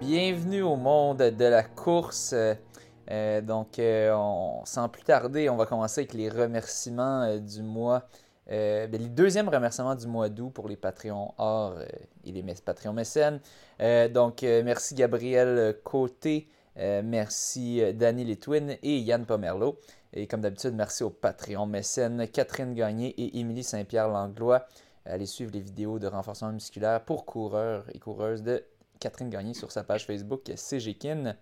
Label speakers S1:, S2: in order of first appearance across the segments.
S1: Bienvenue au monde de la course. Euh, euh, donc, euh, sans plus tarder, on va commencer avec les remerciements du mois. Euh, ben, les deuxièmes remerciements du mois d'août pour les Patreons or euh, et les Patreons mécènes. Euh, donc, euh, merci Gabriel Côté, merci Danny Litwin et Yann Pomerleau. Et comme d'habitude, merci aux Patreons mécènes Catherine Gagné et Émilie Saint-Pierre Langlois. Allez suivre les vidéos de renforcement musculaire pour coureurs et coureuses de Catherine Gagné sur sa page Facebook CGKIN.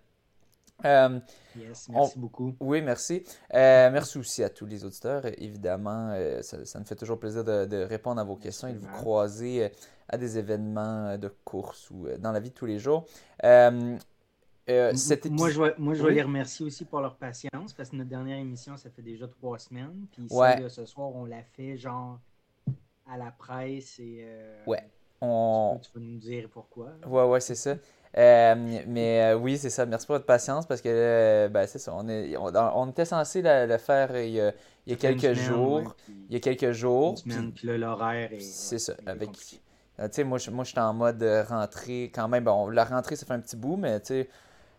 S1: Euh,
S2: Yes, merci beaucoup.
S1: oui, merci. Euh, merci aussi à tous les auditeurs. Évidemment, euh, ça, ça nous fait toujours plaisir de, de répondre à vos questions et de vous croiser à des événements de course ou dans la vie de tous les jours.
S2: Moi, je vais, moi, je vais
S1: Oui?
S2: les remercier aussi pour leur patience parce que notre dernière émission, ça fait déjà trois semaines. Puis ici,
S1: Ouais.
S2: là, ce soir, on l'a fait genre à la presse et.
S1: Ouais.
S2: tu
S1: on...
S2: peux- Tu vas nous dire pourquoi.
S1: Ouais, ouais, c'est ça. Euh, mais euh, oui, c'est ça. Merci pour votre patience parce que euh, ben, c'est ça. On, est, on, on était censé le, faire il y a, il y quelques
S2: semaine,
S1: jours.
S2: ouais, puis
S1: Il y a quelques jours.
S2: Une semaine,
S1: puis-
S2: l'horaire est.
S1: C'est
S2: ouais,
S1: ça,
S2: est
S1: avec- tu sais, moi, je- moi, j'étais en mode rentrée quand même. Bon, la rentrée, ça fait un petit bout, mais tu sais,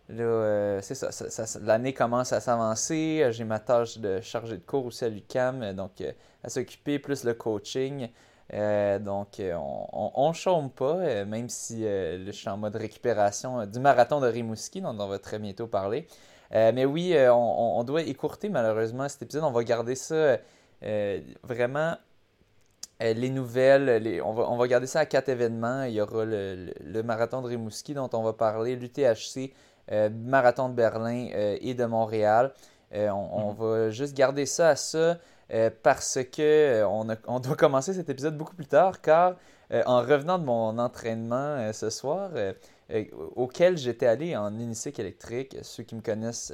S1: là, c'est ça. ça- ça- l'année commence à s'avancer. J'ai ma tâche de chargé de cours aussi à l'UCAM, donc à s'occuper, plus le coaching. Euh, donc, euh, on, on chôme pas, euh, même si euh, je suis en mode récupération du marathon de Rimouski, dont on va très bientôt parler. Mais oui, on, doit écourter malheureusement cet épisode. On va garder ça vraiment les nouvelles, les- on va, on va garder ça à quatre événements. Il y aura le, le- le marathon de Rimouski dont on va parler, l'UTHC, marathon de Berlin et de Montréal. On, on va juste garder ça à ça euh, parce que euh, on, a- on doit commencer cet épisode beaucoup plus tard car euh, en revenant de mon entraînement ce soir, auquel j'étais allé en unicycle électrique, ceux qui me connaissent,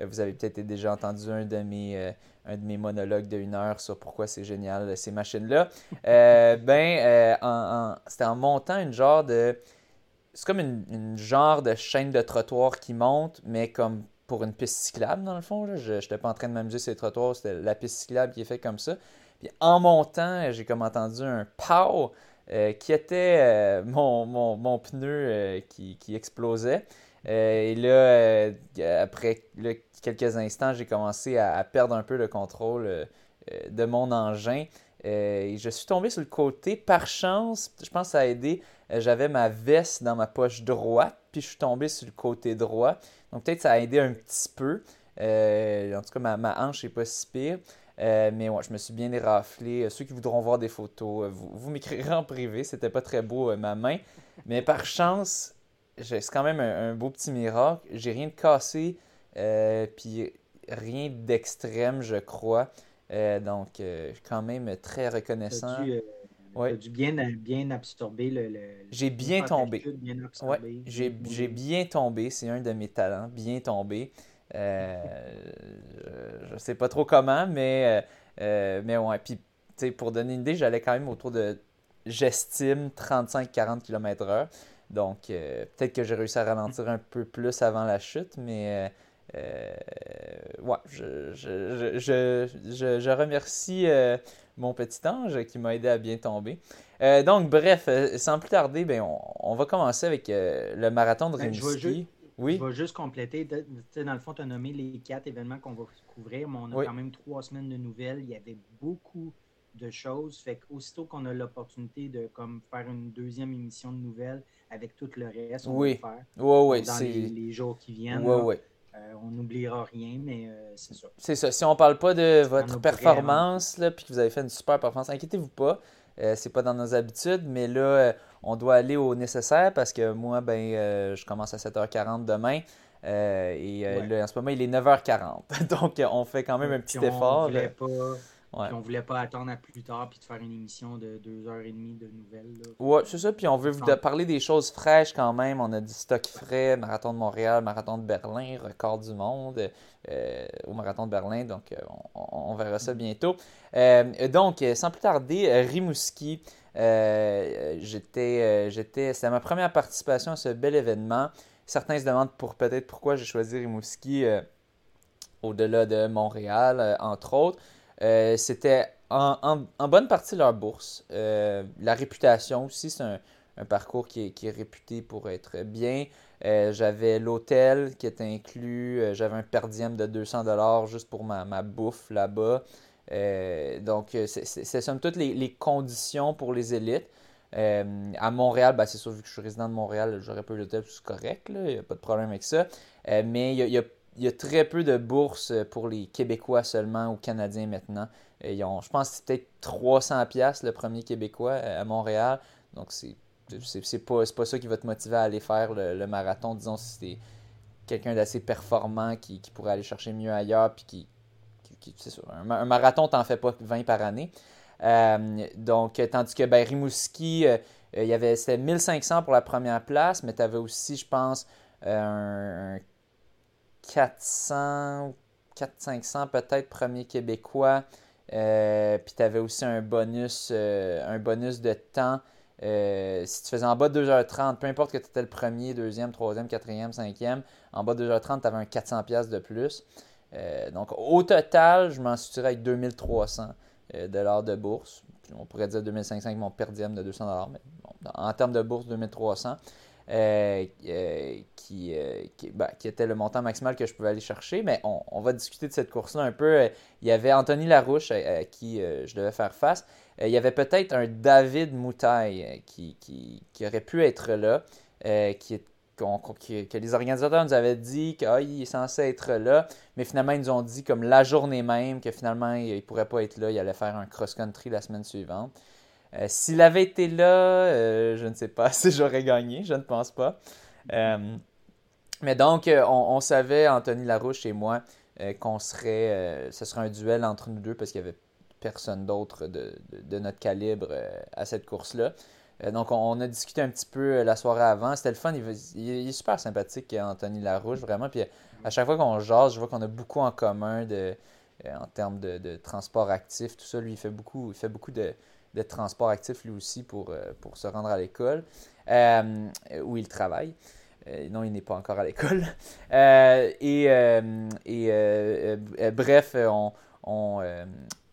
S1: vous avez peut-être déjà entendu un de mes, un de mes monologues de une heure sur pourquoi c'est génial ces machines-là. Euh, ben, euh, en- en- c'était en montant une genre de. C'est comme une, une genre de chaîne de trottoir qui monte, mais comme pour une piste cyclable, dans le fond. là. Je n'étais pas en train de m'amuser sur les trottoirs, c'était la piste cyclable qui est faite comme ça. Puis en montant, j'ai comme entendu un pow euh, qui était euh, mon, mon, mon pneu euh, qui, qui explosait. Euh, et là, euh, après quelques instants, j'ai commencé à, perdre un peu le contrôle euh, euh, de mon engin. Euh, et je suis tombé sur le côté. Par chance, je pense que ça a aidé. euh, J'avais ma veste dans ma poche droite, puis je suis tombé sur le côté droit. Donc peut-être ça a aidé un petit peu. Euh, en tout cas, ma, ma hanche n'est pas si pire. Euh, mais ouais, je me suis bien éraflé. Euh, Ceux qui voudront voir des photos, vous, vous m'écrirez en privé. C'était pas très beau, ma main. Mais par chance, c'est quand même un, un beau petit miracle. J'ai rien de cassé, euh, puis rien d'extrême, je crois. Donc, je suis quand même très reconnaissant. Ouais.
S2: t'as dû bien, bien absorber le. le-
S1: J'ai bien tombé.
S2: Bien
S1: Ouais, j'ai
S2: bien tombé.
S1: bien tombé, c'est un de mes talents, bien tombé. Euh, je, je sais pas trop comment, mais, euh, euh, mais ouais. Puis, pour donner une idée, j'allais quand même autour de, j'estime, 35-40 km/h. Donc, euh, peut-être que j'ai réussi à ralentir un peu plus avant la chute, mais euh, ouais, je, je, je, je, remercie euh, mon petit ange qui m'a aidé à bien tomber. Euh, donc, bref, sans plus tarder, ben, on, on va commencer avec le marathon de
S2: Ben, je vais
S1: Rimouski. Oui,
S2: Je vais juste compléter. Dans le fond, tu as nommé les quatre événements qu'on va couvrir, mais on a
S1: Oui.
S2: quand même trois semaines de nouvelles. Il y avait beaucoup de choses. Fait qu'aussitôt qu'on a l'opportunité de comme, faire une deuxième émission de nouvelles avec tout le reste, on
S1: Oui.
S2: va le faire
S1: ouais, ouais,
S2: dans les, les jours qui viennent.
S1: Ouais,
S2: là.
S1: ouais.
S2: Euh, on n'oubliera rien, mais euh, c'est ça.
S1: C'est ça. Si on parle pas de votre performance, là, puis que vous avez fait une super performance, inquiétez-vous pas. Euh, c'est pas dans nos habitudes, mais là, on doit aller au nécessaire parce que moi, ben, je commence à 7h40 demain. et
S2: Ouais.
S1: là, en ce moment, il est 9h40. Donc, on fait quand même un petit
S2: Puis on
S1: effort.
S2: voulait
S1: là.
S2: pas,
S1: Ouais.
S2: puis on voulait pas attendre à plus tard puis de faire une émission de deux heures et demie de nouvelles. là.
S1: Ouais, c'est ça. Puis on veut vous parler des choses fraîches quand même. On a du stock frais, marathon de Montréal, marathon de Berlin, record du monde euh, au marathon de Berlin. Donc euh, on, verra ça bientôt. Euh, donc, sans plus tarder, euh, Rimouski. j'étais, j'étais, c'était ma première participation à ce bel événement. Certains se demandent pour peut-être pourquoi j'ai choisi Rimouski au-delà de Montréal, entre autres. C'était en, bonne partie leur bourse. la réputation aussi, c'est un, parcours qui est, réputé pour être bien. Euh, j'avais l'hôtel qui était inclus. Euh, j'avais un per diem de 200 juste pour ma, bouffe là-bas. Euh, donc, c'est somme toute les, conditions pour les élites. à Montréal, ben, c'est sûr, vu que je suis résident de Montréal, j'aurais pas eu l'hôtel, c'est correct, il n'y a pas de problème avec ça. mais il y a, très peu de bourses pour les Québécois seulement ou Canadiens maintenant. Ils ont, je pense que c'est peut-être 300$ le premier Québécois à Montréal. Donc, c'est c'est pas, pas ça qui va te motiver à aller faire le, marathon. Disons, si c'est quelqu'un d'assez performant qui, pourrait aller chercher mieux ailleurs, puis qui. c'est sûr, un, marathon, t'en fais pas 20 par année. Euh, donc, tandis que ben, Rimouski, euh, il y avait, c'était 1500 pour la première place, mais tu avais aussi, je pense, euh, un, 400, 400-500 peut-être premier québécois. puis tu avais aussi un bonus, un bonus de temps euh, si tu faisais en bas de 2h30, peu importe que tu étais le premier, deuxième, troisième, quatrième, cinquième, en bas de 2h30, tu avais un 400$ de plus. Euh, donc, au total, je m'en suis tiré avec 2300 euh, dollars de bourse. On pourrait dire 2500 avec mon per de 200 mais en termes de bourse, 2300. Euh, qui, ben, qui, était le montant maximal que je pouvais aller chercher. Mais on, va discuter de cette course-là un peu. Il y avait Anthony Larouche à qui je devais faire face. Euh, il y avait peut-être un David Moutaille euh, qui, qui, aurait pu être là, euh, qui que les organisateurs nous avaient dit qu'il ah, est censé être là, mais finalement ils nous ont dit comme la journée même que finalement il ne pourrait pas être là, il allait faire un cross-country la semaine suivante. S'il avait été là, je ne sais pas si j'aurais gagné, je ne pense pas. mais donc, on, savait, Anthony Larouche et moi, qu'on serait, ce serait un duel entre nous deux parce qu'il y avait personne d'autre de, notre calibre euh, à cette course-là. Euh, donc, on, a discuté un petit peu euh, la soirée avant. C'était le fun. Il, est super sympathique, Anthony Larouche, vraiment. Puis à chaque fois qu'on jase, je vois qu'on a beaucoup en commun de, en termes de, transport actif. Tout ça, lui, il fait beaucoup, il fait beaucoup de, transport actif, lui aussi, pour, pour se rendre à l'école où il travaille. non, il n'est pas encore à l'école. et, et bref, on, on,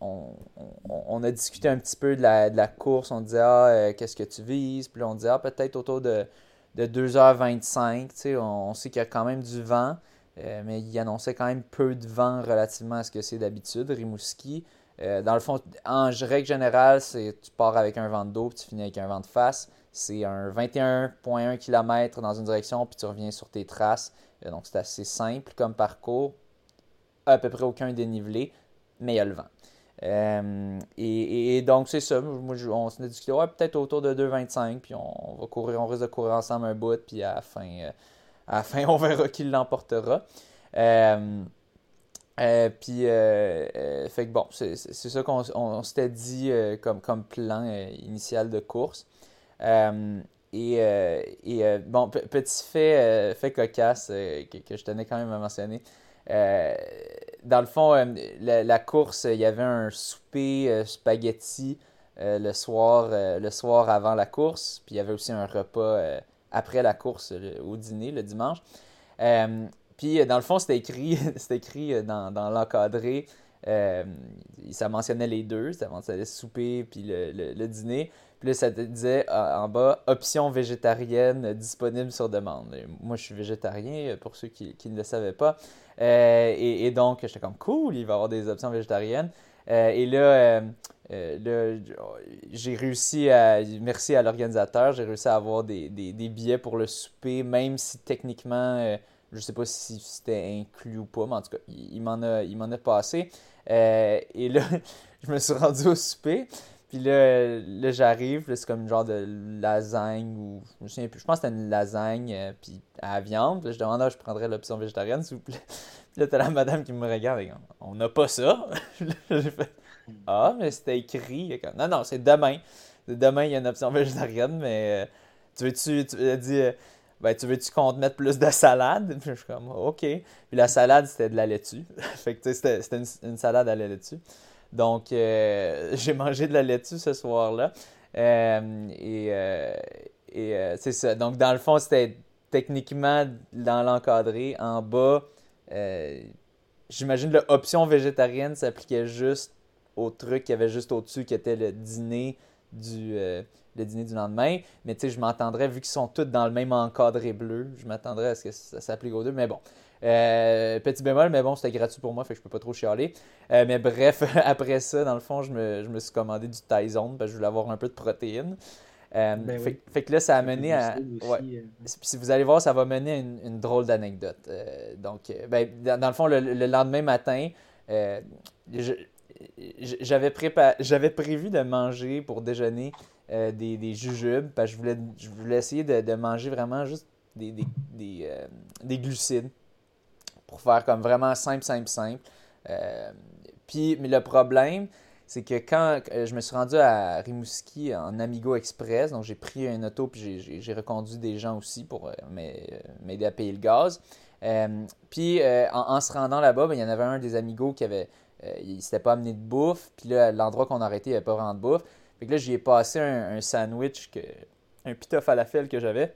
S1: on, a discuté un petit peu de la, course. On disait, ah, euh, qu'est-ce que tu vises? Puis on disait, ah, peut-être autour de, 2h25. On, sait qu'il y a quand même du vent, euh, mais il annonçait quand même peu de vent relativement à ce que c'est d'habitude, Rimouski. Euh, dans le fond, en règle générale, c'est tu pars avec un vent de dos, puis tu finis avec un vent de face. C'est un 21,1 km dans une direction, puis tu reviens sur tes traces. donc, c'est assez simple comme parcours. À peu près aucun dénivelé, mais il y a le vent. Euh, et, donc, c'est ça. Moi, on s'est discuté, ouais, peut-être autour de 2,25, puis on, va courir, on risque de courir ensemble un bout, puis à la fin, euh, à fin on verra qui l'emportera. Euh, puis, fait que bon, c'est ça qu'on s'était dit comme, comme plan initial de course. et, et bon, petit fait, fait cocasse que, que, je tenais quand même à mentionner dans le fond, euh, la, course, il y avait un souper euh, spaghetti euh, le, soir, le soir avant la course. Puis il y avait aussi un repas après la course au dîner le dimanche. Puis dans le fond, c'était écrit, écrit dans, dans l'encadré. ça mentionnait les deux, ça mentionnait le souper puis le, dîner. Puis là, ça disait en bas option végétarienne disponible sur demande. moi, je suis végétarien, pour ceux qui, qui ne le savaient pas. Euh, et, donc, j'étais comme cool, il va y avoir des options végétariennes. Euh, et là, euh, j'ai réussi à, merci à l'organisateur, j'ai réussi à avoir des, billets pour le souper, même si techniquement, je sais pas si c'était inclus ou pas, mais en tout cas, il, m'en a, il m'en a passé. et là, je me suis rendu au souper. Puis là, là j'arrive, c'est comme une genre de lasagne ou je me souviens plus. Je pense que c'était une lasagne euh, puis à viande. Je demande ah, je prendrais l'option végétarienne, s'il vous plaît. Puis là, t'as la madame qui me regarde et on n'a pas ça. j'ai fait Ah, mais c'était écrit. Non, non, c'est demain. Demain, il y a une option végétarienne, mais euh, tu veux-tu. Tu as dit euh, ben, tu veux-tu qu'on te mette plus de salade? Je suis comme OK. Puis la salade, c'était de la laitue. fait que c'était une, une salade à la laitue. Donc, euh, j'ai mangé de la laitue ce soir-là. et et c'est ça. Donc, dans le fond, c'était techniquement dans l'encadré. En bas, j'imagine l'option végétarienne s'appliquait juste au truc qu'il y avait juste au-dessus, qui était le dîner du, le dîner du lendemain. Mais tu sais, je m'attendrais, vu qu'ils sont tous dans le même encadré bleu, je m'attendrais à ce que ça s'applique aux deux. Mais bon. Euh, petit bémol, mais bon, c'était gratuit pour moi, fait que je peux pas trop chialer. Euh, mais bref, après ça, dans le fond, je me, je me suis commandé du Tyson parce que je voulais avoir un peu de protéines. Euh, ben fait, que là, ça a mené à. Ouais. Si vous allez voir, ça va mener à une, drôle d'anecdote. donc, ben, dans, le fond, le, lendemain matin, j'avais prévu de manger pour déjeuner euh, des, des, jujubes, parce que je voulais, je voulais essayer de, manger vraiment juste des, des, euh, des, glucides pour faire comme vraiment simple, simple, simple. Euh, puis, mais le problème, c'est que quand je me suis rendu à Rimouski en Amigo Express, donc j'ai pris un auto puis j'ai reconduit des gens aussi pour m'aider à payer le gaz. puis en, se rendant là-bas, ben, il y en avait un des Amigos qui avait, il s'était pas amené de bouffe. Puis là, l'endroit qu'on a arrêté, il n'y avait pas vraiment de bouffe. Fait que là, j'y ai passé un, sandwich, que, un pita que j'avais.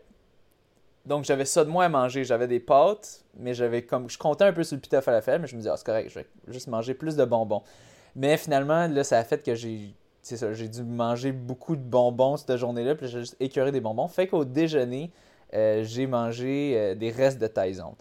S1: Donc, j'avais ça de moi à manger. J'avais des pâtes, mais j'avais comme. Je comptais un peu sur le pita falafel, mais je me disais, ah, c'est correct, je vais juste manger plus de bonbons. Mais finalement, là, ça a fait que j'ai. C'est ça, j'ai dû manger beaucoup de bonbons cette journée-là, puis j'ai juste écœuré des bonbons. Fait qu'au déjeuner, euh, j'ai mangé euh, des restes de Tyson.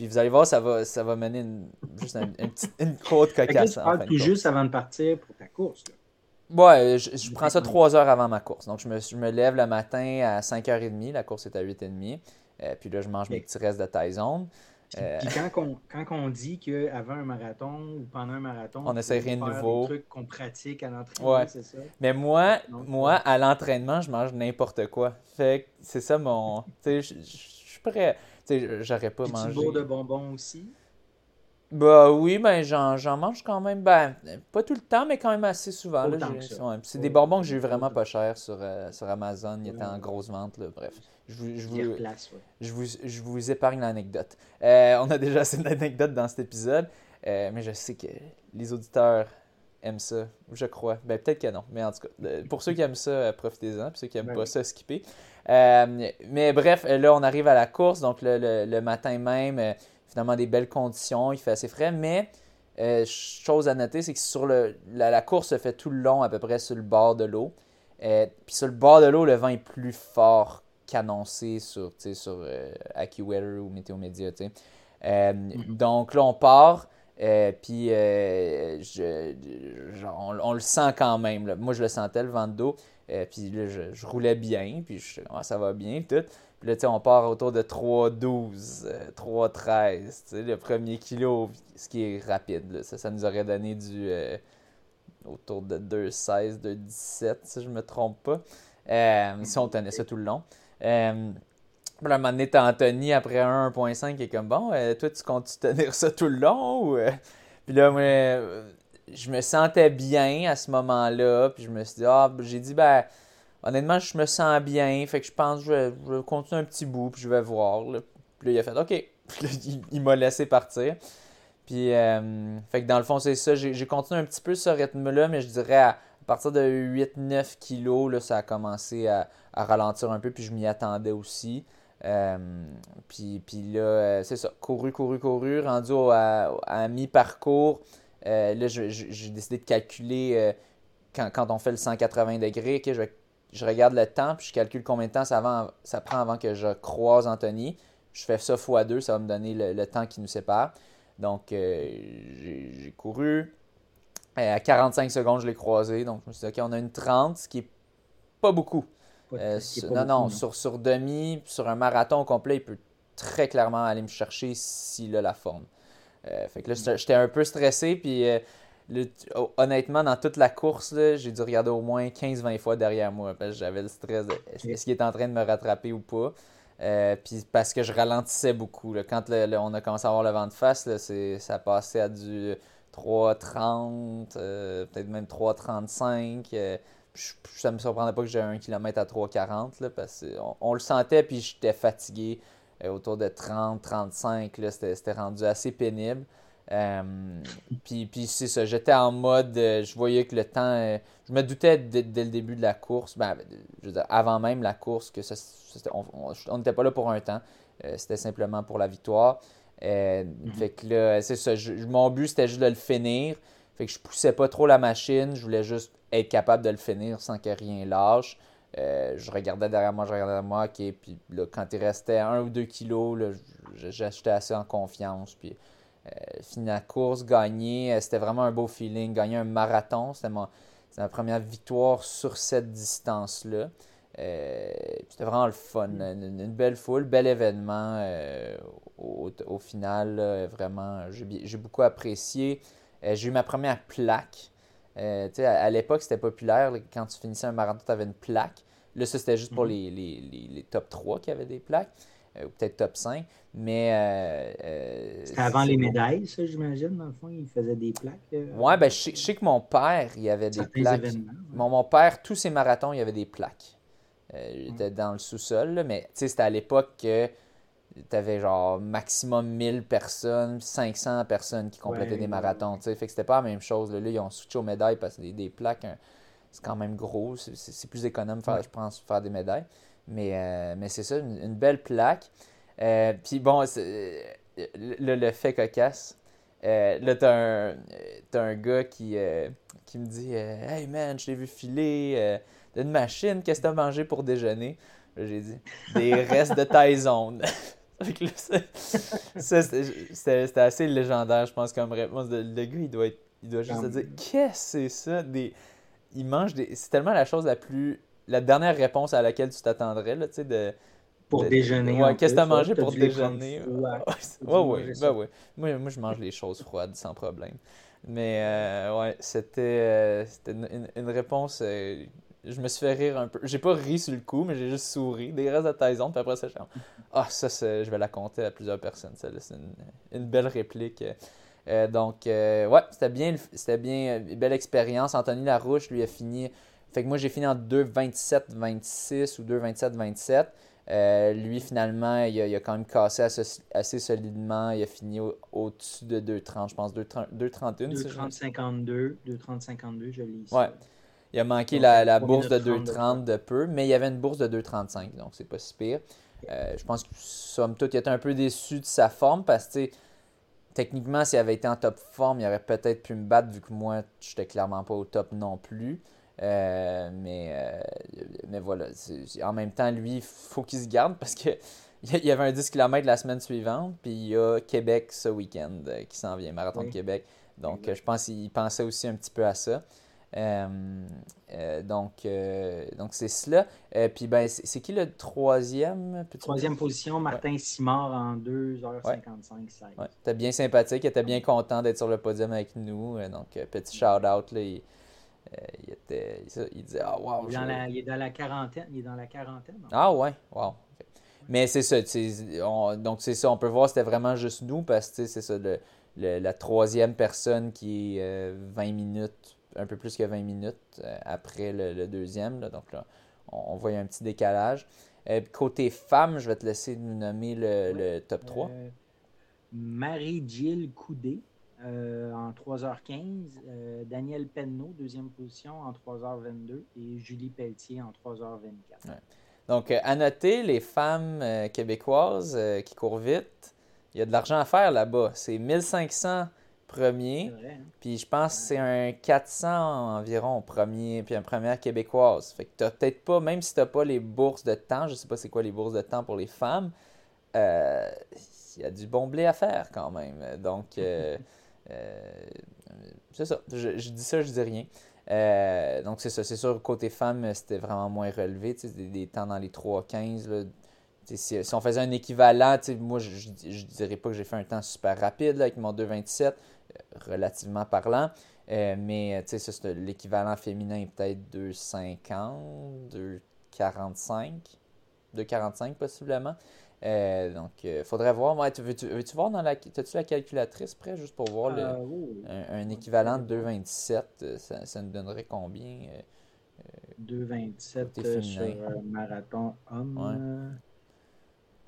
S1: Puis vous allez voir, ça va, ça va mener une, juste une, petite, une côte cocasse.
S2: Tu parles tout juste avant de partir pour ta course. Là.
S1: Ouais, je, prends ça trois heures avant ma course. Donc, je me, je me lève le matin à 5h30. La course est à 8h30. Euh, puis là, je mange mes petits restes de Tyson.
S2: Euh, puis quand, on, quand on dit qu'avant un marathon ou pendant un marathon,
S1: on essaie rien de nouveau.
S2: Des trucs qu'on pratique à l'entraînement, c'est ça?
S1: Mais moi, moi à l'entraînement, je mange n'importe quoi. Fait que c'est ça mon. Tu sais, je suis prêt. Sais, j'aurais pas mangé.
S2: Tu de bonbons aussi?
S1: Bah oui, ben j'en mange quand même. Ben, pas tout le temps, mais quand même assez souvent. c'est des bonbons que j'ai eu vraiment pas cher sur, euh, sur Amazon. Ils étaient en grosse vente. Là, bref. Je vous, je, vous, je, vous, je vous épargne l'anecdote. Euh, on a déjà assez d'anecdotes dans cet épisode. Euh, mais je sais que les auditeurs aiment ça, je crois. Ben peut-être que non, mais en tout cas, pour ceux qui aiment ça, profitez-en. Pour ceux qui n'aiment pas ça, skipper. mais bref, là, on arrive à la course. Donc le, le matin même finalement des belles conditions, il fait assez frais, mais euh, chose à noter, c'est que sur le, la, course se fait tout le long à peu près sur le bord de l'eau. Euh, puis sur le bord de l'eau, le vent est plus fort qu'annoncé sur, sur euh, AccuWeather ou Météo Média. Mm-hmm. Donc là, on part. puis je, on, le sent quand même. Moi, je le sentais, le vent de dos. puis là, je, roulais bien. Puis je, ah, ça va bien, tout. Puis là, on part autour de 3,12, 3,13, euh, le premier kilo, ce qui est rapide. Ça, ça nous aurait donné du euh, autour de 2,16, 2,17, si je me trompe pas. Euh, si on tenait ça tout le long. Euh, puis à un moment donné, Anthony après 1,5 qui est comme bon, toi, tu comptes tenir ça tout le long? Ou, Puis là, moi, je me sentais bien à ce moment-là. Puis je me suis dit, ah, j'ai dit, ben honnêtement, je me sens bien. Fait que je pense que je vais, continuer un petit bout, puis je vais voir. Puis là, il a fait OK. Puis il, m'a laissé partir. Puis, euh, fait que dans le fond, c'est ça. J'ai continué un petit peu ce rythme-là, mais je dirais à, partir de 8-9 kilos, là, ça a commencé à, ralentir un peu, puis je m'y attendais aussi. Euh, puis, puis là, euh, c'est ça. Couru, couru, couru. Rendu à, mi-parcours, là, j'ai décidé de calculer quand, quand, on fait le 180 degrés, je regarde le temps, puis je calcule combien de temps ça, ça prend avant que je croise Anthony. Je fais ça fois deux, ça va me donner le, temps qui nous sépare. Donc, euh, j'ai couru. Euh, à 45 secondes, je l'ai croisé. Donc, je me suis dit, OK, on a une 30, ce qui n'est pas beaucoup. Euh, non, non, sur, sur demi, sur un marathon complet, il peut très clairement aller me chercher s'il a la forme. Fait que là, j'étais un peu stressé, puis Oh, honnêtement, dans toute la course, j'ai dû regarder au moins 15-20 fois derrière moi parce que j'avais le stress de est-ce qu'il est en train de me rattraper ou pas. Euh, puis parce que je ralentissais beaucoup. Quand on a commencé à avoir le vent de face, ça passait à du 3,30, euh, peut-être même 3,35. Euh, ça me surprendait pas que j'ai un kilomètre à 3,40 parce qu'on on le sentait puis j'étais fatigué autour de 30, 35. C'était rendu assez pénible. puis, puis c'est ça, j'étais en mode, je voyais que le temps, je me doutais dès, le début de la course, ben, je veux dire, avant même la course, que ça, on n'était pas là pour un temps, c'était simplement pour la victoire. Mm-hmm. Fait que là, c'est ça, mon but c'était juste de le finir. Fait que je poussais pas trop la machine, je voulais juste être capable de le finir sans que rien lâche. Euh, je regardais derrière moi, je regardais derrière moi, ok, puis là, quand il restait un ou deux kilos, j'achetais assez en confiance. Puis euh, la course, gagner, euh, c'était vraiment un beau feeling. Gagner un marathon, c'était ma, ma, première victoire sur cette distance-là. c'était vraiment le fun. Une, belle foule, bel événement au, final. vraiment, j'ai beaucoup apprécié. Euh, j'ai eu ma première plaque. Euh, à, à l'époque, c'était populaire. quand tu finissais un marathon, tu avais une plaque. Là, ça, c'était juste pour mhm. les, les, les, top 3 qui avaient des plaques, euh, ou peut-être top 5. Mais.
S2: c'était avant les médailles, ça, j'imagine, dans le fond, ils faisaient des plaques.
S1: ouais, ben, je, sais que mon père, il y avait des plaques. Mon, mon, père, tous ses marathons, il y avait des plaques. il était dans le sous-sol, mais c'était à l'époque que tu avais genre maximum 1000 personnes, 500 personnes qui complétaient des marathons. Fait que c'était pas la même chose. Là, ils ont switché aux médailles parce que des, plaques, hein, c'est quand même gros. C'est plus économe, faire, je pense, faire des médailles. Mais, euh, mais c'est ça, une, belle plaque. Euh, puis bon, le, fait cocasse. Euh, là, t'as un, as un gars qui, qui me dit Hey man, je t'ai vu filer d'une machine, qu'est-ce que t'as mangé pour déjeuner? J'ai dit Des restes de Tyson. C'était assez légendaire, je pense, comme réponse. Le, gars, il doit, être, il doit juste se dire Qu'est-ce que c'est ça? Des... Il mange des. C'est tellement la chose la plus. La dernière réponse à laquelle tu t'attendrais, là, tu sais, de.
S2: Pour déjeuner.
S1: Ouais, qu'est-ce que tu as mangé pour déjeuner? Ouais, ouais, ben ouais. Moi, moi, je mange les choses froides sans problème. Mais, euh, ouais, c'était euh, une, une, réponse euh, je me suis fait rire un peu. J'ai pas ri sur le coup, mais j'ai juste souri. Des restes de Tyson, puis après ça, Ah, ça, je vais la compter à plusieurs personnes. C'est une, belle réplique. Euh, donc, euh, ouais, c'était bien, c'était bien, une belle expérience. Anthony Larouche, lui, a fini. Fait que moi, j'ai fini en 2,27-26 ou 2,27-27. Euh, lui, finalement, il a, quand même cassé assez, solidement. Il a fini au-dessus de 2,30, je pense, 2,31.
S2: 2,30-52, 2,30-52, je lis.
S1: Ouais. Il a manqué la, bourse de 2,30 de peu, mais il y avait une bourse de 2,35, donc c'est pas si pire. Euh, je pense que, somme toute, il était un peu déçu de sa forme parce que, techniquement, s'il avait été en top forme, il aurait peut-être pu me battre vu que moi, je n'étais clairement pas au top non plus. Euh, mais, euh, mais voilà, en même temps, lui, il faut qu'il se garde parce que il y avait un 10 km la semaine suivante, puis il y a Québec ce week-end qui s'en vient, Marathon de Québec. Donc, je pense qu'il pensait aussi un petit peu à ça. Euh, euh, donc, euh, donc c'est cela. puis ben, c'est qui le troisième
S2: Troisième position, Martin Simard en 2h55.
S1: Ouais. T'es bien sympathique, il était bien content d'être sur le podium avec nous. donc, petit shout-out. Là, il, était, il, disait Ah, wow.
S2: Il, est dans la quarantaine. Il est dans la quarantaine.
S1: Ah, ouais, wow. Mais c'est ça, donc c'est ça, on peut voir c'était vraiment juste nous parce que c'est ça, le, la troisième personne qui est 20 minutes un peu plus que 20 minutes euh, après le, deuxième. donc là, on, voit un petit décalage. Euh, côté femme, je vais te laisser nous nommer le, top 3. Euh,
S2: Marie-Gilles Coudé en 3h15. Daniel Penneau, deuxième position, en 3h22. Et Julie Pelletier en 3h24.
S1: Donc, à noter, les femmes québécoises qui courent vite, il y a de l'argent à faire là-bas. C'est 1500 premier. Hein? Puis je pense que c'est un 400 environ premier, puis un première québécoise. Fait que t'as peut-être pas, même si t'as pas les bourses de temps, je sais pas c'est quoi les bourses de temps pour les femmes, euh, il y a du bon blé à faire quand même. Donc, euh, euh, c'est ça. Je, dis ça, je dis rien. donc, c'est ça. C'est sûr, côté femmes, c'était vraiment moins relevé. Des, des temps dans les 3-15. Si, on faisait un équivalent, moi, je, je, dirais pas que j'ai fait un temps super rapide avec mon 2,27 relativement parlant. Euh, mais tu sais, l'équivalent féminin est peut-être 2,50, 2,45, 2,45 possiblement. Euh, donc, il euh, faudrait voir. veux-tu, veux-tu voir dans la. As-tu la calculatrice près juste pour voir le, un, équivalent de 2,27 ça, ça, nous donnerait combien
S2: 2,27 sur marathon homme.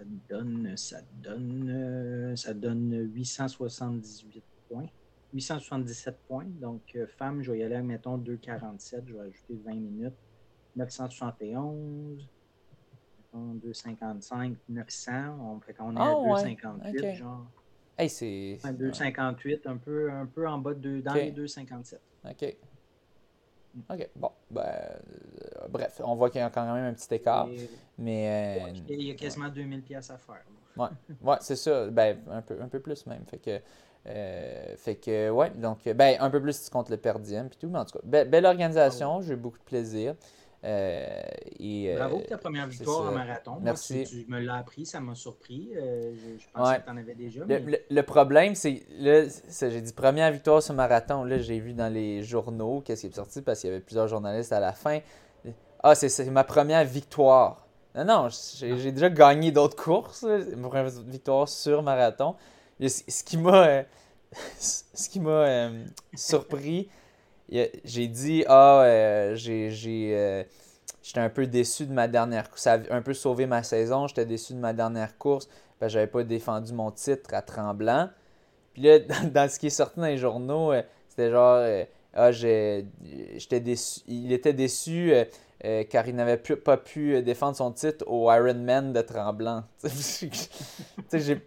S2: Ça donne, ça donne, ça donne 878 points. 877 points. Donc, femme, je vais y aller, mettons, 2,47. Je vais ajouter 20 minutes. 971. 255, 900. On fait qu'on est à 258, genre.
S1: Hey, c'est.
S2: 258, un peu, un peu en bas de dans les 257.
S1: OK. OK. Bon. Ben, euh, bref, on voit qu'il y a quand même un petit écart. mais.
S2: Euh, il y a quasiment 2000 pièces à faire.
S1: Ouais, ouais c'est ça. Ben, un peu, un peu plus même. Fait que. Euh, fait que, ouais, donc, ben, un peu plus si tu comptes le perdiem puis tout, mais en tout cas, belle organisation, ah j'ai eu beaucoup de plaisir.
S2: Euh, et, Bravo pour ta première victoire en marathon. Merci. tu, me l'as appris, ça m'a surpris. Euh, je, pensais que tu en avais déjà.
S1: Le, problème, c'est, là, j'ai dit première victoire sur marathon. Là, j'ai vu dans les journaux qu'est-ce qui est sorti parce qu'il y avait plusieurs journalistes à la fin. Ah, c'est, ma première victoire. Non, non, j'ai, déjà gagné d'autres courses. Ma première victoire sur marathon. ce qui m'a, euh, ce qui m'a surpris j'ai dit, ah, euh, j'ai, euh, j'étais un peu déçu de ma dernière course. Ça a un peu sauvé ma saison. J'étais déçu de ma dernière course. Je j'avais pas défendu mon titre à Tremblant. Puis là, dans, ce qui est sorti dans les journaux, euh, c'était genre, ah, j'étais déçu. Il était déçu car il n'avait pas pu défendre son titre au Ironman de Tremblant. tu sais,
S2: j'ai.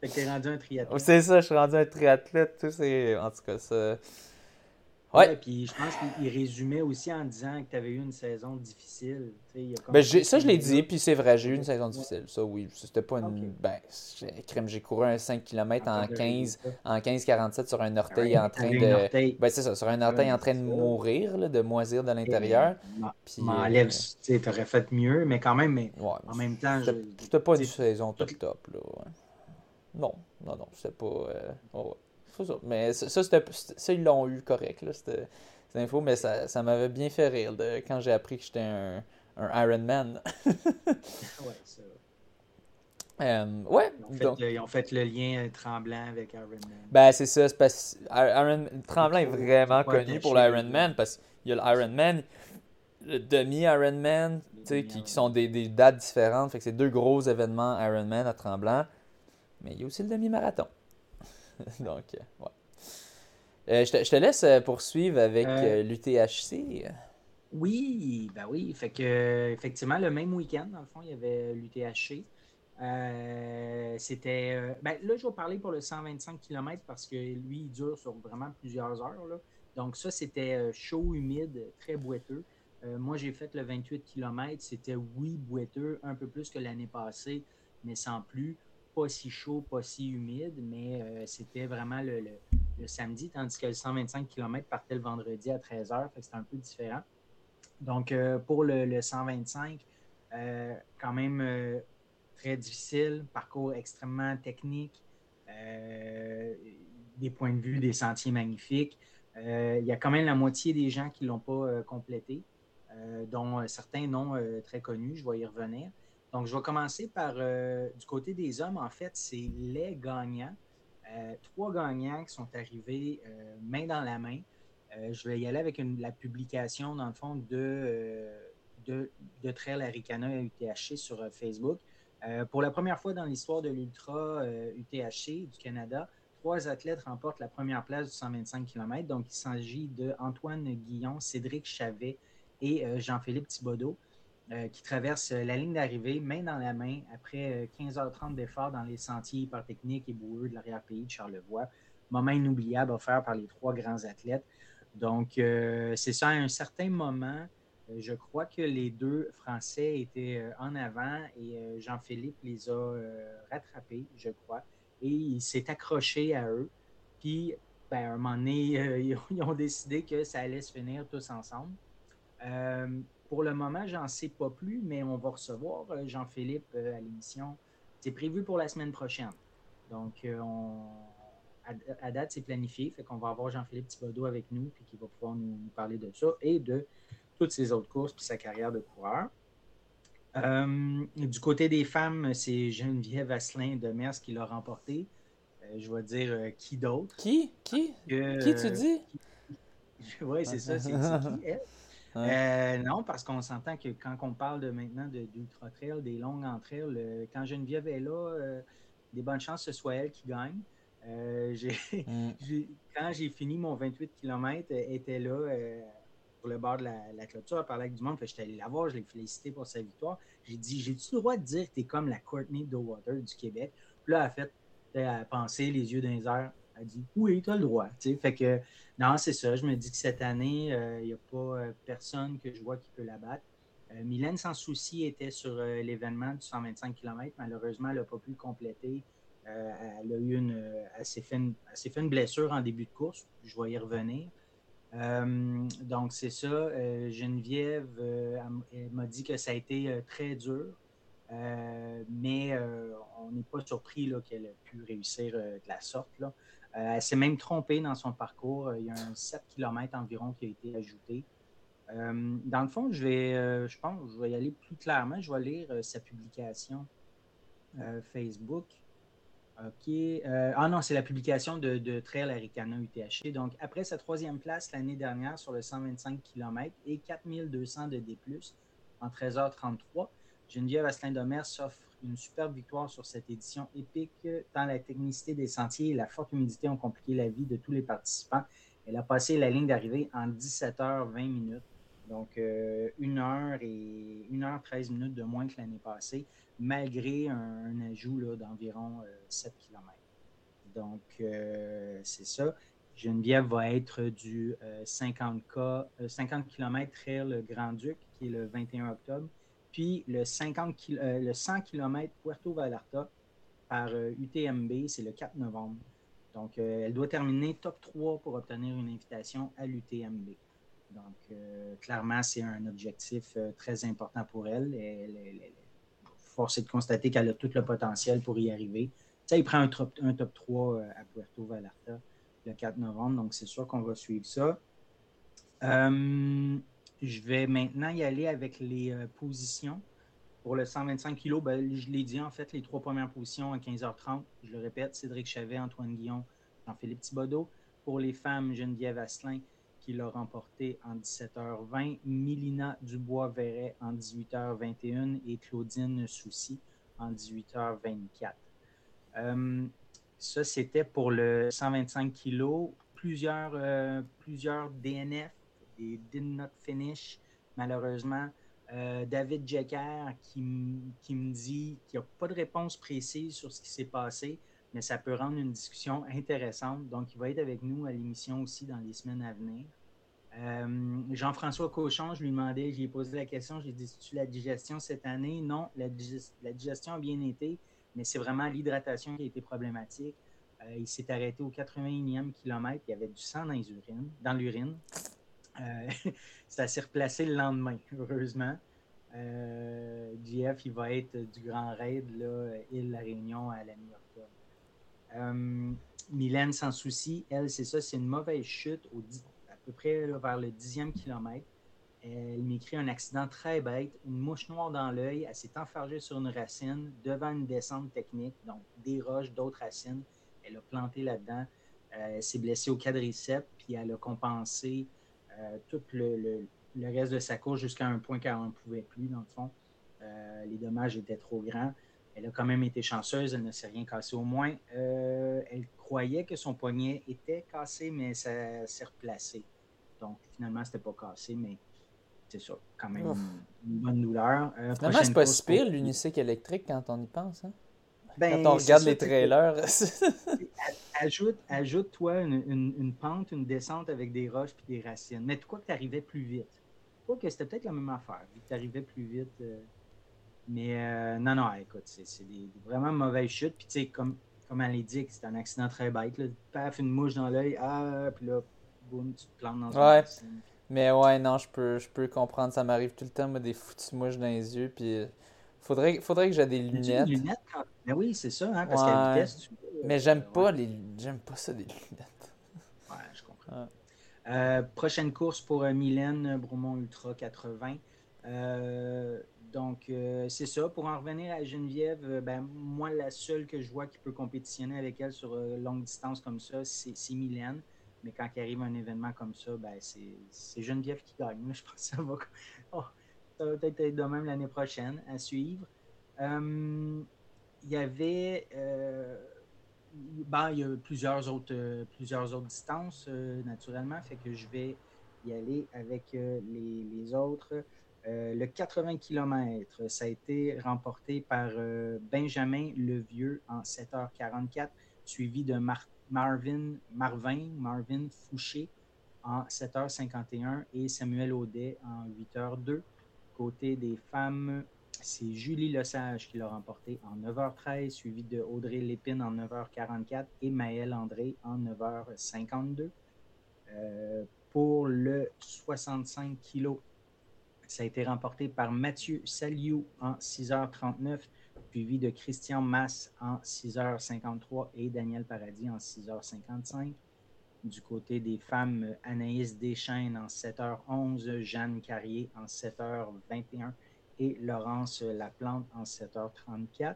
S2: Fait que t'es rendu un triathlète.
S1: C'est ça, je suis rendu un triathlète. Tu sais, en tout cas, ça.
S2: Ouais. puis je pense qu'il résumait aussi en disant que tu avais eu une saison difficile.
S1: Ben, ça, je l'ai dit, puis c'est vrai, j'ai eu une saison difficile. Ça, oui. C'était pas une. Ben, j'ai couru un 5 km en 15, en 47 sur un orteil en train de. Ben, c'est ça, sur un orteil en train de mourir, là, de moisir de l'intérieur.
S2: Puis. M'enlève, euh, tu aurais fait mieux, mais quand même, mais en même temps.
S1: C'était pas une saison top top, là. Non, non, non, c'était pas. Euh, oh, mais ça, ça, ils l'ont eu correct, là, cette, info, mais ça, ça m'avait bien fait rire de, quand j'ai appris que j'étais un, un Iron Man. ouais. Euh, ouais.
S2: Ils ont, fait, donc, le, ils ont, fait, le, lien tremblant avec Iron Man.
S1: Ben, c'est ça. Parce, Iron, tremblant est vraiment connu pour l'Iron Man parce qu'il y a l'Iron Man, le demi-Iron Man, qui, qui, sont des, des, dates différentes. Fait que c'est deux gros événements Iron Man à tremblant. Mais il y a aussi le demi-marathon. Donc, euh, ouais. Euh, je, te, je, te, laisse euh, poursuivre avec l'UTHC.
S2: Oui, ben oui. Fait que, effectivement, le même week-end, dans le fond, il y avait l'UTHC. c'était. ben, là, je vais parler pour le 125 km parce que lui, il dure sur vraiment plusieurs heures. Là. Donc, ça, c'était chaud, humide, très boiteux. moi, j'ai fait le 28 km. C'était, oui, boiteux, un peu plus que l'année passée, mais sans plus pas si chaud, pas si humide, mais euh, c'était vraiment le, samedi, tandis que le 125 km partait le vendredi à 13h, c'était un peu différent. Donc, euh, pour le, 125, euh, quand même très difficile, parcours extrêmement technique, des points de vue, des sentiers magnifiques. il y a quand même la moitié des gens qui ne l'ont pas complété, dont certains non très connus, je vais y revenir. Donc, je vais commencer par euh, du côté des hommes. En fait, c'est les gagnants. Euh, trois gagnants qui sont arrivés euh, main dans la main. je vais y aller avec la publication, dans le fond, de, de, de Trail UTHC sur Facebook. pour la première fois dans l'histoire de l'Ultra UTHC du Canada, trois athlètes remportent la première place du 125 km. Donc, il s'agit de Antoine Guillon, Cédric Chavet et Jean-Philippe Thibodeau. Euh, qui traverse euh, la ligne d'arrivée main dans la main après 15h30 euh, d'efforts dans les sentiers hyper techniques et boueux de l'arrière-pays de Charlevoix. Moment inoubliable offert par les trois grands athlètes. Donc, c'est ça, à un certain moment, je crois que les deux Français étaient en avant et Jean-Philippe les a rattrapés, je crois, et il s'est accroché à eux. Puis, ben, à un moment donné, ils ont décidé que ça allait se finir tous ensemble. Pour le moment, j'en sais pas plus, mais on va recevoir euh, Jean-Philippe euh, à l'émission. C'est prévu pour la semaine prochaine. Donc, euh, à, date, c'est planifié. Fait qu'on va avoir Jean-Philippe Thibodeau avec nous, puis qui va pouvoir nous, parler de ça et de toutes ses autres courses, puis sa carrière de coureur. du côté des femmes, c'est Geneviève Asselin de Mers qui l'a remporté. je vais dire qui d'autre?
S1: Qui? Qui? Qui tu dis?
S2: Oui, c'est ça. C'est qui elle? Euh, non, parce qu'on s'entend que quand on parle de maintenant d'ultra trail, des longues entre elles, quand Geneviève est là, euh, des bonnes chances que ce soit elle qui gagne. Mm. quand j'ai fini mon 28 km, elle était là pour le bord de la, clôture, elle parlait avec du monde. J'étais allé la voir, je l'ai félicité pour sa victoire. J'ai dit J'ai-tu le droit de dire que tu es comme la Courtney Dowater du Québec Puis là, elle a fait, elle a pensé, les yeux dans les airs. Elle dit Oui, tu as le droit. fait que, non, c'est ça. Je me dis que cette année, il euh, n'y a pas euh, personne que je vois qui peut la battre. Euh, Mylène, sans souci, était sur l'événement du 125 km. Malheureusement, elle n'a pas pu le compléter. elle a eu une. S'est fait, une blessure en début de course. Je vais y revenir. Donc, c'est ça. Geneviève m'a dit que ça a été très dur, mais on n'est pas surpris qu'elle ait pu réussir de la sorte. Là. elle s'est même trompée dans son parcours. Il y a un 7 km environ qui a été ajouté. dans le fond, je vais, je pense, je vais y aller plus clairement. Je vais lire sa publication Facebook. OK. Euh, ah non, c'est la publication de, de Trail Aricana UTHC. Donc, après sa troisième place l'année dernière sur le 125 km et 4200 de D, en 13h33, Geneviève Asselin-Domers s'offre une superbe victoire sur cette édition épique, tant la technicité des sentiers et la forte humidité ont compliqué la vie de tous les participants. Elle a passé la ligne d'arrivée en 17h20 minutes. Donc, euh, 1 heure et 1 h 13 minutes de moins que l'année passée malgré un, ajout d'environ 7 euh, km. Donc, euh, c'est ça. Geneviève va être du 50K, 50 km Grand-Duc, qui est le 21 octobre, puis le, 50 le 100 km Puerto Vallarta par UTMB, c'est le 4 novembre. Donc, elle doit terminer top 3 pour obtenir une invitation à l'UTMB. Donc, clairement, c'est un objectif très important pour elle. elle, elle force est de constater qu'elle a tout le potentiel pour y arriver. Ça, il prend un top, un top 3 euh, à Puerto Vallarta le 4 novembre, donc c'est sûr qu'on va suivre ça. Euh, je vais maintenant y aller avec les euh, positions. Pour le 125 kg, ben, je l'ai dit en fait, les trois premières positions à 15h30. Je le répète, Cédric Chavet, Antoine Guillon, Jean-Philippe Thibodeau. Pour les femmes, Geneviève Asselin, qui l'a remporté en 17h20, Milina Dubois-Verret en 18h21 et Claudine Soucy en 18h24. Euh, ça, c'était pour le 125 kg. Plusieurs, euh, plusieurs DNF, did not finish, malheureusement. Euh, David Jecker qui, me dit qu'il n'y a pas de réponse précise sur ce qui s'est passé, mais ça peut rendre une discussion intéressante. Donc, il va être avec nous à l'émission aussi dans les semaines à venir. Euh, Jean-François Cochon, je lui demandais, j'ai posé la question, j'ai dit, tu la digestion cette année? Non, la, digestion a bien été, mais c'est vraiment l'hydratation qui a été problématique. Euh, il s'est arrêté au 81e kilomètre, il y avait du sang dans l'urine. Euh, ça s'est replacé le lendemain, heureusement. GF, il va être du Grand Raid, là, île La Réunion à la mi-octobre. Mylène, sans souci, elle, c'est ça, c'est une mauvaise chute au peu près vers le dixième kilomètre. Elle m'écrit un accident très bête, une mouche noire dans l'œil. Elle s'est enfargée sur une racine devant une descente technique, donc des roches, d'autres racines. Elle a planté là-dedans. Euh, elle s'est blessée au quadriceps, puis elle a compensé euh, tout le, reste de sa course jusqu'à un point qu'elle n'en pouvait plus, dans le fond. Euh, les dommages étaient trop grands. Elle a quand même été chanceuse, elle ne s'est rien cassé. Au moins, elle croyait que son poignet était cassé, mais ça s'est replacé. Donc, finalement, c'était pas cassé, mais c'est ça, quand même une, bonne douleur.
S1: Euh, finalement, c'est pas si pire l'unicycle électrique quand on y pense. Hein? Ben, quand on regarde les trailers.
S2: ajoute, ajoute, toi, une, pente, une descente avec des roches et des racines. Mais quoi que tu arrivais plus vite. Quoi que c'était peut-être la même affaire, vu que tu arrivais plus vite. Euh, mais euh, non, non, écoute, c'est des, vraiment mauvaises chutes. Puis, tu sais, comme, comme elle dit, c'est un accident très bête. Là. Paf, une mouche dans l'œil, ah, puis là, tu te plantes dans
S1: ouais. Mais ouais, non, je peux, je peux comprendre. Ça m'arrive tout le temps, moi, des foutus mouches dans les yeux. Puis euh, faudrait, faudrait que j'ai des lunettes.
S2: Des lunettes quand... Ben oui, c'est ça, hein, parce qu'à vitesse, tu...
S1: Mais j'aime pas les. J'aime pas ça des lunettes.
S2: Ouais, je comprends. Euh, prochaine course pour euh, Mylène Bromont Ultra 80. donc, c'est ça. Pour en revenir à Geneviève, ben, moi, la seule que je vois qui peut compétitionner avec elle sur longue distance comme ça, c'est Mylène. Mais quand il arrive un événement comme ça, ben c'est Geneviève qui gagne. Je pense que ça va, oh, ça va peut-être être de même l'année prochaine à suivre. Euh, il y avait euh, ben, il y a plusieurs autres, plusieurs autres distances, naturellement, fait que je vais y aller avec les, les, autres. le 80 km, ça a été remporté par Benjamin Levieux en 7h44, suivi de Marvin, Marvin, Marvin Fouché en 7h51 et Samuel Audet en 8h02. Côté des femmes, c'est Julie Lesage qui l'a remporté en 9h13, suivi de Audrey Lépine en 9h44 et Maëlle André en 9h52. Euh, pour le 65 kg, ça a été remporté par Mathieu Saliou en 6h39, suivi de Christian Mass en 6h53 et Daniel Paradis en 6h55. Du côté des femmes, Anaïs Deschaines en 7h11, Jeanne Carrier en 7h21 et Laurence Laplante en 7h34.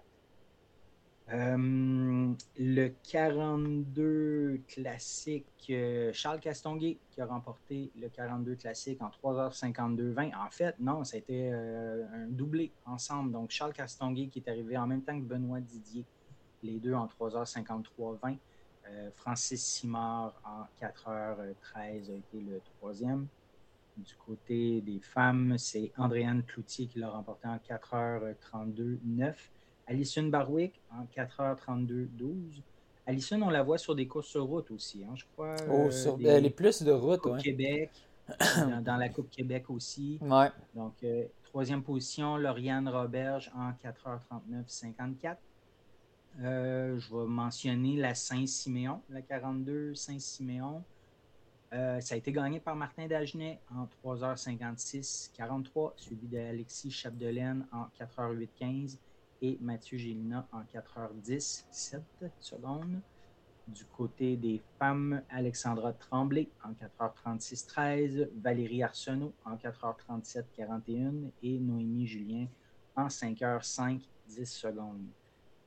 S2: Euh, le 42 classique, euh, Charles Castonguay qui a remporté le 42 classique en 3h52-20. En fait, non, c'était euh, un doublé ensemble. Donc, Charles Castonguay qui est arrivé en même temps que Benoît Didier, les deux en 3h53-20. Euh, Francis Simard en 4h13 a été le troisième. Du côté des femmes, c'est Andréane Cloutier qui l'a remporté en 4h32-9. Alison Barwick en 4h32-12. Alison, on la voit sur des courses sur route aussi, hein, je crois.
S1: Oh,
S2: sur,
S1: elle est plus de route,
S2: oui. Québec, dans, la Coupe Québec aussi.
S1: Ouais.
S2: Donc, euh, troisième position, Lauriane Roberge en 4h39-54. Euh, je vais mentionner la Saint-Siméon, la 42 Saint-Siméon. Euh, ça a été gagné par Martin Dagenet en 3h56-43, suivi d'Alexis Chapdelaine en 4h08-15 et Mathieu Gélina en 4h10 7 secondes. Du côté des femmes, Alexandra Tremblay en 4h36 13, Valérie Arsenault en 4h37 41 et Noémie Julien en 5h5 10 secondes.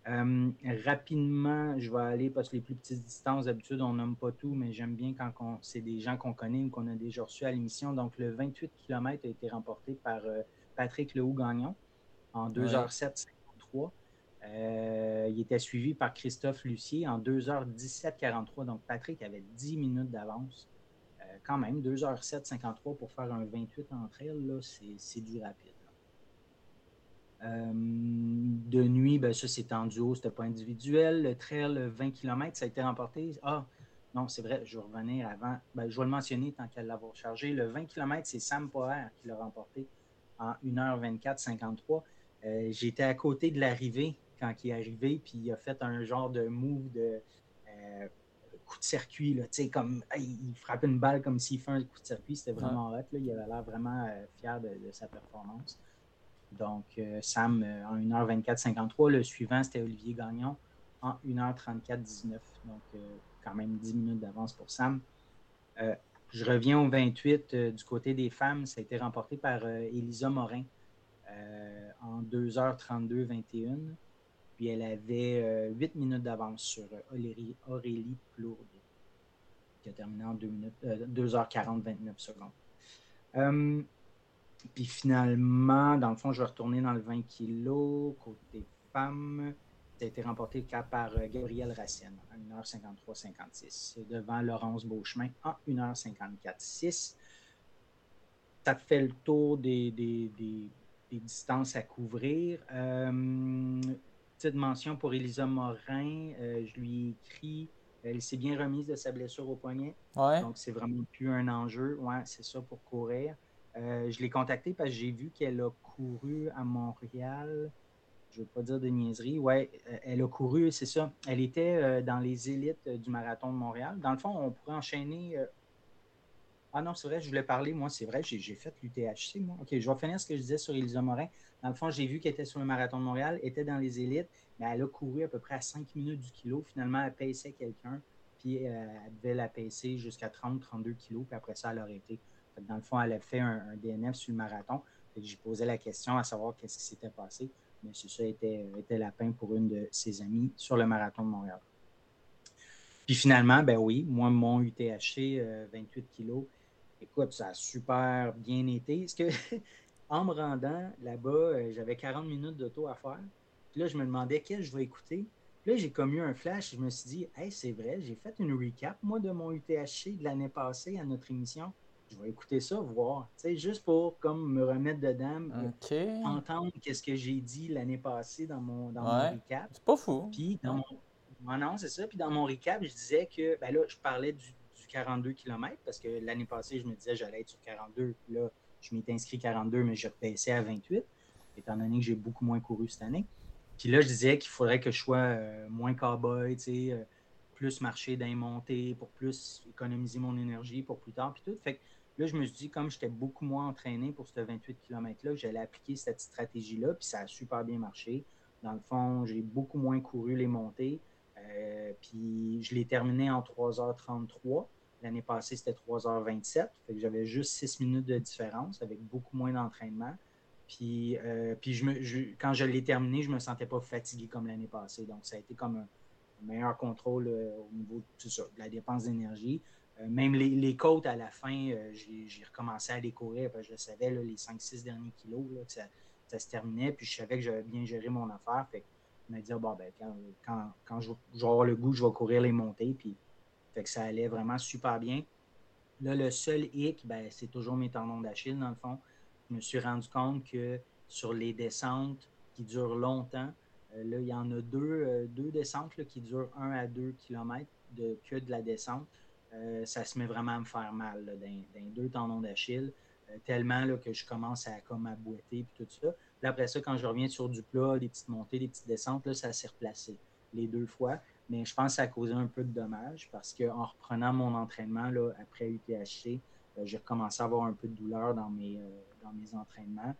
S2: Euh, rapidement, je vais aller parce que les plus petites distances, d'habitude, on nomme pas tout, mais j'aime bien quand c'est des gens qu'on connaît ou qu'on a déjà reçus à l'émission. Donc, le 28 km a été remporté par euh, Patrick Lehoux-Gagnon en 2h07-53. Euh, il était suivi par Christophe Lucier en 2h17-43. Donc, Patrick avait 10 minutes d'avance. quand même, 2h07-53 pour faire un 28 entre elles, c'est du rapide. Euh, de nuit, ben, ça c'est en duo, c'était pas individuel. Le trail 20 km, ça a été remporté. Ah, non, c'est vrai, je vais revenir avant. Ben, je vais le mentionner tant qu'elle l'a chargé. Le 20 km, c'est Sam Poher qui l'a remporté en 1h24-53. Euh, j'étais à côté de l'arrivée quand il est arrivé, puis il a fait un genre de move de euh, coup de circuit. Là, comme, il frappe une balle comme s'il fait un coup de circuit. C'était vraiment hot. Il avait l'air vraiment fier de, sa performance. Donc, euh, Sam euh, en 1h24-53. Le suivant, c'était Olivier Gagnon en 1h34-19. Donc, euh, quand même 10 minutes d'avance pour Sam. je reviens au 28 du côté des femmes. Ça a été remporté par Elisa Morin en 2h32-21. Puis elle avait 8 minutes d'avance sur Aurélie, Aurélie Plourde, qui a terminé en 2h40-29 secondes. Puis finalement, dans le fond, je vais retourner dans le 20 kg. Côté femme, ça a été remporté par euh, Gabrielle Racine en 1h53-56 devant Laurence Beauchemin en 1h54-6. Ça fait le tour des, distances à couvrir. Euh, petite mention pour Elisa Morin. Euh, je lui ai écrit. Elle s'est bien remise de sa blessure au poignet. Donc, c'est vraiment plus un enjeu. Ouais, c'est ça pour courir. Euh, je l'ai contactée parce que j'ai vu qu'elle a couru à Montréal. Je ne veux pas dire de niaiserie. Ouais, euh, elle a couru, c'est ça. Elle était euh, dans les élites du marathon de Montréal. Dans le fond, on pourrait enchaîner. Ah non, c'est vrai, je voulais parler. Moi, c'est vrai, j'ai fait l'UTHC, moi. OK, je vais finir ce que je disais sur Elisa Morin. Dans le fond, j'ai vu qu'elle était sur le marathon de Montréal, était dans les élites, mais elle a couru à peu près à 5 minutes du kilo. Finalement, elle paissait quelqu'un, puis elle devait la paisser jusqu'à 30-32 kilos, puis après ça, elle a arrêté. Dans le fond, elle a fait un, DNF sur le marathon. J'ai posé la question à savoir qu'est-ce qui s'était passé. Mais c'est ça était, était lapin pour une de ses amies sur le marathon de Montréal. Puis finalement, ben oui, moi, mon UTHC, 28 kilos, écoute, ça a super bien été. Parce que en me rendant là-bas, euh, j'avais 40 minutes d'auto à faire. Puis là, je me demandais qu'est-ce que je vais écouter. Là, j'ai comme eu un flash. Je me suis dit, hey, c'est vrai, j'ai fait une recap, moi, de mon UTHC de l'année passée à notre émission. Je vais écouter ça, voir. Tu sais, juste pour comme me remettre dedans, entendre qu'est-ce que j'ai dit l'année passée dans mon, dans mon recap.
S1: C'est pas fou.
S2: Puis dans mon... non, c'est ça. Puis dans mon recap, je disais que, ben là, je parlais du, 42 km parce que l'année passée, je me disais j'allais être sur 42. Puis là, je m'étais inscrit 42, mais je repassais à 28, étant donné que j'ai beaucoup moins couru cette année. Puis là, je disais qu'il faudrait que je sois euh, moins cowboy, tu sais, euh, plus marcher d'un montée pour plus économiser mon énergie pour plus tard, puis tout. Fait que là, je me suis dit, comme j'étais beaucoup moins entraîné pour ce 28 km-là, j'allais appliquer cette stratégie-là, puis ça a super bien marché. Dans le fond, j'ai beaucoup moins couru les montées. Euh, puis je l'ai terminé en 3h33. L'année passée, c'était 3h27. Fait que j'avais juste 6 minutes de différence avec beaucoup moins d'entraînement. Puis, euh, puis quand je l'ai terminé, je ne me sentais pas fatigué comme l'année passée. Donc, ça a été comme un, meilleur contrôle euh, au niveau de la dépense d'énergie. Euh, même les, côtes à la fin, j'ai recommencé à les courir parce que je savais les 5-6 derniers kilos que ça, se terminait. Puis je savais que j'avais bien géré mon affaire. Fait que je me disais, bon, ben, quand, quand, je, vais avoir le goût, je vais courir les montées. Puis fait que ça allait vraiment super bien. Là, le seul hic, ben, c'est toujours mes tendons d'Achille, dans le fond je me suis rendu compte que sur les descentes qui durent longtemps, euh, là, il y en a deux, euh, deux descentes qui durent 1 à 2 km de, que de la descente. Euh, ça se met vraiment à me faire mal dans, deux tendons d'Achille, tellement là, que je commence à comme à boiter et tout ça. Puis après ça, quand je reviens sur du plat, des petites montées, des petites descentes, là, ça s'est replacé les deux fois. Mais je pense que ça a causé un peu de dommages parce qu'en reprenant mon entraînement là, après UTHC, j'ai recommencé à avoir un peu de douleur dans mes, mes entraînements.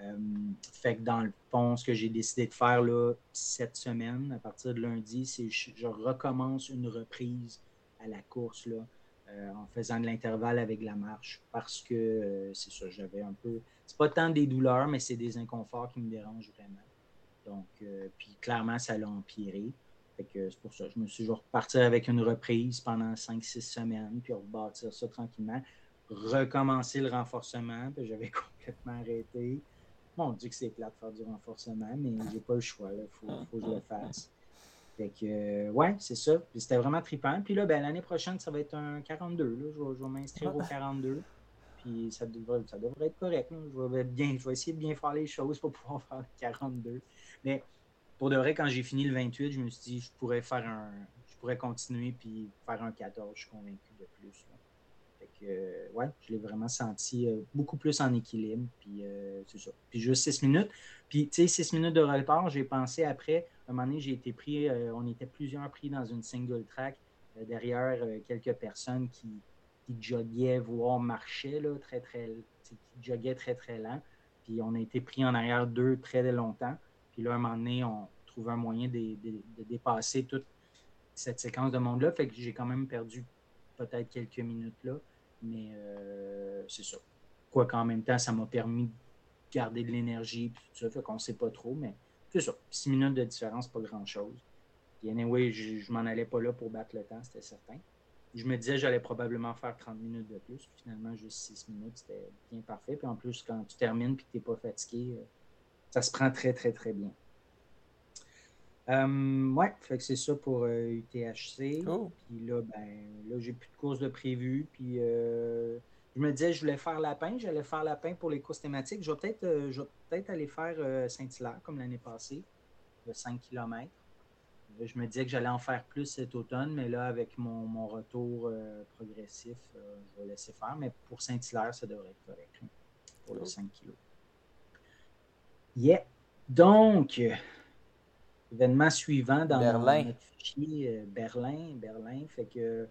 S2: Euh, fait que dans le fond, ce que j'ai décidé de faire là, cette semaine, à partir de lundi, c'est je, je recommence une reprise à la course là, euh, en faisant de l'intervalle avec la marche parce que euh, c'est ça, j'avais un peu. C'est pas tant des douleurs, mais c'est des inconforts qui me dérangent vraiment. Donc, puis clairement, ça l'a empiré. Fait que c'est pour ça. Je me suis toujours reparti avec une reprise pendant 5-6 semaines, puis rebâtir ça tranquillement recommencer le renforcement, puis j'avais complètement arrêté. Bon, on dit que c'est plat de faire du renforcement, mais j'ai pas le choix. Il faut, que je le fasse. Fait que, euh, ouais, c'est ça. Puis c'était vraiment trippant. Puis là, ben, l'année prochaine, ça va être un 42. Là. Je vais, m'inscrire au 42. Puis ça devrait, ça devrait être correct. Je, vais bien, je vais essayer de bien faire les choses pour pouvoir faire le 42. Mais pour de vrai, quand j'ai fini le 28, je me suis dit, je pourrais faire un. Je pourrais continuer puis faire un 14. Je suis convaincu de plus ouais, je l'ai vraiment senti euh, beaucoup plus en équilibre. Puis euh, c'est ça. Puis juste six minutes. Puis, tu sais, six minutes de retard, j'ai pensé après, un moment donné, j'ai été pris, euh, on était plusieurs pris dans une single track derrière quelques personnes qui, qui joggaient, voire marchaient, là, très, très, qui joggaient très, très lent. Puis on a été pris en arrière d'eux très longtemps. Puis là, un moment donné, on trouvait un moyen de, de dépasser toute cette séquence de monde-là. Fait que j'ai quand même perdu peut-être quelques minutes là. Mais euh, c'est ça. Quoi qu'en même temps, ça m'a permis de garder de l'énergie et tout ça. Fait qu'on ne sait pas trop, mais c'est ça. Six minutes de différence, pas grand-chose. Puis anyway, je, je m'en allais pas là pour battre le temps, c'était certain. Je me disais j'allais probablement faire 30 minutes de plus. Finalement, juste 6 minutes, c'était bien parfait. Puis en plus, quand tu termines et que tu n'es pas fatigué, euh, ça se prend très, très, très bien. Euh, ouais, fait que c'est ça pour UTHC. Euh, puis là, ben, là, j'ai plus de courses de prévues. Puis euh, je me disais, je voulais faire lapin. J'allais faire lapin pour les courses thématiques. Je vais peut-être peut aller faire Saint-Hilaire comme l'année passée, de 5 km. Je me disais que j'allais en faire plus cet automne, mais là, avec mon, mon retour progressif, je vais laisser faire. Mais pour Saint-Hilaire, ça devrait être correct hein, pour le 5 kg. Yeah. Donc, événement suivant dans
S1: Berlin.
S2: notre fichier euh, Berlin, Berlin. Fait que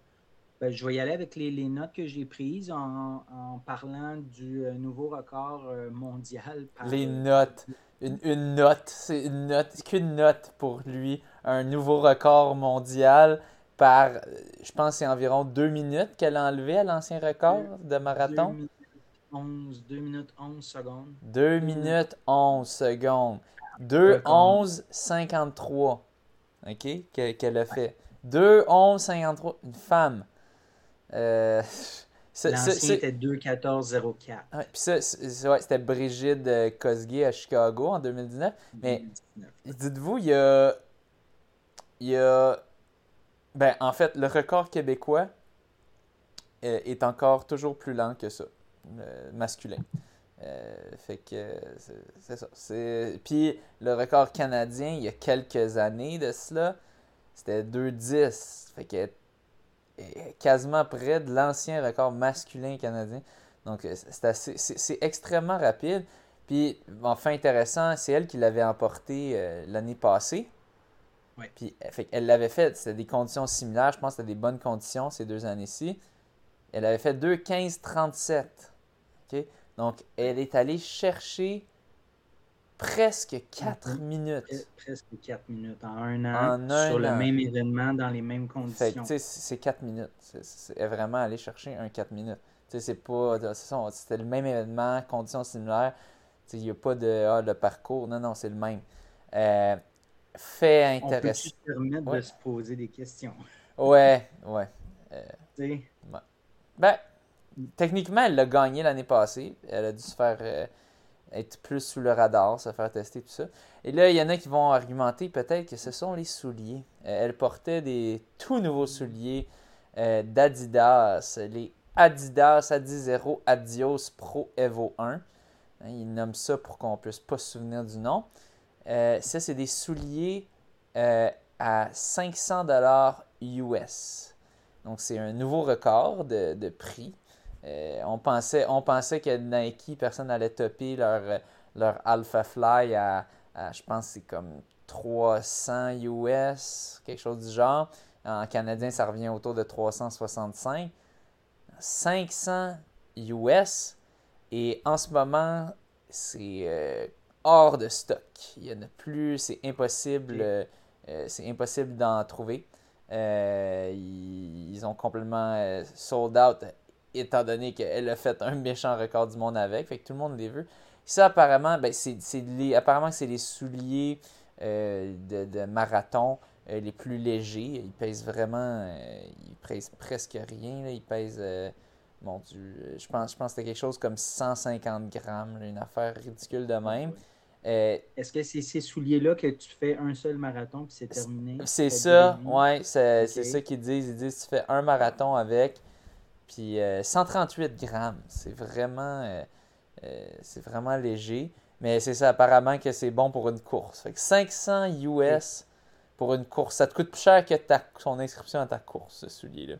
S2: ben, je vais y aller avec les, notes que j'ai prises en, parlant du euh, nouveau record euh, mondial.
S1: les notes. Une, note. C'est une note. Qu'une note pour lui. Un nouveau record mondial par, je pense, c'est environ deux minutes qu'elle a enlevé à l'ancien record de marathon.
S2: 2 minutes 11 secondes.
S1: 2 minutes 11 secondes. 2, 11, 53. OK? Qu'elle a fait. 2, 11, 53. Une femme. Euh,
S2: L'ancien était 2, 14, 04.
S1: puis ça, ouais, c'était Brigitte euh, Kosgei à Chicago en 2019. Mais dites-vous, il y a, il y a. Ben, en fait, le record québécois euh, est encore toujours plus lent que ça, masculin. Euh, fait que c'est ça. Puis le record canadien, il y a quelques années de cela, c'était 2-10. Fait que quasiment près de l'ancien record masculin canadien. Donc euh, c'est extrêmement rapide. Puis enfin intéressant, c'est elle qui l'avait emporté euh, l'année passée. Puis fait, elle l'avait fait, c'était des conditions similaires, je pense que c'était des bonnes conditions ces deux années-ci. Elle avait fait 2-15-37. OK? Donc, elle est allée chercher presque 4 mhm. minutes.
S2: Presque 4 minutes en un an, sur le même événement, dans les mêmes conditions.
S1: C'est 4 minutes. C'est vraiment aller chercher un 4 minutes. C'est pas. C'était le même événement, conditions similaires. Il n'y a pas de ah, le parcours. Non, non, c'est le même. Euh, fait intéressant.
S2: On peut permettre de se poser des questions?
S1: Ouais, ouais. Euh, ouais. Ben, techniquement, elle l'a gagné l'année passée. Elle a dû se faire euh, être plus sous le radar, se faire tester, tout ça. Et là, il y en a qui vont argumenter peut-être que ce sont les souliers. Euh, elle portait des tout nouveaux souliers euh, d'Adidas, les Adidas Adizero Adios Pro Evo 1. Hein, ils nomment ça pour qu'on puisse pas se souvenir du nom. ça, c'est des souliers à 500 dollars US. Donc, c'est un nouveau record de prix. Euh, on, pensait, on pensait que Nike, personne n'allait topper leur, leur Alpha Fly à, je pense, c'est comme 300 US, quelque chose du genre. En canadien, ça revient autour de 365. 500 US. Et en ce moment, c'est euh, hors de stock. Il n'y en a plus, c'est impossible, euh, c'est impossible d'en trouver. ils, ont complètement sold out étant donné qu'elle a fait un méchant record du monde avec. Fait que tout le monde les veut. Ça, apparemment, ben, c'est, les, apparemment c'est les souliers euh, de, marathon euh, les plus légers. Ils pèsent vraiment. Euh, ils pèsent presque rien. Ils pèsent. mon Dieu. Je pense, je pense que c'était quelque chose comme 150 grammes. une affaire ridicule de même.
S2: Est-ce que c'est ces souliers-là que tu fais un seul marathon puis c'est terminé?
S1: C'est ça, ouais, c'est, c'est ça qu'ils disent. Ils disent tu fais un marathon avec, puis 138 euh, grammes, c'est vraiment, euh, euh, c'est vraiment léger. Mais c'est ça, apparemment que c'est bon pour une course. Fait que 500 US pour une course, ça te coûte plus cher que ta, son inscription à ta course, ce soulier-là.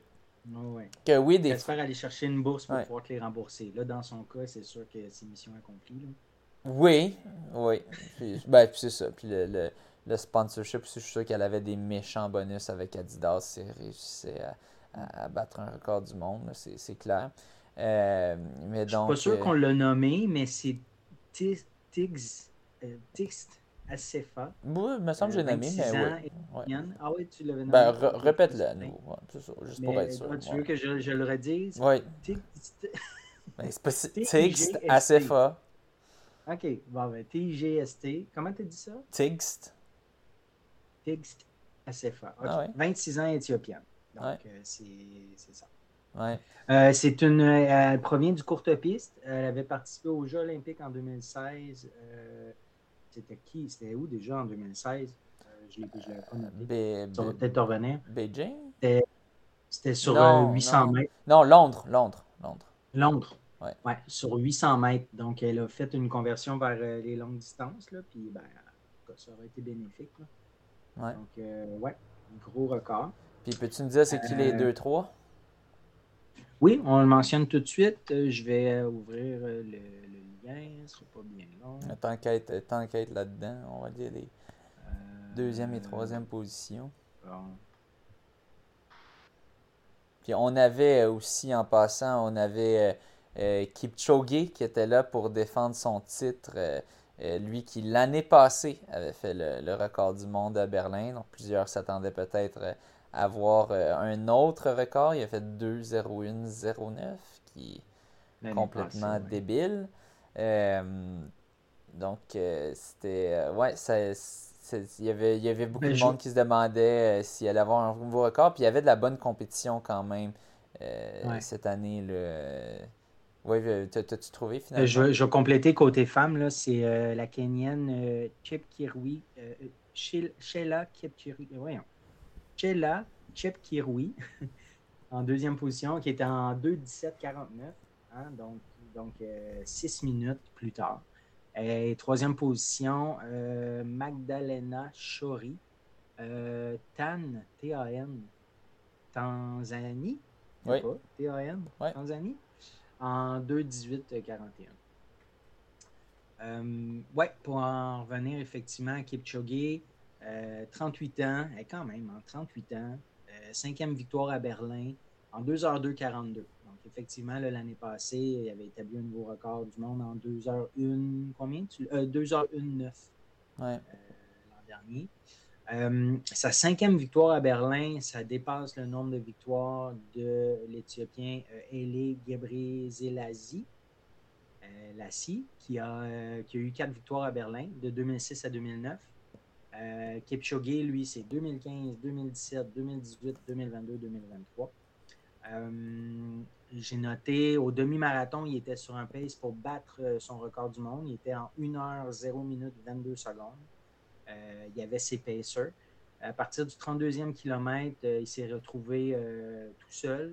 S2: Oui.
S1: Que oui, des
S2: J'espère aller chercher une bourse pour pouvoir te les rembourser. Là, dans son cas, c'est sûr que c'est mission accomplie.
S1: Oui, oui. Puis, ben, puis c'est ça. Puis le, le, sponsorship, je suis sûr qu'elle avait des méchants bonus avec Adidas. C'est réussissait à à, battre un record du monde, c'est clair. Euh, mais donc,
S2: Je suis pas sûr euh, qu'on l'a nommé, mais c'est Tigst euh, Acefa.
S1: Oui, il me semble que j'ai nommé, mais
S2: oui. Ah oui, tu l'avais nommé.
S1: Ben, répète-le à nous, juste pour être sûr.
S2: tu veux que je, je, le redise?
S1: Oui. Tigst... ben, c'est Tigst Acefa.
S2: OK, bon, ben, T-G-S-T. Comment tu dit ça?
S1: Tigst.
S2: Tigst Acefa. OK. Ah 26 ans éthiopienne. Donc, euh, c'est ça. Euh, c'est une, elle provient du courte piste. Elle avait participé aux Jeux olympiques en 2016. Euh, c'était qui? C'était où déjà en 2016? je ne l'avais pas noté. Ça va peut-être revenir.
S1: Beijing?
S2: C'était sur 800 mètres.
S1: Non, Londres. Londres. Londres.
S2: Londres. Ouais. ouais. sur 800 mètres. Donc, elle a fait une conversion vers les longues distances. Là, puis, ben, ça aurait été bénéfique. Là. Donc, ouais, un gros record.
S1: Puis peux-tu nous dire c'est qui les 2-3? Euh,
S2: oui, on le mentionne tout de suite. Euh, je vais euh, ouvrir le, lien, ce sera pas bien long.
S1: Tant qu'à être, là-dedans, on va dire les deuxième et troisième positions. Puis on avait aussi, en passant, on avait Kipchoge qui était là pour défendre son titre. lui qui, l'année passée, avait fait le, le, record du monde à Berlin. Donc plusieurs s'attendaient peut-être avoir euh, un autre record. Il a fait 2-0-1-0-9, qui est complètement débile. Euh, donc, euh, c'était. ouais, ça, il, y avait, il y avait beaucoup de monde qui se demandait s'il allait avoir un nouveau record. Puis il y avait de la bonne compétition quand même cette année. Le... Oui, t'as-tu trouvé finalement?
S2: Je, vais compléter côté femme. C'est la Kenyenne Chip Kirui. Sheila Kipkirui. Voyons. Chela Chepkirui en deuxième position, qui était en 2-17-49, hein, donc, donc 6 minutes plus tard. Et troisième position, Magdalena Chori, Tan, T-A-N, Tanzanie.
S1: Oui.
S2: T-A-N, Tanzanie, en 2-18-41. Euh, ouais, pour en revenir effectivement à Kipchoge, 38 euh, ans, et quand même, en 38 ans, euh, cinquième victoire à Berlin en 2h2-42. Donc, effectivement, l'année passée, il avait établi un nouveau record du monde en 2h1, combien 2h1-9
S1: l'an
S2: dernier. sa cinquième victoire à Berlin, ça dépasse le nombre de victoires de l'Éthiopien Ele Gebrselassie. Lassie, qui a, euh, qui a eu quatre victoires à Berlin de 2006 à 2009. Euh, Kipchoge, lui, c'est 2015, 2017, 2018, 2022, 2023. J'ai noté au demi-marathon, il était sur un pace pour battre euh, son record du monde. Il était en 1 h 0 minutes 22 secondes. il y avait ses pacers. À partir du 32e kilomètre, euh, il s'est retrouvé euh, tout seul.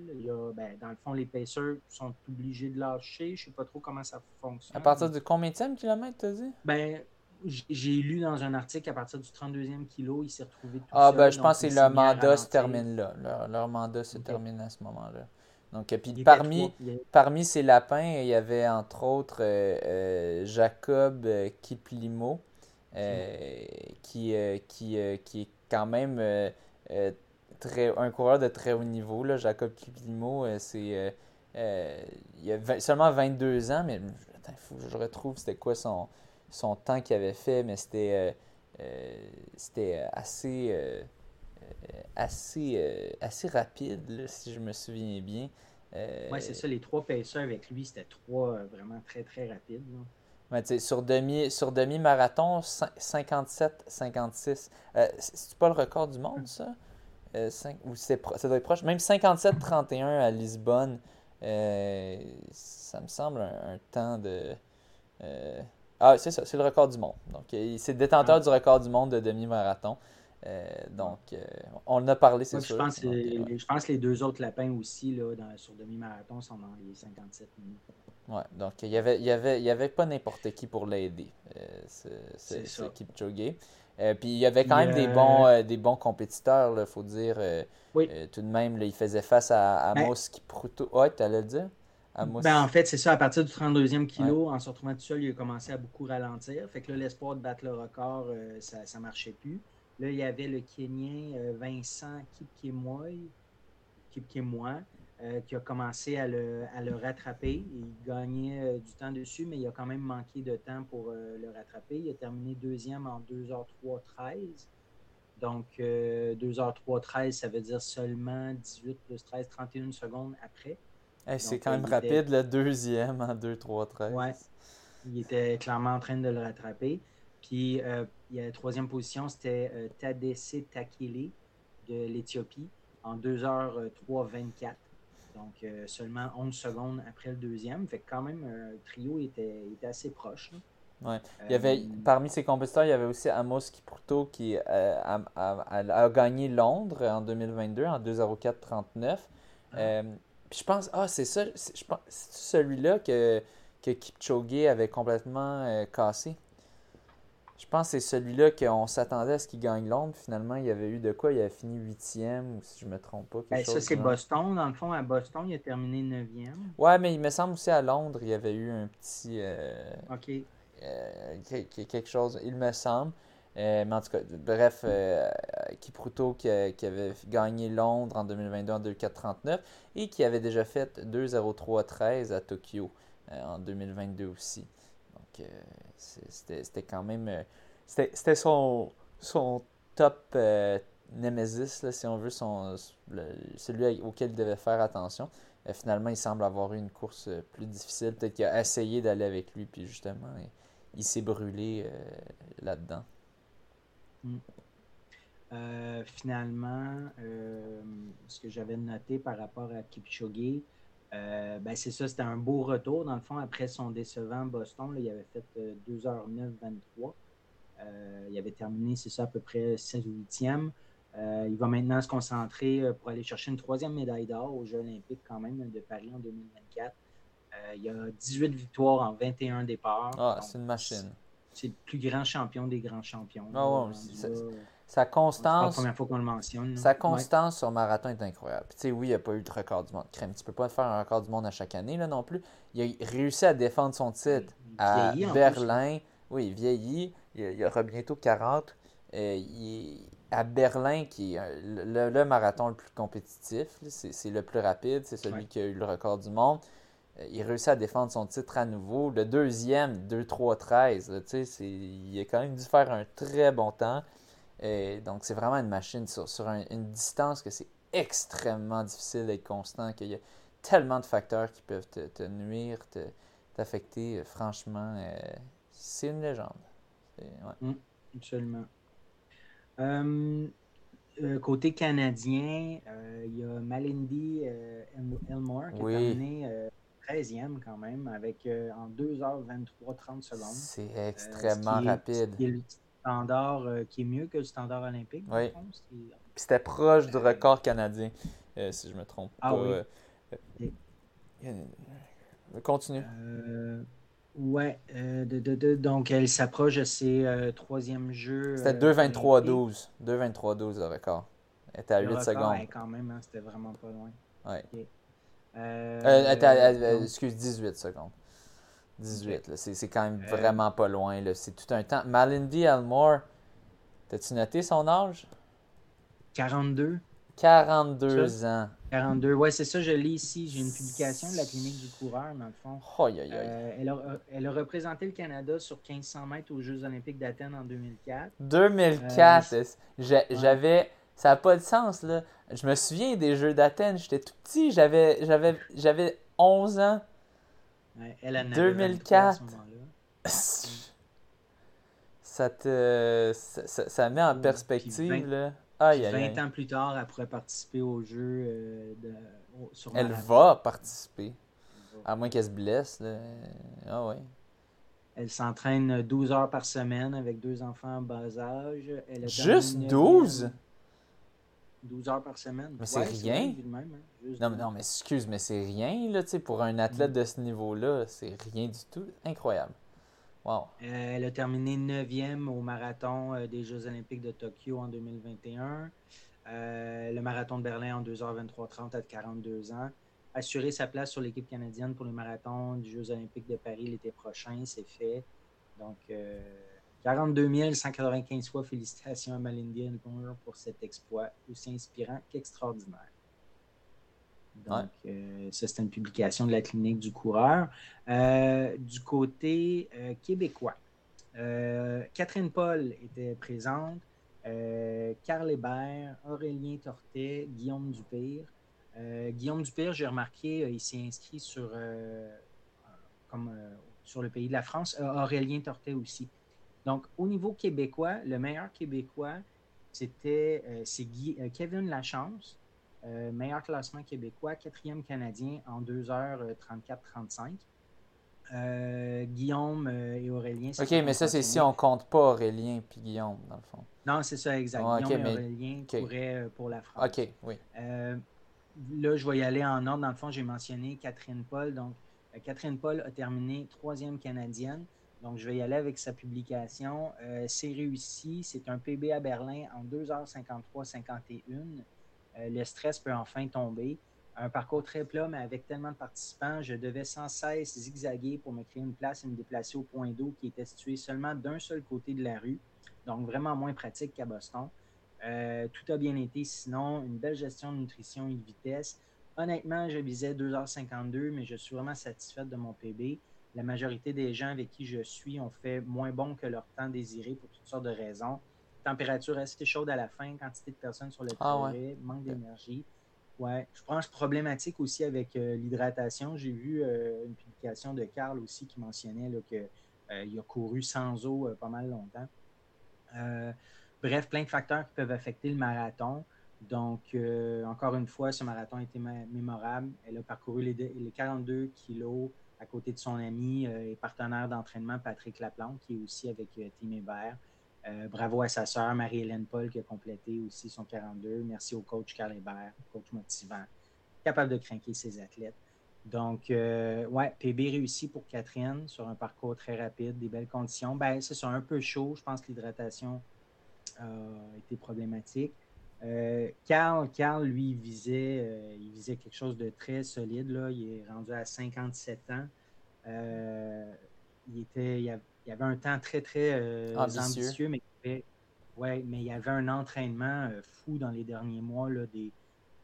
S2: Ben, dans le fond, les pacers sont obligés de lâcher. Je ne sais pas trop comment ça fonctionne.
S1: À partir du combien de kilomètre, tu as dit?
S2: Ben, j'ai lu dans un article qu'à partir du 32e kilo, il s'est retrouvé tout
S1: ah,
S2: seul.
S1: Ah, ben, je pense que leur mandat se termine là. Leur, mandat se termine à ce moment-là. Donc, puis parmi, parmi ces lapins, il y avait entre autres euh, Jacob Kiplimo, qui, qui, qui est quand même euh, euh, très, un coureur de très haut niveau. Là, Jacob Kiplimo, euh, c'est, il a seulement 22 ans, mais il faut que je retrouve c'était quoi son, son temps qu'il avait fait, mais c'était, c'était assez, assez, assez rapide, si je me souviens bien.
S2: oui, c'est ça, les trois pacers avec lui, c'était trois vraiment très, très rapides
S1: sur demi sur demi marathon 57 56 c'est pas le record du monde ça? Euh, ou c'est ça doit être proche même 57 31 à Lisbonne euh, ça me semble un, temps de euh, ah c'est ça c'est le record du monde donc c'est détenteur ah. du record du monde de demi marathon donc, on en a parlé, c'est sûr.
S2: Je pense, je pense, que les deux autres lapins aussi, là, sur demi-marathon, sont dans les 57 minutes.
S1: Ouais, donc il n'y avait, il y avait, il y avait pas n'importe qui pour l'aider, euh, c'est Kipchoge. Euh, puis il y avait quand même des, bons, euh, des bons compétiteurs, il faut dire.
S2: oui.
S1: tout de même, là, il faisait face à Amos ben, Kipruto. Ouais, tu allais le dire?
S2: Ben, en fait, c'est ça. À partir du 32e kilo, en se retrouvant tout seul, il a commencé à beaucoup ralentir. Fait que là, l'espoir de battre le record, ça ne marchait plus. Là, il y avait le Kenyan Vincent Kipkemoy, Kipkemoy euh, qui a commencé à le, à le, rattraper. Il gagnait euh, du temps dessus, mais il a quand même manqué de temps pour euh, le rattraper. Il a terminé deuxième en 2h3-13. Donc, 2h3-13, ça veut dire seulement 18 plus 13, 31 secondes après.
S1: C'est quand même rapide, le deuxième en 2-3-13.
S2: Oui, il était clairement en train de le rattraper. Puis, il y a la troisième position, c'était Tadesse Takele de l'Éthiopie en 2h3-24. Donc, euh, seulement 11 secondes après le deuxième. Fait que quand même, euh, le trio était, était assez proche.
S1: Ouais. Il y avait, euh, parmi ses compétiteurs, il y avait aussi Amos Kipruto qui a, gagné Londres en 2022 en 2.04.39. Ah. Puis je pense, ah, c'est ça, c'est celui-là que, que Kipchoge avait complètement cassé. Je pense que c'est celui-là qu'on s'attendait à ce qu'il gagne Londres. Finalement, il y avait eu de quoi? Il avait fini huitième, ou si je ne me trompe pas.
S2: Ben, ça, c'est Boston. Dans le fond, à Boston, il a terminé neuvième.
S1: Ouais, mais il me semble aussi à Londres, il y avait eu un petit. Euh,
S2: OK.
S1: Euh, quelque chose, il me semble. Euh, bref, Kipruto qui, avait gagné Londres en 2022 en 2.4.39 et qui avait déjà fait 2.03.13 à Tokyo en 2022 aussi. Donc, c'était quand même. Euh, c'était son, son top euh, Nemesis, si on veut, son, celui auquel il devait faire attention. Euh, finalement, il semble avoir eu une course plus difficile. Peut-être qu'il a essayé d'aller avec lui, puis justement, il, s'est brûlé là-dedans.
S2: Hmm. finalement, ce que j'avais noté par rapport à Kipchoge, euh, ben c'est ça, c'était un beau retour. Dans le fond, après son décevant Boston, il avait fait 2h09-23. Euh, euh, il avait terminé, c'est ça, à peu près 16 ou 8e. il va maintenant se concentrer pour aller chercher une troisième médaille d'or aux Jeux olympiques quand même de Paris en 2024. il y a 18 victoires en 21 départs.
S1: Ah, c'est une machine.
S2: C'est le plus grand champion des grands champions.
S1: Ah sa constance.
S2: C'est la première fois qu'on le mentionne.
S1: Sa constance sur marathon est incroyable. tu sais, oui, il n'y a pas eu de record du monde. Crème, tu peux pas faire un record du monde à chaque année là, non plus. Il a réussi à défendre son titre à Berlin. Oui, il vieillit. Il, aura bientôt 40. Euh, il à Berlin, qui est le, marathon le plus compétitif. C'est le plus rapide. C'est celui qui a eu le record du monde. Euh, il réussit à défendre son titre à nouveau. Le deuxième, 2-3-13, il a quand même dû faire un très bon temps. Et donc, c'est vraiment une machine sur, une distance que c'est extrêmement difficile d'être constant, qu'il y a tellement de facteurs qui peuvent te, nuire, t'affecter. Franchement, euh, c'est une légende.
S2: Mm, absolument. Euh, euh, côté canadien, il y a Malindy Elmore qui a terminé 13e quand même, avec en 2h23 30 secondes.
S1: C'est extrêmement rapide
S2: standard euh, qui est mieux que le standard olympique.
S1: Oui. C'était proche du record canadien, euh, si je me trompe
S2: ah,
S1: pas. Oui.
S2: Euh,
S1: continue.
S2: ouais, de, donc elle s'approche de ses troisième jeux.
S1: C'était 2-23-12. 2-23-12 le record. Elle était à 8 secondes.
S2: quand même, hein, c'était vraiment pas loin.
S1: Ouais. elle était à, excuse, 18 secondes. 18. C'est quand même euh, vraiment pas loin. C'est tout un temps. Malindy Elmore, t'as-tu noté son âge?
S2: 42.
S1: 42 ans.
S2: 42, ouais, c'est ça, je lis ici. J'ai une publication de la clinique du coureur, dans le fond.
S1: Euh,
S2: elle, a, elle, a, représenté le Canada sur 1500 mètres aux Jeux Olympiques d'Athènes en 2004.
S1: 2004, euh, j'avais. Ça n'a pas de sens, là. Je me souviens des Jeux d'Athènes, j'étais tout petit, j'avais 11 ans
S2: elle a
S1: 2004. ça te ça, ça, met en perspective 20, là.
S2: 20 ans plus tard, elle pourrait participer au jeu euh, de,
S1: sur Elle va participer. À moins qu'elle se blesse. Là. Ah ouais.
S2: Elle s'entraîne 12 heures par semaine avec deux enfants en bas âge. Elle
S1: Juste 12?
S2: 12 heures par semaine.
S1: Mais c'est rien. Hein. non, mais, non, mais excuse, mais c'est rien là, pour un athlète mm. de ce niveau-là. C'est rien du tout. Incroyable. Wow.
S2: Euh, elle a terminé 9e au marathon euh, des Jeux olympiques de Tokyo en 2021. Euh, le marathon de Berlin en 2h23-30 à 42 ans. Assurer sa place sur l'équipe canadienne pour le marathon des Jeux olympiques de Paris l'été prochain, c'est fait. Donc, 42 195 fois félicitations à Malindy Elmore pour cet exploit aussi inspirant qu'extraordinaire. Donc, euh, ça, c'était une publication de la clinique du coureur. Euh, du côté euh, québécois, Catherine Paul était présente, Carl Hébert, Aurélien Tortet, Guillaume Dupire. Guillaume Dupire, j'ai remarqué, il s'est inscrit sur, comme, sur le pays de la France. Aurélien Tortet aussi. Donc, au niveau québécois, le meilleur québécois, c'était euh, c'est euh, Kevin Lachance, euh, meilleur classement québécois, quatrième canadien en 2h34-35. Guillaume et Aurélien.
S1: OK, mais ça, c'est si on compte pas Aurélien puis Guillaume, dans le fond.
S2: Non, c'est ça, exact. Guillaume et Aurélien couraient pour la France.
S1: OK, oui.
S2: là, je vais y aller en ordre. Dans le fond, j'ai mentionné Catherine Paul. Donc, Catherine Paul a terminé troisième canadienne. Donc, je vais y aller avec sa publication. Euh, c'est réussi. C'est un PB à Berlin en 2h53-51. Euh, le stress peut enfin tomber. Un parcours très plat, mais avec tellement de participants, je devais sans cesse zigzaguer pour me créer une place et me déplacer au point d'eau qui était situé seulement d'un seul côté de la rue. Donc, vraiment moins pratique qu'à Boston. Euh, tout a bien été, sinon, une belle gestion de nutrition et de vitesse. Honnêtement, je visais 2h52, mais je suis vraiment satisfaite de mon PB la majorité des gens avec qui je suis ont fait moins bon que leur temps désiré pour toutes sortes de raisons. Température assez chaude à la fin, quantité de personnes sur le ah, manque d'énergie. Ouais, je pense problématique aussi avec euh, l'hydratation. J'ai vu euh, une publication de Carl aussi qui mentionnait qu'il euh, a couru sans eau pas mal longtemps. bref, plein de facteurs qui peuvent affecter le marathon. Donc, encore une fois, ce marathon a été mémorable. Elle a parcouru les, les 42 kilos à côté de son ami euh, et partenaire d'entraînement Patrick Laplante, qui est aussi avec euh, Team Hébert. bravo à sa sœur Marie-Hélène Paul qui a complété aussi son 42. Merci au coach Carl Hébert, coach motivant, capable de craquer ses athlètes. Donc, ouais, PB réussi pour Catherine sur un parcours très rapide, des belles conditions. Ben, c'est un peu chaud. Je pense que l'hydratation a été problématique. Euh, Carl, Carl, lui, il visait, euh, il visait quelque chose de très solide. Là. Il est rendu à 57 ans. Euh, il, était, il, avait, un temps très, très ambitieux. mais, ouais, mais il y avait un entraînement fou dans les derniers mois, là, des,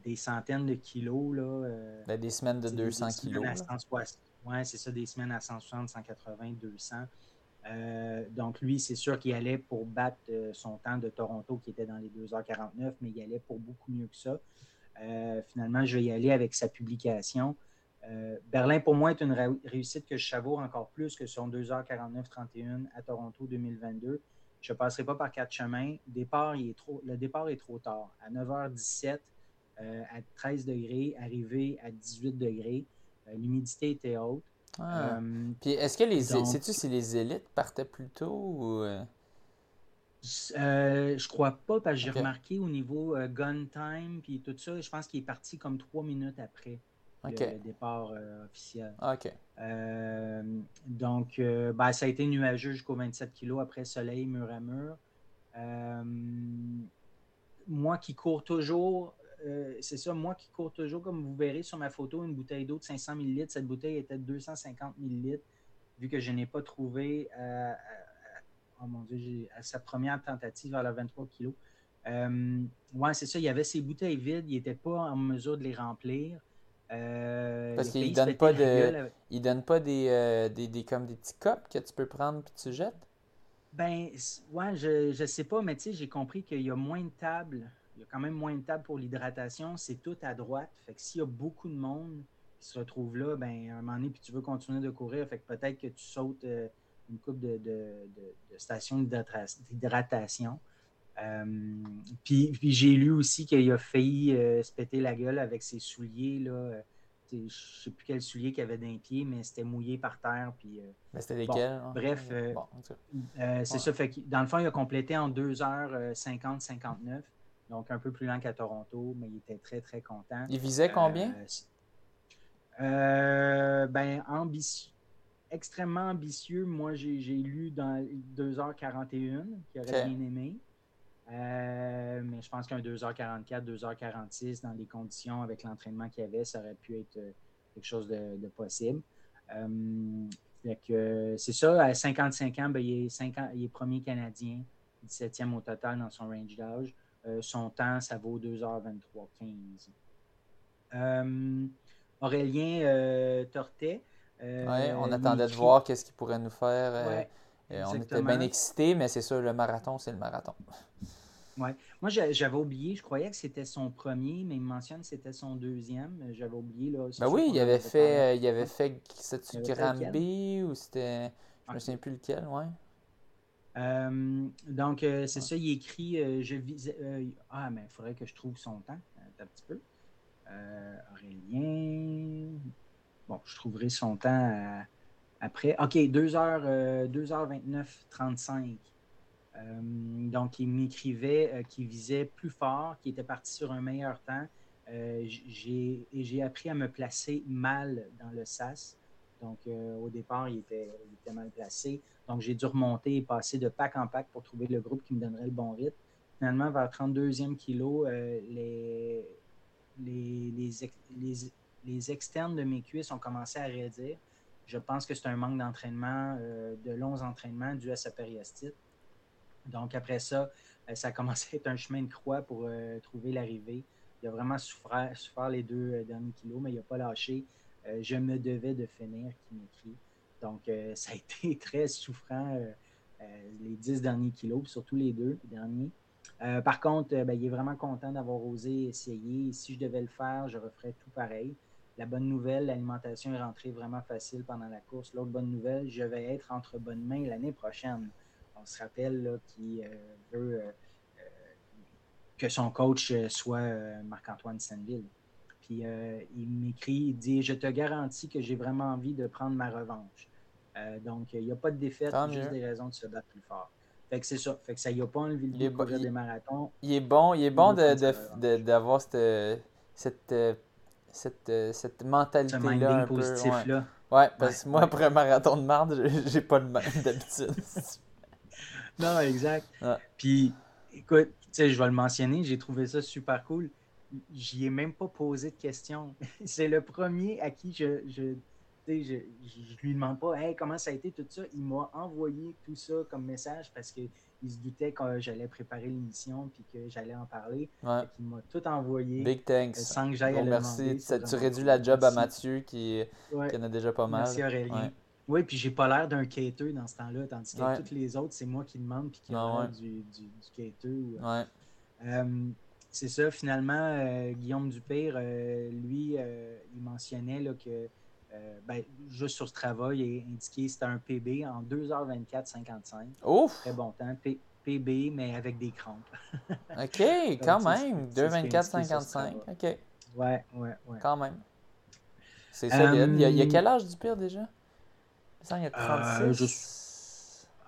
S2: des centaines de kilos. Là,
S1: ben, des semaines de 200 kilos.
S2: Oui, c'est ça, des semaines à 160, 180, 200. Euh, donc, lui, c'est sûr qu'il allait pour battre euh, son temps de Toronto qui était dans les 2h49, mais il allait pour beaucoup mieux que ça. Euh, finalement, je vais y aller avec sa publication. Berlin, pour moi, est une réussite que je savoure encore plus que son 2h49-31 à Toronto 2022. Je ne passerai pas par quatre chemins. Départ, il est trop, le départ est trop tard. À 9h17, à 13 degrés, arrivé à 18 degrés. L'humidité était haute.
S1: Ah. Euh, puis est-ce que les. Sais-tu si les élites partaient plus tôt ou. Euh?
S2: Euh, je crois pas, parce que j'ai remarqué au niveau gun time puis tout ça, je pense qu'il est parti comme trois minutes après le départ officiel.
S1: Ah, OK.
S2: donc, ben, ça a été nuageux jusqu'au 27 kg après soleil, mur à mur. moi qui cours toujours euh, c'est ça, moi qui cours toujours, comme vous verrez sur ma photo, une bouteille d'eau de 500 ml. Cette bouteille était de 250 ml, vu que je n'ai pas trouvé euh, euh, oh mon Dieu, à sa première tentative à la 23 kg. Euh, ouais, c'est ça, il y avait ces bouteilles vides, il n'était pas en mesure de les remplir.
S1: Parce qu'il ne donne pas de. Il donne pas des, des, comme des petits copes que tu peux prendre et tu jettes?
S2: Ben, ouais, je ne sais pas, mais tu sais, j'ai compris qu'il y a moins de tables il y a quand même moins de tables pour l'hydratation. C'est tout à droite. Fait que s'il y a beaucoup de monde qui se retrouve là, ben, à un moment donné, puis tu veux continuer de courir, fait que peut-être que tu sautes euh, une coupe de, de, de, stations d'hydratation. Euh, puis, j'ai lu aussi qu'il a failli euh, se péter la gueule avec ses souliers. Là, je ne sais plus quel soulier qu'il avait d'un pied, mais c'était mouillé par terre. Puis,
S1: mais c'était lesquels? Hein?
S2: bref, c'est ça. Fait que, dans le fond, il a complété en 2h50-59. Donc, un peu plus lent qu'à Toronto, mais il était très, très content.
S1: Il visait combien?
S2: Euh, euh, ben, ambitieux. Extrêmement ambitieux. Moi, j'ai lu dans 2h41, qui aurait bien aimé. Euh, mais je pense qu'un 2h44, 2h46, dans les conditions avec l'entraînement qu'il y avait, ça aurait pu être quelque chose de, possible. c'est ça, à 55 ans, ben, il, est il est premier Canadien, 17e au total dans son range d'âge. Euh, son temps, ça vaut 2h23-15. Euh, Aurélien euh, Tortet.
S1: on attendait de voir qu'est-ce qu'il pourrait nous faire. on était bien excités, mais c'est sûr, le marathon, c'est le marathon.
S2: Ouais. Moi, j'avais oublié, je croyais que c'était son premier, mais il mentionne que c'était son deuxième. J'avais oublié. Là,
S1: ben oui, il avait, fait, il avait fait, c'était Granby ou c'était. Je ne me souviens plus lequel, ouais.
S2: Euh, donc, euh, c'est ça, il écrit euh, je visais. ah, mais il faudrait que je trouve son temps. Un petit peu. Aurélien. Bon, je trouverai son temps après. OK, 2h, 2h29, 35. donc, il m'écrivait qu'il visait plus fort, qu'il était parti sur un meilleur temps. j'ai, et j'ai appris à me placer mal dans le SAS. Donc, au départ, il était, mal placé. Donc, j'ai dû remonter et passer de pack en pack pour trouver le groupe qui me donnerait le bon rythme. Finalement, vers 32e kilo, euh, les, les, externes de mes cuisses ont commencé à raidir. Je pense que c'est un manque d'entraînement, euh, de longs entraînements dû à sa périostite. Donc, après ça, euh, ça a commencé à être un chemin de croix pour trouver l'arrivée. Il a vraiment souffert, souffert les deux derniers kilos, mais il n'a pas lâché. Je me devais de finir, qui m'écrit. Donc, euh, ça a été très souffrant euh, euh, les dix derniers kilos, surtout les deux derniers. par contre, ben, il est vraiment content d'avoir osé essayer. Si je devais le faire, je referais tout pareil. La bonne nouvelle, l'alimentation est rentrée vraiment facile pendant la course. L'autre bonne nouvelle, je vais être entre bonnes mains l'année prochaine. On se rappelle qu'il veut que son coach soit Marc-Antoine Senneville. Puis euh, il m'écrit, il dit Je te garantis que j'ai vraiment envie de prendre ma revanche. Euh, donc, il n'y a pas de défaite, juste des raisons de se battre plus fort. Fait que c'est ça. Fait que ça y a pas enlevé le
S1: bon-
S2: courir
S1: il-
S2: des marathons.
S1: Il est bon, il est bon d'avoir cette, cette, euh, cette, cette
S2: Ce
S1: mentalité-là. Ouais.
S2: positif-là.
S1: Ouais, parce que
S2: Ouais,
S1: moi, après un marathon de marde, j'ai- j'ai pas le même d'habitude.
S2: Non, exact.
S1: Ouais.
S2: Puis, écoute, tu sais, je vais le mentionner, j'ai trouvé ça super cool. J'y ai même pas posé de questions. C'est le premier à qui je, je, je, je, je lui demande pas, hey, comment ça a été tout ça? Il m'a envoyé tout ça comme message parce qu'il se doutait que j'allais préparer l'émission puis que j'allais en parler.
S1: Ouais.
S2: Qu'il m'a tout envoyé
S1: Big thanks.
S2: euh, sans que j'aille à
S1: Bon, merci.
S2: demander.
S1: Tu,
S2: C'est
S1: tu réduis la job à. Mathieu qui,
S2: Ouais.
S1: qui en a déjà pas mal.
S2: Merci Aurélien.
S1: Ouais.
S2: Oui, puis j'ai pas l'air d'un quêteux dans ce temps-là, tandis que tous les autres, c'est moi qui demande puis qui
S1: Ah
S2: a l'air du, du, du quêteux.
S1: Ouais.
S2: Euh, c'est ça, finalement, euh, Guillaume Dupire, euh, lui, euh, il mentionnait là, que, ben, juste sur ce travail, il a indiqué que c'était un PB en 2h24-55.
S1: Ouf!
S2: Très bon temps. P- PB, mais avec des crampes.
S1: Ok, quand même.
S2: c'est ce qui est indiqué sur ce
S1: 2,24,55.
S2: travail.
S1: Ok,
S2: Ouais, ouais, ouais.
S1: quand même. C'est solide. Il, y a, il y a
S2: Euh,
S1: quel âge du pire déjà? Il y a
S2: Euh,
S1: 36.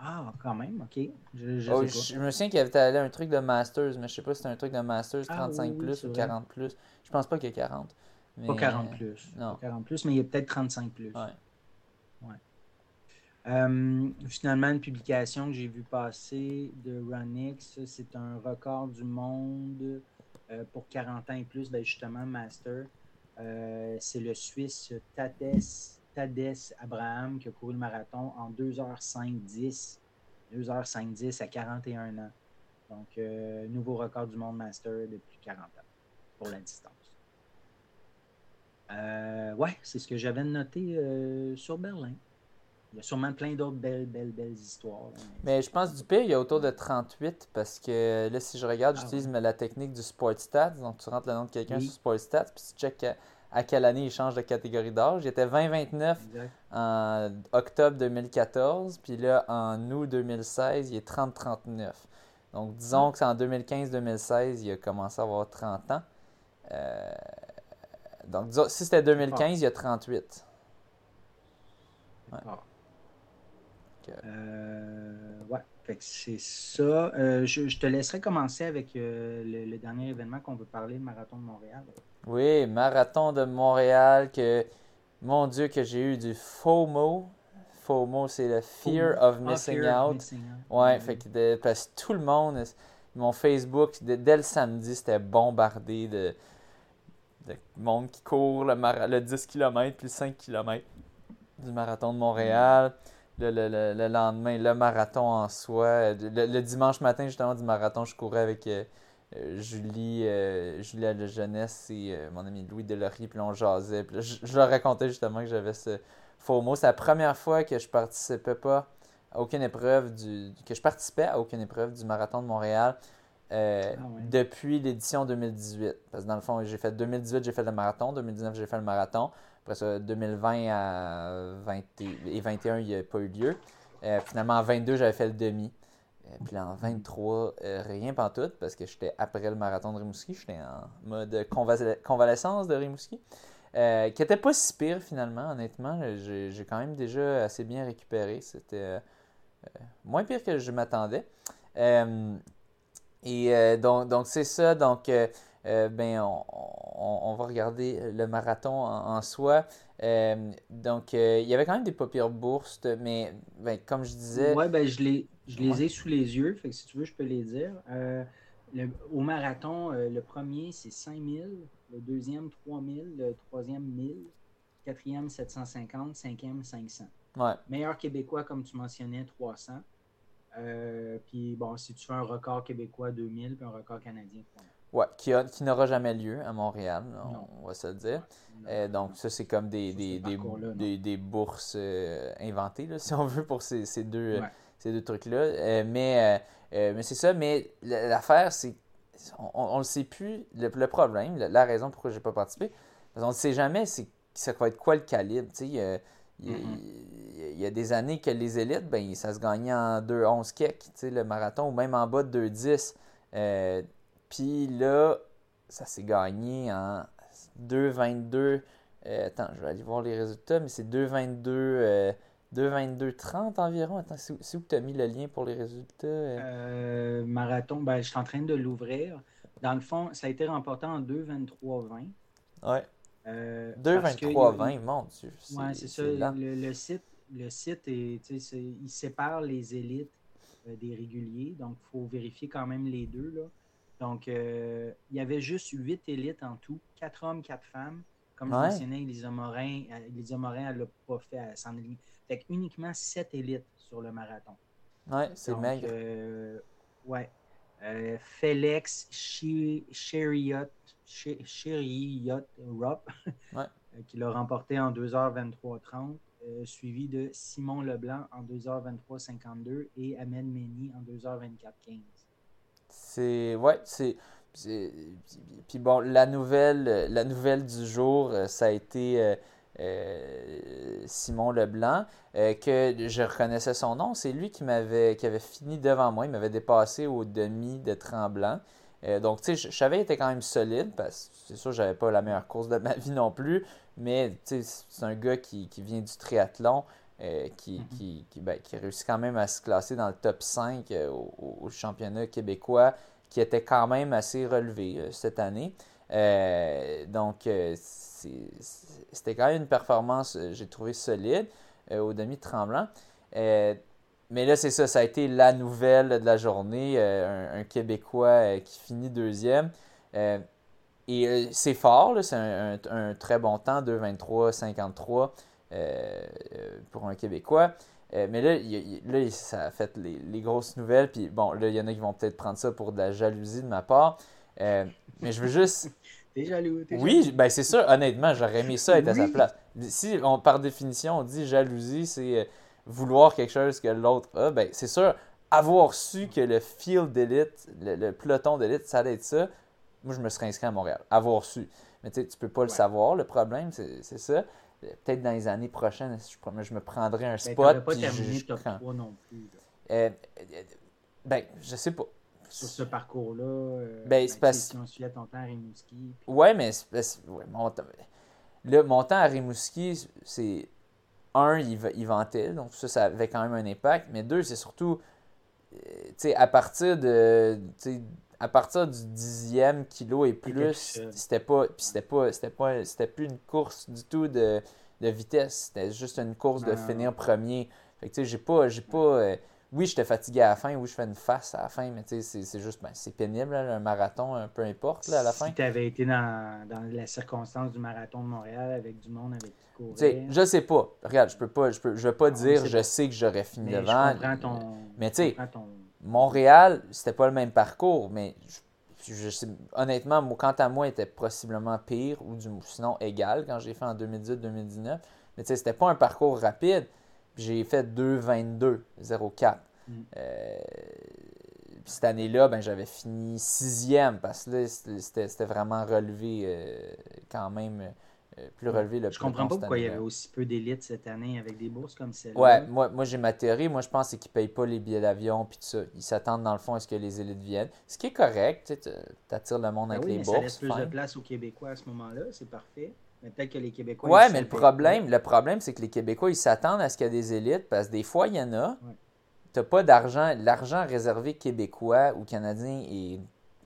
S2: Ah, quand même, ok. Je, je
S1: Oh,
S2: sais pas.
S1: je, je me souviens qu'il avait allé un truc de Masters, mais je sais pas si c'était un truc de Masters
S2: Ah,
S1: 35
S2: oui, oui,
S1: plus ou
S2: vrai.
S1: 40 plus. Je pense pas qu'il y a 40.
S2: Pas
S1: mais-
S2: 40 plus.
S1: non.
S2: Pas 40 plus, mais il y a peut-être 35 plus.
S1: Ouais.
S2: Euh, finalement, une publication que j'ai vu passer de Runix, c'est un record du monde euh, pour 40 ans et plus, ben justement, Master. Euh, c'est le Suisse Tades, Tades Abraham qui a couru le marathon en 2h5-10. 2h5-10 à 41 ans. Donc, euh, nouveau record du monde Master depuis 40 ans pour la distance. Euh, ouais, c'est ce que j'avais noté euh, sur Berlin. Il y a sûrement plein d'autres belles, belles, belles histoires. là, mais-
S1: je pense du pire, il y a autour de 38 parce que là, si je regarde,
S2: Ah
S1: j'utilise
S2: ouais.
S1: la technique du Sport Stats. Donc, tu rentres le nom de quelqu'un
S2: Oui.
S1: sur Sport Stats, puis tu check à, quelle année il change de catégorie d'âge. Il était 20-29
S2: Exact.
S1: en octobre 2014, puis là, en août 2016, il est 30-39. Donc, disons
S2: Ah.
S1: que c'est en 2015-2016, il a commencé à avoir 30 ans. Euh, donc, disons- si c'était 2015, il y a 38. Ouais. Ok.
S2: Euh, ouais, fait que c'est ça. Euh, je, je te laisserai commencer avec le, le dernier événement qu'on veut parler, le Marathon de Montréal.
S1: Oui, marathon de Montréal, que mon Dieu, que j'ai eu du FOMO. FOMO, c'est le Fear of
S2: ah,
S1: Missing
S2: of
S1: Out.
S2: Missing Out.
S1: Ouais,
S2: Mhm.
S1: fait que de- parce que tout le monde, mon Facebook, dès, dès le samedi, c'était bombardé de, de monde qui court le, le 10 km puis le 5 km du marathon de Montréal. Le, le- le- le lendemain, le marathon en soi. Le, le dimanche matin, justement, du marathon, je courais avec euh, Julie, euh, Julie à la jeunesse et euh, mon ami Louis Delory, puis on jasait. Puis là, je, je leur racontais justement que j'avais ce faux mot. C'est la première fois que je participais pas à aucune épreuve du. que je participais à aucune épreuve du marathon de Montréal. euh,
S2: Ah
S1: depuis l'édition 2018. Parce que dans le fond, j'ai fait 2018, j'ai fait le marathon, 2019, j'ai fait le marathon. Après ça, 2020 à 20 et 21, il n'y a pas eu lieu. Euh, finalement, en 22, j'avais fait le demi. Puis en 23, euh, rien pantoute, parce que j'étais après le marathon de Rimouski. J'étais en mode convalescence de Rimouski. Euh, qui était pas si pire finalement, honnêtement. J'ai quand même déjà assez bien récupéré. C'était euh, moins pire que je m'attendais. Et donc, donc c'est ça. Donc, euh, ben, on, va regarder le marathon en, soi. Donc, il y avait quand même des pas pires bourses, mais ben, comme je disais,
S2: Ouais, ben, je les, je les
S1: Ouais.
S2: ai sous les yeux, fait que si tu veux, je peux les dire. Euh, le- au marathon, euh, le premier, c'est 5000, le deuxième, 3000, le troisième, 1000, quatrième, 750, cinquième, 500.
S1: ouais,
S2: Meilleur québécois, comme tu mentionnais, 300. Euh, puis bon, si tu fais un record québécois, 2000, puis un record canadien, 3000.
S1: ouais, qui, a- qui n'aura jamais lieu à Montréal, on, va se le dire.
S2: Non.
S1: Euh, donc, ça, c'est comme des, bourses euh, inventées, là, si on veut, pour ces, ces deux,
S2: Ouais.
S1: Ces deux trucs-là. Euh, mais euh, euh, mais c'est ça, mais l'affaire, c'est on, on, on le sait plus. Le, le problème, la, la raison pourquoi j'ai pas participé, parce qu'on ne sait jamais c'est, ça va être quoi le calibre. tu sais, Il y, a, il y des années que les élites, ben, ça se gagnait en 2-11 kek, tu sais, le marathon, ou même en bas de 2-10. Euh, Puis là, ça s'est gagné en 2-22. euh, attends, je vais aller voir les résultats, mais c'est 2-22. Euh, 2,22,30 environ. Attends, c'est où, tu as mis le lien pour les résultats?
S2: Euh, marathon, ben, je suis en train de l'ouvrir. Dans le fond, ça a été remporté en 2,23,20.
S1: Ouais. 2,23,20, mon Dieu.
S2: Oui, c'est ça. Le, site, le site est, il sépare les élites des réguliers. Donc, il faut vérifier quand même les deux. Là. Donc, il y avait juste huit élites en tout, quatre hommes, quatre femmes. Comme je mentionnais, Elisa Morin, Elisa Morin, elle l'a pas fait à s'en Fait uniquement sept élites sur le marathon.
S1: Ouais, c'est maigre.
S2: Euh, ouais. Euh, Félix Chariot, Chariot Rupp, ouais. Euh, qui l'a remporté en 2h23.30, euh, suivi de Simon Leblanc en 2h23.52 et Ahmed Meni en 2h24.15.
S1: C'est. Ouais, c'est. Puis bon, la nouvelle, la nouvelle du jour, euh, ça a été euh, euh, Simon Leblanc, que je reconnaissais son nom. C'est lui qui m'avait qui avait fini devant moi. Il m'avait dépassé au demi de Tremblant. donc, tu sais, je, savais qu'il était quand même solide, parce que c'est sûr, j'avais pas la meilleure course de ma vie non plus. Mais, tu sais, c'est un gars qui, vient du triathlon. Mm-hmm. qui, qui, ben, qui, réussit quand même à se classer dans le top 5 au, championnat québécois qui était quand même assez relevé euh, cette année. Euh, donc, euh, c'était quand même une performance, j'ai trouvé solide au demi-tremblant. mais là, c'est ça, ça a été la nouvelle de la journée. Un, Québécois qui finit deuxième. et c'est fort, c'est un, très bon temps, 2,23,53 pour un Québécois. Euh, mais là, là, ça a fait les, grosses nouvelles. Puis bon, là, il y en a qui vont peut-être prendre ça pour de la jalousie de ma part. Euh, mais je veux juste.
S2: T'es jaloux.
S1: oui, ben c'est sûr, honnêtement, j'aurais aimé ça être à sa place. Si, on, par définition, on dit jalousie, c'est euh, vouloir quelque chose que l'autre a, ben c'est sûr, avoir su que le field d'élite, le, peloton d'élite, ça allait être ça, moi, je me serais inscrit à Montréal. Avoir su. Mais tu sais, tu peux pas le savoir, le problème, c'est ça peut-être dans les années prochaines, je, je me prendrais un ben, spot.
S2: Pas terminé top 3 non plus.
S1: Euh, ben, je sais pas.
S2: Sur ce parcours-là, euh,
S1: ben, c'est
S2: parce... si suivait ton temps à Rimouski.
S1: Puis... Ouais, mais ouais, mon, temps... Là, mon temps à Rimouski, c'est. Un, il, il vantait, donc ça, ça avait quand même un impact. Mais deux, c'est surtout. Euh, tu sais, à partir de à partir du dixième kilo et plus, c'était pas, c'était pas, c'était pas, c'était plus une course du tout de, vitesse. C'était juste une course de finir premier. Fait que tu sais, j'ai pas, j'ai pas. Euh, oui, j'étais fatigué à la fin. Oui, je fais une face à la fin, mais tu sais, c'est juste, ben, c'est pénible, un marathon, peu importe, à la fin.
S2: Si tu avais été dans, dans la circonstance du marathon de Montréal avec du monde avec qui courait.
S1: sais, je sais pas. Regarde, je peux pas, je peux, je vais pas dire, je sais que j'aurais fini devant. mais tu sais, Montréal, c'était pas le même parcours, mais je, honnêtement, quant à moi, était possiblement pire ou du, sinon égal quand j'ai fait en 2018-2019. Mais tu sais, c'était pas un parcours rapide. J'ai fait 2-22-04. Mm. Euh, cette année-là, ben, j'avais fini sixième parce que là, c'était vraiment relevé euh, quand même euh, plus relevé le
S2: Je comprends pas pourquoi il y avait aussi peu d'élites cette année avec des bourses comme celle-là.
S1: Ouais, moi, moi j'ai ma théorie. Moi, je pense qu'ils ne payent pas les billets d'avion puis tout ça. Ils s'attendent dans le fond à ce que les élites viennent. Ce qui est correct. Tu attires le monde ben avec les bourses. Ça laisse
S2: plus de place aux Québécois à ce moment-là. C'est parfait. Mais peut-être que les Québécois.
S1: Ouais, mais le problème, le problème, c'est que les Québécois, ils s'attendent à ce qu'il y ait des élites parce que des fois, il y en a. Tu n'as pas d'argent. L'argent réservé québécois ou canadien est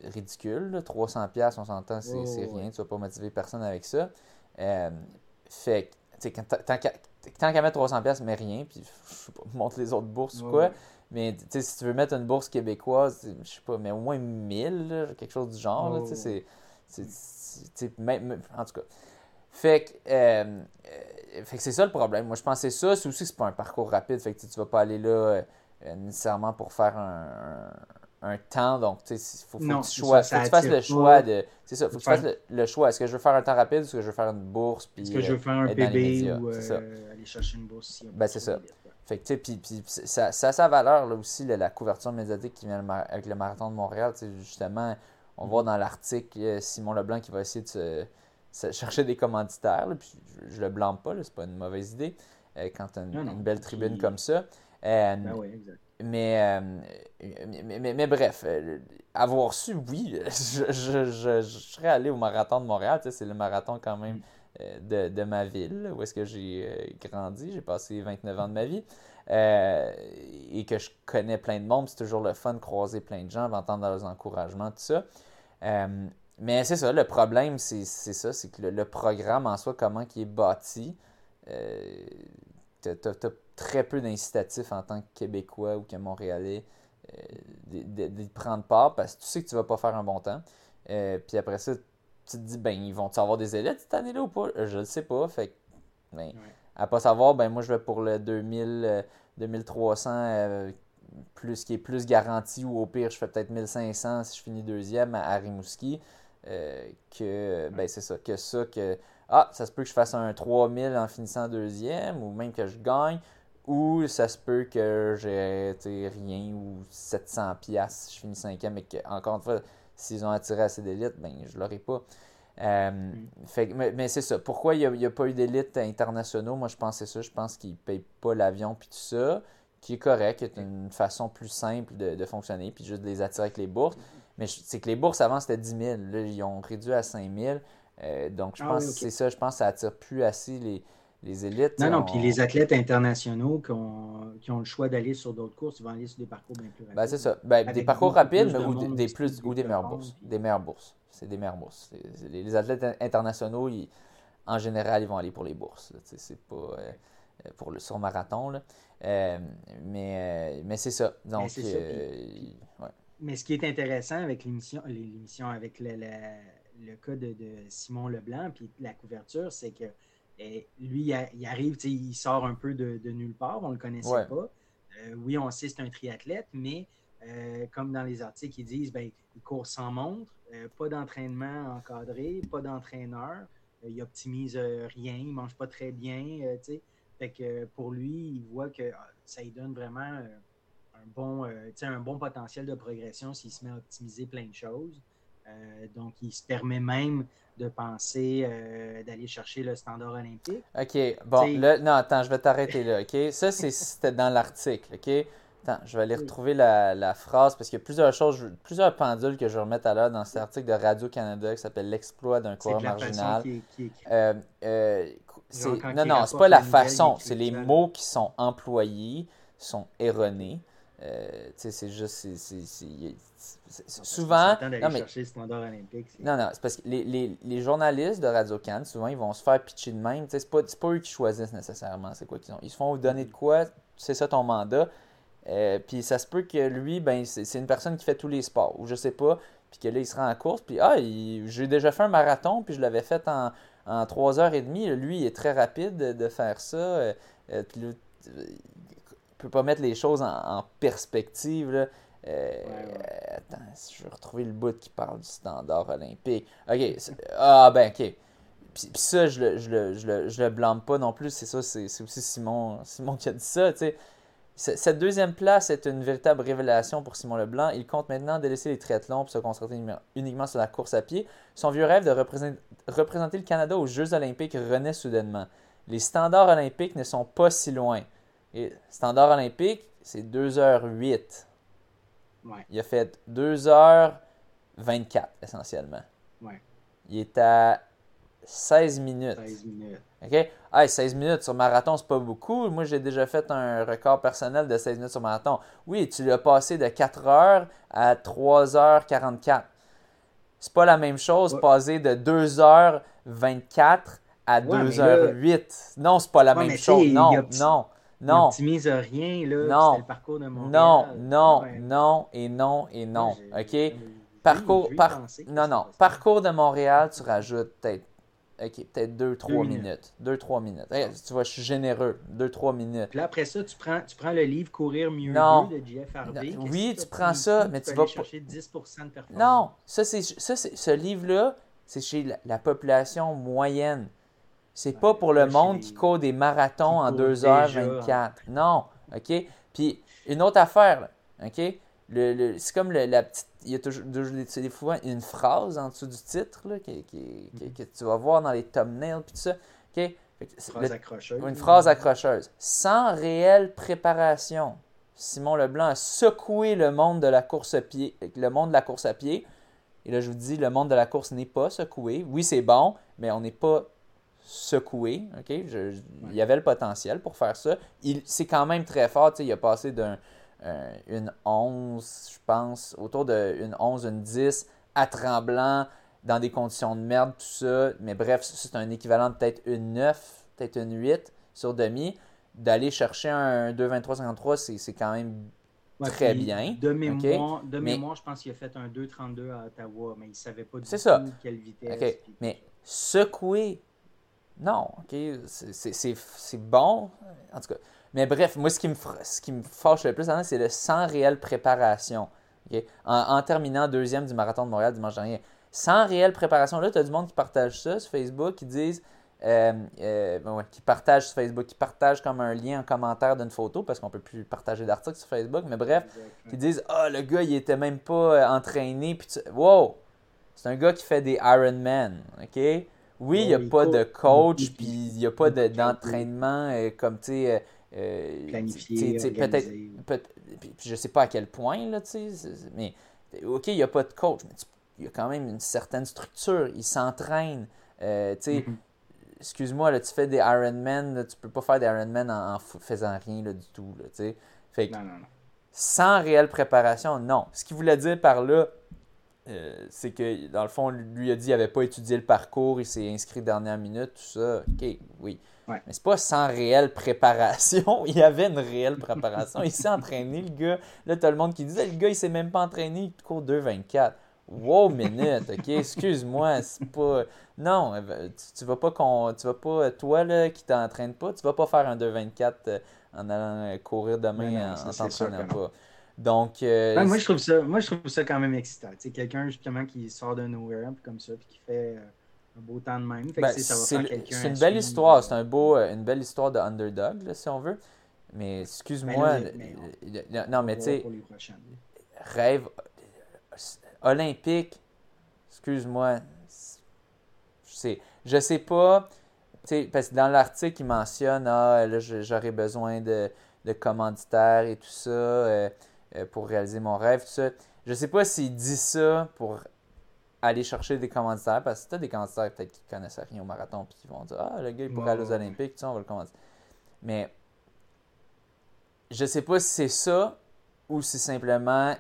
S1: ridicule. 300$, on s'entend, c'est rien. Tu ne vas pas motiver personne avec ça. Euh, fait que, tant qu'à mettre 300$, mais rien, puis je sais pas, montre les autres bourses ou quoi. Mais si tu veux mettre une bourse québécoise, je sais pas, mais au moins 1000, quelque chose du genre, là, c'est. En tout cas. Fait que, euh, euh, fait que c'est ça le problème. Moi, je pensais ça. C'est aussi que c'est pas un parcours rapide. Fait que tu vas pas aller là nécessairement pour faire un un temps. Donc, tu sais, il faut, que tu, choix, faut que tu fasses le choix de. C'est ça, faut que tu fasses le, choix. Est-ce que je veux faire un temps rapide ou est-ce que je veux faire une bourse?
S2: Est-ce que je veux faire un PB ou euh, aller chercher une bourse?
S1: ben, c'est ça. Fait que, tu sais, puis, puis ça, ça, a sa valeur, là aussi, la couverture médiatique qui vient avec le marathon de Montréal. Justement, on voit dans l'article euh, Simon Leblanc qui va essayer de se, chercher des commanditaires. puis je, le blâme pas, c'est pas une mauvaise idée euh, quand tu as une, belle tribune comme ça.
S2: ben oui, exact.
S1: Euh, mais, mais, bref, euh, avoir su, oui, je, je, je, serais allé au marathon de Montréal. c'est le marathon quand même de, de, ma ville, où est-ce que j'ai grandi. J'ai passé 29 ans de ma vie. et que je connais plein de monde. C'est toujours le fun de croiser plein de gens, d'entendre leurs encouragements, tout ça. Mais c'est ça, le problème, c'est ça, c'est que le, programme en soi, comment il est bâti, tu as, très peu d'incitatifs en tant que Québécois ou que Montréalais d'y prendre part parce que tu sais que tu vas pas faire un bon temps. Euh, puis après ça, tu te dis, ben, ils vont-tu avoir des élites cette année-là ou pas? Je ne sais pas. Fait ben, à pas savoir, ben, moi, je vais pour le 2000, 2300, euh, euh, plus, qui est plus garanti, ou au pire, je fais peut-être 1500 si je finis deuxième à, Rimouski. Que, ben, c'est ça, que ça, que, ah, ça se peut que je fasse un 3000 en finissant deuxième, ou même que je gagne. Ou ça se peut que j'ai rien ou 700 pièces si je finis cinquième et que, encore une fois, s'ils ont attiré assez d'élite, ben je l'aurai pas. Euh, mm. mais, c'est ça. Pourquoi il n'y a, pas eu d'élite internationaux? Moi, je pense que c'est ça. Je pense qu'ils ne payent pas l'avion puis tout ça, qui est correct, qui est une façon plus simple de, fonctionner, puis juste de les attirer avec les bourses. Mais c'est que les bourses avant, c'était 10 000. Là, ils ont réduit à 5 000. Euh, donc, je ah pense que c'est ça. Je pense que ça attire plus assez les, les élites.
S2: Non, non, puis les athlètes internationaux qui ont, qui ont le choix d'aller sur d'autres courses, ils vont aller sur des parcours bien plus
S1: rapides. Ben, c'est ça. Ben, des parcours rapides, ou des, plus, ou des meilleures bourses. Des meilleures bourses. C'est des meilleures bourses. Les, athlètes internationaux, en général, ils vont aller pour les bourses. C'est pas euh, pour le sur marathon. Là. Euh, mais euh, mais c'est ça. Donc,
S2: mais ce qui est intéressant avec l'émission, l'émission avec le, le, cas de, de Simon Leblanc, puis la couverture, c'est que lui, il, arrive, il sort un peu de, nulle part, on ne le connaissait pas. Euh, oui, on sait que c'est un triathlète, mais euh, comme dans les articles, ils disent ben, il court sans montre, euh, pas d'entraînement encadré, pas d'entraîneur, il optimise rien, il mange pas très bien. fait que pour lui, il voit que ah, ça lui donne vraiment un, bon, un bon potentiel de progression s'il se met à optimiser plein de choses. donc, il se permet même de penser euh, d'aller chercher le standard olympique.
S1: OK. Bon, là, non, attends, je vais t'arrêter là, OK? Ça, c'était dans l'article, OK? Attends, je vais aller retrouver la, phrase parce qu'il y a plusieurs choses, plusieurs pendules que je vais remettre à l'heure dans cet article de Radio-Canada qui s'appelle L'exploit d'un coureur marginal. Euh, euh, non, non, c'est pas la façon, c'est les mots qui sont employés sont erronés. Euh, c'est juste. souvent. Non, mais, non, non, c'est parce que les, les, les journalistes de Radio Cannes, souvent, ils vont se faire pitcher de même. C'est pas, pas eux qui choisissent nécessairement c'est quoi qu'ils ont. Ils se font donner de quoi, c'est ça ton mandat. Euh, puis ça se peut que lui, ben, c'est une personne qui fait tous les sports, ou je sais pas, puis que là, il se rend en course, puis ah, j'ai déjà fait un marathon, puis je l'avais fait en, en 3h30. Lui, il est très rapide de, faire ça. Euh, puis peux pas mettre les choses en, perspective. Euh, attends, je vais retrouver le bout qui parle du standard olympique. OK. Ah, ben, OK. Puis, ça, je le, je, le, je, le, je le blâme pas non plus. C'est ça, c'est aussi Simon, Simon qui a dit ça. sais. Cette deuxième place est une véritable révélation pour Simon Leblanc. Il compte maintenant délaisser les triathlons pour se concentrer uniquement sur la course à pied. Son vieux rêve de représenter le Canada aux Jeux olympiques renaît soudainement. Les standards olympiques ne sont pas si loin. Et standard olympique, c'est 2h08. Il a fait 2h24 essentiellement. Il est à 16 minutes. 16 minutes. OK? 16 minutes sur marathon, c'est pas beaucoup. Moi, j'ai déjà fait un record personnel de 16 minutes sur marathon. Oui, tu l'as passé de 4 h à 3h44. C'est pas la même chose, passer de 2h24 à 2h08. Non, c'est pas la même chose. Non, non. Non.
S2: n'optimise rien, là. Non. le parcours de Montréal.
S1: Non, non, non, et non, et non. OK? Parcours, non, non. Parcours de Montréal, tu rajoutes peut-être OK, peut-être 2-3 minutes. 2-3 minutes. tu vois, je suis généreux. 2-3 minutes.
S2: Puis là, après ça, tu prends, tu prends le livre Courir mieux non. de Jeff Harvey.
S1: Oui, tu prends ça, mais tu, vas
S2: chercher 10 de performance?
S1: Non, ça, c'est, ça, c'est, ce livre-là, c'est chez la population moyenne. C'est pas pour le monde qui court des marathons en 2h24. Non. OK? Puis, une autre affaire, OK? Le, c'est comme la petite. Il y a toujours des fois une phrase en dessous du titre là, qui, mm-hmm. que tu vas voir dans les thumbnails puis tout ça. OK?
S2: Une phrase accrocheuse.
S1: Une phrase accrocheuse. Sans réelle préparation, Simon Leblanc a secoué le monde de la course à pied. Le monde de la course à pied. Et là, je vous dis, le monde de la course n'est pas secoué. Oui, c'est bon, mais on n'est pas secoué. ok? Il y avait le potentiel pour faire ça. C'est quand même très fort. Il a passé d'une euh, 11, je pense, autour d'une 11, une 10 à tremblant, dans des conditions de merde, tout ça. Mais bref, c'est un équivalent de peut-être une 9, peut-être une 8 sur demi. D'aller chercher un 2,23-53, c'est quand même très bien.
S2: De mémoire, de mémoire je pense qu'il a fait un 2,32 à Ottawa, mais il ne savait pas du tout quelle vitesse.
S1: Mais secouer, non, ok, c'est bon, en tout cas. Mais bref, moi, ce qui me, ce qui me fâche le plus, c'est le sans réelle préparation. En, terminant deuxième du marathon de Montréal dimanche dernier. Sans réelle préparation, là, tu as du monde qui partage ça sur Facebook, qui disent euh, euh, ben qui partagent sur Facebook, qui partagent comme un lien en commentaire d'une photo, parce qu'on peut plus partager d'articles sur Facebook, mais bref, qui disent Ah, oh, le gars, il était même pas euh, entraîné. Puis Wow! C'est un gars qui fait des Ironman, OK? Oui, il n'y a pas de coach, puis il n'y a pas d'entraînement comme, tu sais.
S2: Planifié,
S1: peut-être, peut je sais pas à quel point, là, tu sais, mais OK, il n'y a pas de coach, mais il y a quand même une certaine structure, il s'entraîne, tu sais, mm-hmm excuse-moi, tu fais des Ironman, tu peux pas faire des Ironman en, en faisant rien du tout. Là, fait non, non, non. Sans réelle préparation, non. Ce qu'il voulait dire par là, euh, c'est que dans le fond, lui a dit qu'il n'avait pas étudié le parcours, il s'est inscrit dernière minute, tout ça. OK, oui. Mais c'est pas sans réelle préparation. il y avait une réelle préparation. il s'est entraîné, le gars. Là, as le monde qui disait le gars, il s'est même pas entraîné, il court 2,24. Wow, minute, ok, excuse-moi, c'est pas. Non, euh, tu, vas pas qu'on. Tu vas pas, toi là, qui t'entraîne pas, tu vas pas faire un 2-24 euh, en allant courir demain en, t'entraînant pas. Donc.
S2: moi, je trouve ça, moi, je trouve ça quand même excitant. Quelqu'un justement qui sort de nowhere comme ça, puis qui fait un beau temps de même.
S1: Ben, c'est une belle histoire, c'est un beau, une belle histoire de underdog, là, si on veut. Mais excuse-moi. Ben, non, mais tu sais. Rêve olympique, excuse-moi, je sais, je sais pas, parce que dans l'article, il mentionne, ah, là, j'aurais besoin de, de, commanditaires et tout ça euh, euh, pour réaliser mon rêve, tout ça. Je sais pas s'il dit ça pour aller chercher des commanditaires, parce que tu as des commanditaires peut-être qui connaissent rien au marathon, puis qui vont dire, ah, le gars, il pourrait aller aux Olympiques, tu sais, on va le commanditer. Mais je sais pas si c'est ça ou si simplement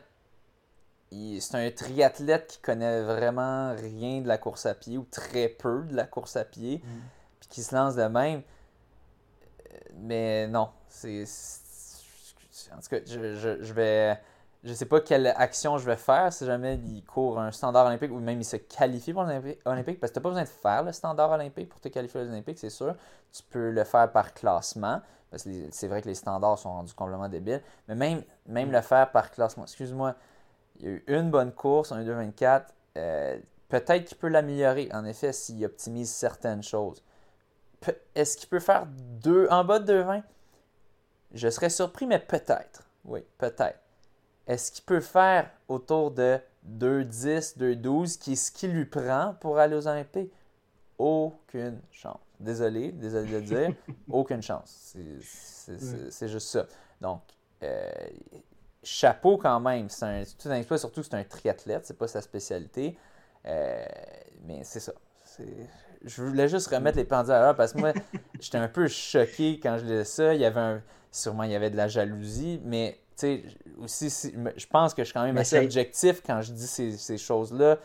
S1: c'est un triathlète qui connaît vraiment rien de la course à pied ou très peu de la course à pied, mm. puis qui se lance de même. Mais non, c'est. En tout cas, je, je, je, vais. Je sais pas quelle action je vais faire si jamais il court un standard olympique ou même il se qualifie pour l'Olympique, parce que tu pas besoin de faire le standard olympique pour te qualifier aux Olympiques, c'est sûr. Tu peux le faire par classement, parce que c'est vrai que les standards sont rendus complètement débiles, mais même, même le faire par classement. Excuse-moi, il y a eu une bonne course, un 2,24. Euh, peut-être qu'il peut l'améliorer, en effet, s'il optimise certaines choses. Est-ce qu'il peut faire deux, en bas de 2,20 Je serais surpris, mais peut-être. Oui, peut-être. Est-ce qu'il peut faire autour de 2,10, 2,12, qui est ce qu'il lui prend pour aller aux Olympiques? Aucune chance. Désolé, désolé de le dire, aucune chance. C'est juste ça. Donc, euh, chapeau quand même. C'est un, tout un exploit, surtout que c'est un triathlète, c'est pas sa spécialité. Euh, mais c'est ça. Je voulais juste remettre les pendules à l'heure parce que moi, j'étais un peu choqué quand je lisais ça. Il y avait un, sûrement il y avait de la jalousie, mais tu sais, aussi, je pense que je suis quand même assez objectif quand je dis ces, choses-là.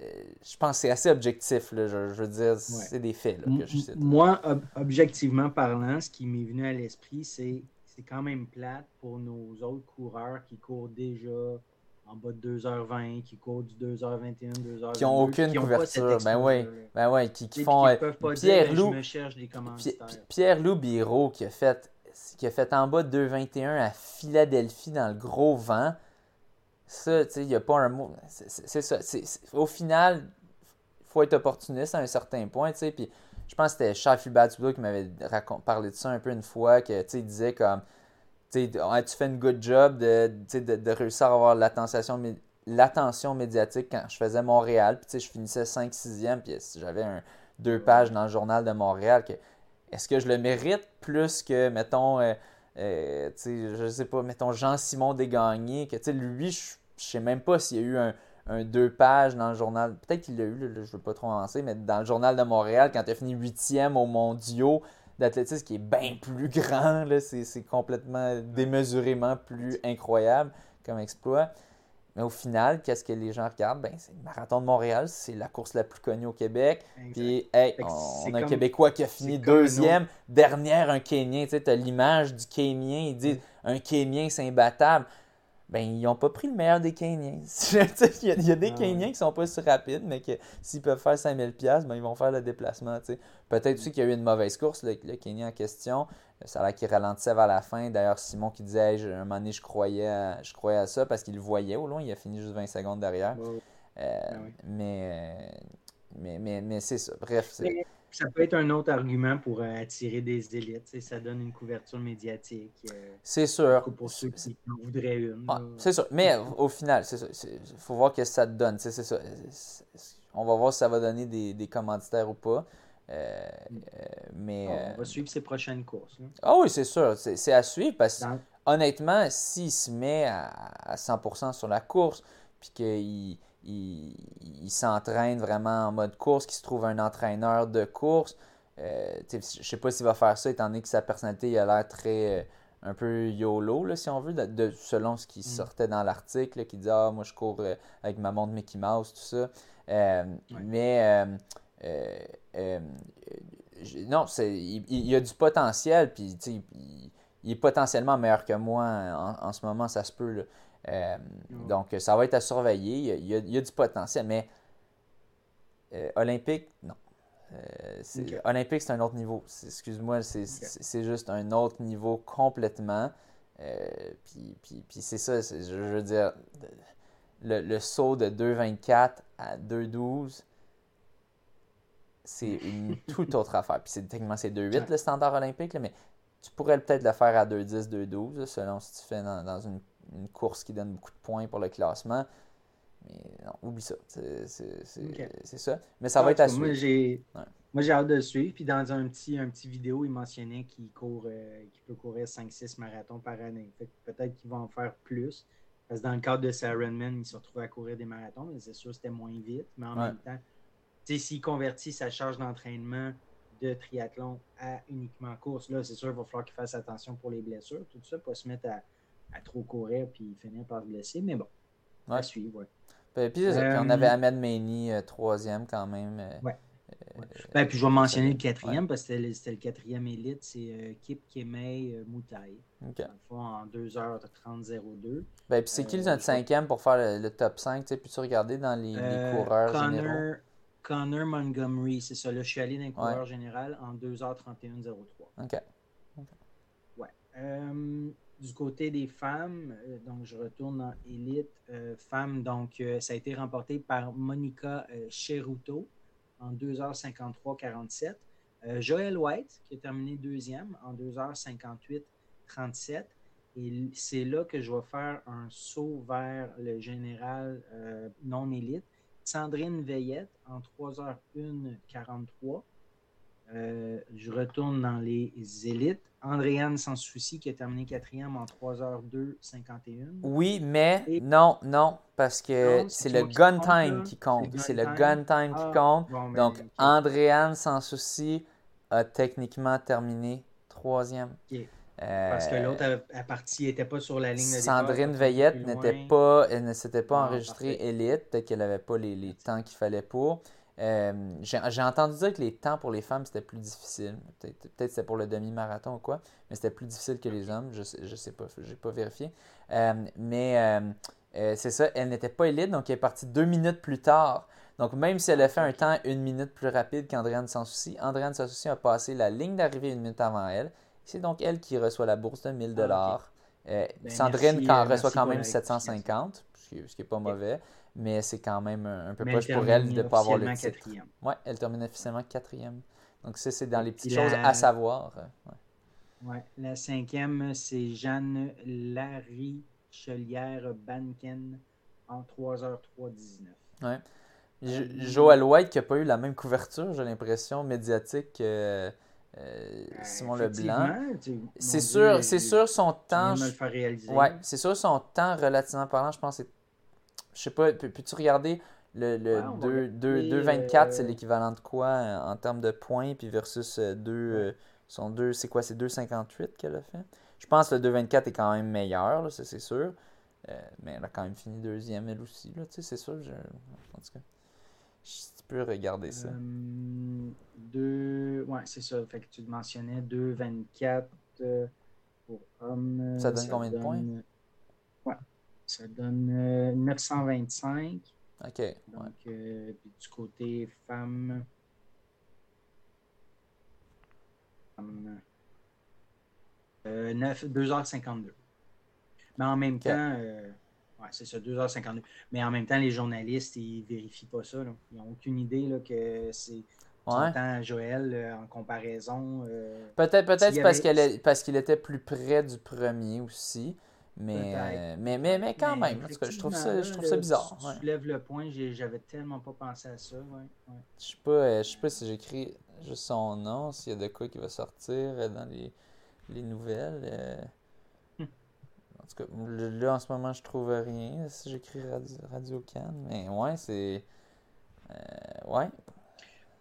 S1: Euh, je pense que c'est assez objectif, là, je, veux dire, c'est des faits que je cite.
S2: Moi, objectivement parlant, ce qui m'est venu à l'esprit, c'est c'est quand même plate pour nos autres coureurs qui courent déjà en bas de 2h20, qui courent du 2h21, 2h22.
S1: Qui n'ont aucune couverture. Ben oui, ben ouais, qui, qui font. Qui
S2: euh, Pierre Lou,
S1: Pierre Lou Biro qui a fait qui a fait en bas de 2h21 à Philadelphie dans le gros vent. Ça, tu sais, il n'y a pas un mot. C'est ça. au final, il faut être opportuniste à un certain point, tu sais. Puis je pense que c'était Shafi Batuda qui m'avait parlé de ça un peu une fois, que il disait comme tu fais une good job de, de, réussir à avoir l'attention médiatique quand je faisais Montréal. Puis je finissais 5-6e, puis j'avais deux pages dans le journal de Montréal. Est-ce que je le mérite plus que, mettons, euh, euh, je sais pas, mettons Jean-Simon Desgagnés, que lui, je sais même pas s'il y a eu un, deux pages dans le journal. Peut-être qu'il l'a eu, je ne veux pas trop avancer, mais dans le journal de Montréal, quand tu as fini huitième au mondiaux d'athlétisme, qui est bien plus grand, c'est complètement démesurément plus incroyable comme exploit. Mais au final, qu'est-ce que les gens regardent? Ben, c'est le marathon de Montréal, c'est la course la plus connue au Québec. Puis, hey, on, a un Québécois qui a fini deuxième, dernière un Kenyan. Tu sais, as l'image du Kenyan, ils disent un Kenyan, c'est imbattable ben, ils n'ont pas pris le meilleur des Kenyans. il, y a, des ah, Kenyans qui sont pas si rapides, mais que s'ils peuvent faire 5000$, ben, ils vont faire le déplacement. Peut-être aussi qu'il y a eu une mauvaise course, le, le Kenyan en question. Ça a l'air qu'il ralentissait vers la fin. D'ailleurs, Simon qui disait hey, un moment donné, je croyais à, je croyais à ça parce qu'il le voyait au loin. Il a fini juste 20 secondes derrière. Euh, ben mais, euh, mais, mais, mais c'est ça. Bref
S2: ça peut être un autre argument pour euh, attirer des élites. Ça donne une couverture médiatique. Euh,
S1: c'est sûr.
S2: Pour ceux qui en voudraient une.
S1: c'est sûr. Mais au final, c'est Il faut voir ce que ça te donne. C'est ça. On va voir si ça va donner des, des commanditaires ou pas. Euh, mais,
S2: on va suivre ses prochaines courses.
S1: Ah oui, c'est sûr. C'est à suivre parce que honnêtement, s'il se met à, à 100% sur la course, puis qu'il il, s'entraîne vraiment en mode course, qu'il se trouve un entraîneur de course. Euh, je ne sais pas s'il va faire ça, étant donné que sa personnalité a l'air très euh, un peu YOLO, si on veut, de, selon ce qui mm. sortait dans l'article, qui dit Ah, moi je cours euh, avec ma montre Mickey Mouse, tout ça. Mais non, il, il, y a du potentiel, puis il, il, est potentiellement meilleur que moi en, en ce moment, ça se peut. Euh, donc, ça va être à surveiller. Il y a, du potentiel, mais euh, Olympique, non. Euh, Olympique, c'est un autre niveau. Excuse-moi, c'est juste un autre niveau complètement. puis, puis, c'est ça, je, veux dire, le, saut de 2,24 à 2,12, c'est une toute autre affaire. Puis techniquement, c'est 2,8 le standard olympique, mais tu pourrais peut-être le faire à 2,10, 2,12, selon si tu fais dans une une course qui donne beaucoup de points pour le classement. Mais non, oublie ça. C'est ça. Mais ça va être à suivre.
S2: Moi, j'ai hâte de le suivre. Puis dans un petit, un petit vidéo, il mentionnait qu'il court, euh, peut courir 5-6 marathons par année. Peut-être qu'il va en faire plus. Parce que dans le cadre de Sarenman, il se retrouve à courir des marathons, mais c'est sûr que c'était moins vite. Mais en même temps, s'il convertit sa charge d'entraînement de triathlon à uniquement course, là, c'est sûr qu'il va falloir qu'il fasse attention pour les blessures. Tout ça, pas se mettre à, à trop courir puis finir par se blesser. Mais bon, à suivre, ouais.
S1: Ben, puis, on euh, avait Ahmed Meini, euh, troisième quand même. Euh,
S2: ouais. Ben, puis je vais mentionner le quatrième parce que c'était le, quatrième élite, c'est Kip Kemei Moutaï. Okay. en 2h30-02.
S1: Ben, puis c'est qui le cinquième pour faire le, top 5? Puis tu regarder dans les, coureurs Connor, généraux?
S2: Connor Montgomery, c'est ça. Là, je suis allé dans les coureurs général en 2h31-03.
S1: OK.
S2: Ouais. Du côté des femmes, euh, donc je retourne en élite. Euh, femmes, donc euh, ça a été remporté par Monica Cheruto en 2h53-47. Joël White, qui a terminé deuxième en 2h58-37. Et c'est là que je vais faire un saut vers le général non élite. Sandrine Veillette en 3h01-43. je retourne dans les élites. Andréane Sans Souci qui a terminé quatrième en 3h2-51.
S1: Oui, mais non, non, parce que c'est le gun time qui compte. C'est le gun time qui ah, compte. Donc, Andréane Sans Souci a techniquement terminé troisième.
S2: parce que l'autre euh, partie n'était pas sur la ligne de
S1: Sandrine Veillette n'était pas, elle ne s'était pas enregistrée élite, peut-être qu'elle n'avait pas les, les temps qu'il fallait pour. Euh, j'ai entendu dire que les temps pour les femmes, c'était plus difficile. Peut-être peut c'était pour le demi-marathon ou quoi, mais c'était plus difficile que les hommes. Je sais, je sais pas, j'ai pas vérifié. Euh, mais euh, c'est ça, elle n'était pas élite, donc elle est partie deux minutes plus tard. Donc même si elle a fait un temps une minute plus rapide qu'Andréane Sans Souci, Andréane Sans Souci a passé la ligne d'arrivée une minute avant elle. C'est donc elle qui reçoit la bourse de 1000 ah, dollars. Ben, Sandrine reçoit quand même 750, ce qui, n'est est pas mauvais mais c'est quand même un, peu proche pour elle de ne pas avoir le titre. Oui, elle termine officiellement quatrième. Donc ça, c'est dans les petites choses à savoir.
S2: Ouais. La cinquième, c'est Jeanne Larry Chelière Banken en 3h3-19.
S1: Ouais. Euh, Joël White qui n'a pas eu la même couverture, j'ai l'impression, médiatique que euh, euh, Simon Leblanc. C'est sûr, c'est sûr son temps.
S2: Ouais,
S1: c'est sûr son temps relativement parlant, je pense c'est Je sais pas, peux-tu regarder le, le
S2: Ouais, on va
S1: 2,
S2: regarder,
S1: 2,24, c'est
S2: euh,
S1: l'équivalent de quoi euh, en termes de points, puis versus 2, son 2, c'est quoi, c'est 2,58 qu'elle a fait? Je pense que le 2,24 est quand même meilleur, là, ça c'est sûr. Euh, mais elle a quand même fini deuxième elle aussi, là, tu sais, c'est sûr. Je... En tout cas, tu peux regarder ça.
S2: Euh, deux, ouais, c'est ça. Fait que tu mentionnais 2,24 euh, pour hommes.
S1: Ça donne combien de points?
S2: Ça donne euh, 925.
S1: Ok, ouais.
S2: Donc, euh, du côté femme. femme, euh, 9 2h52. Mais en même
S1: Ok.
S2: temps, euh, ouais, c'est ça, 2h52. Mais en même temps, les journalistes, ils vérifient pas ça. là. Ils n'ont aucune idée là, que c'est.
S1: Ouais.
S2: Joël euh, en comparaison. euh,
S1: Peut-être c'est parce
S2: avait-
S1: qu'elle est- parce qu'il était plus près du premier aussi. Mais, euh, mais, mais, mais quand
S2: mais
S1: même, en tout cas, je trouve ça, je trouve ça bizarre.
S2: Tu,
S1: ouais.
S2: soulèves le point, j'avais tellement pas pensé à ça. Ouais, ouais.
S1: Je sais pas, euh, je sais pas si j'écris juste son nom, s'il y a de quoi qui va sortir euh, dans les, les nouvelles. euh. En tout cas, là en ce moment je trouve rien si j'écris Radio, Radio Can, mais ouais, c'est. euh, ouais,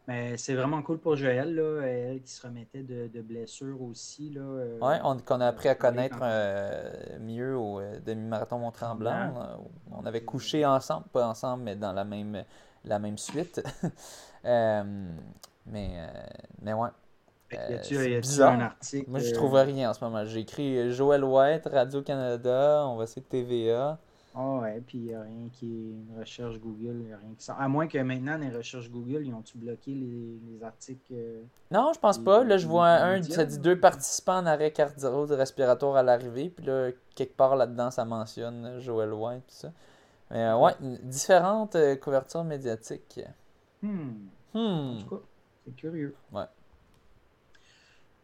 S2: Mais c'est vraiment cool pour Joël, là, elle qui se remettait de, de blessures aussi. Là, euh,
S1: ouais, on, qu'on a appris à
S2: parler
S1: connaître euh, mieux au euh, demi-marathon Mont-Tremblant.
S2: Tremblant.
S1: On, on avait couché ensemble, pas ensemble, mais dans la même, la même suite. Euh, mais, euh, mais ouais. Euh,
S2: y a-tu- un article?
S1: Moi, je
S2: euh,
S1: trouve rien en ce moment. J'ai écrit euh, Joël White, Radio-Canada, on va essayer TVA.
S2: Ah ouais, puis il n'y a rien qui est une recherche Google, y a rien qui sort. À moins que maintenant, les recherches Google, ils ont-tu bloqué les, les articles? euh,
S1: Non, je pense
S2: Les-
S1: pas. Là, je vois un,
S2: médias,
S1: ça dit deux participants en arrêt cardio-respiratoire à l'arrivée. Puis là, quelque part là-dedans, ça mentionne Joël White, tout ça. Mais euh, ouais, différentes euh, couvertures médiatiques.
S2: Hmm, en
S1: Hmm.
S2: tout cas, c'est curieux.
S1: Ouais.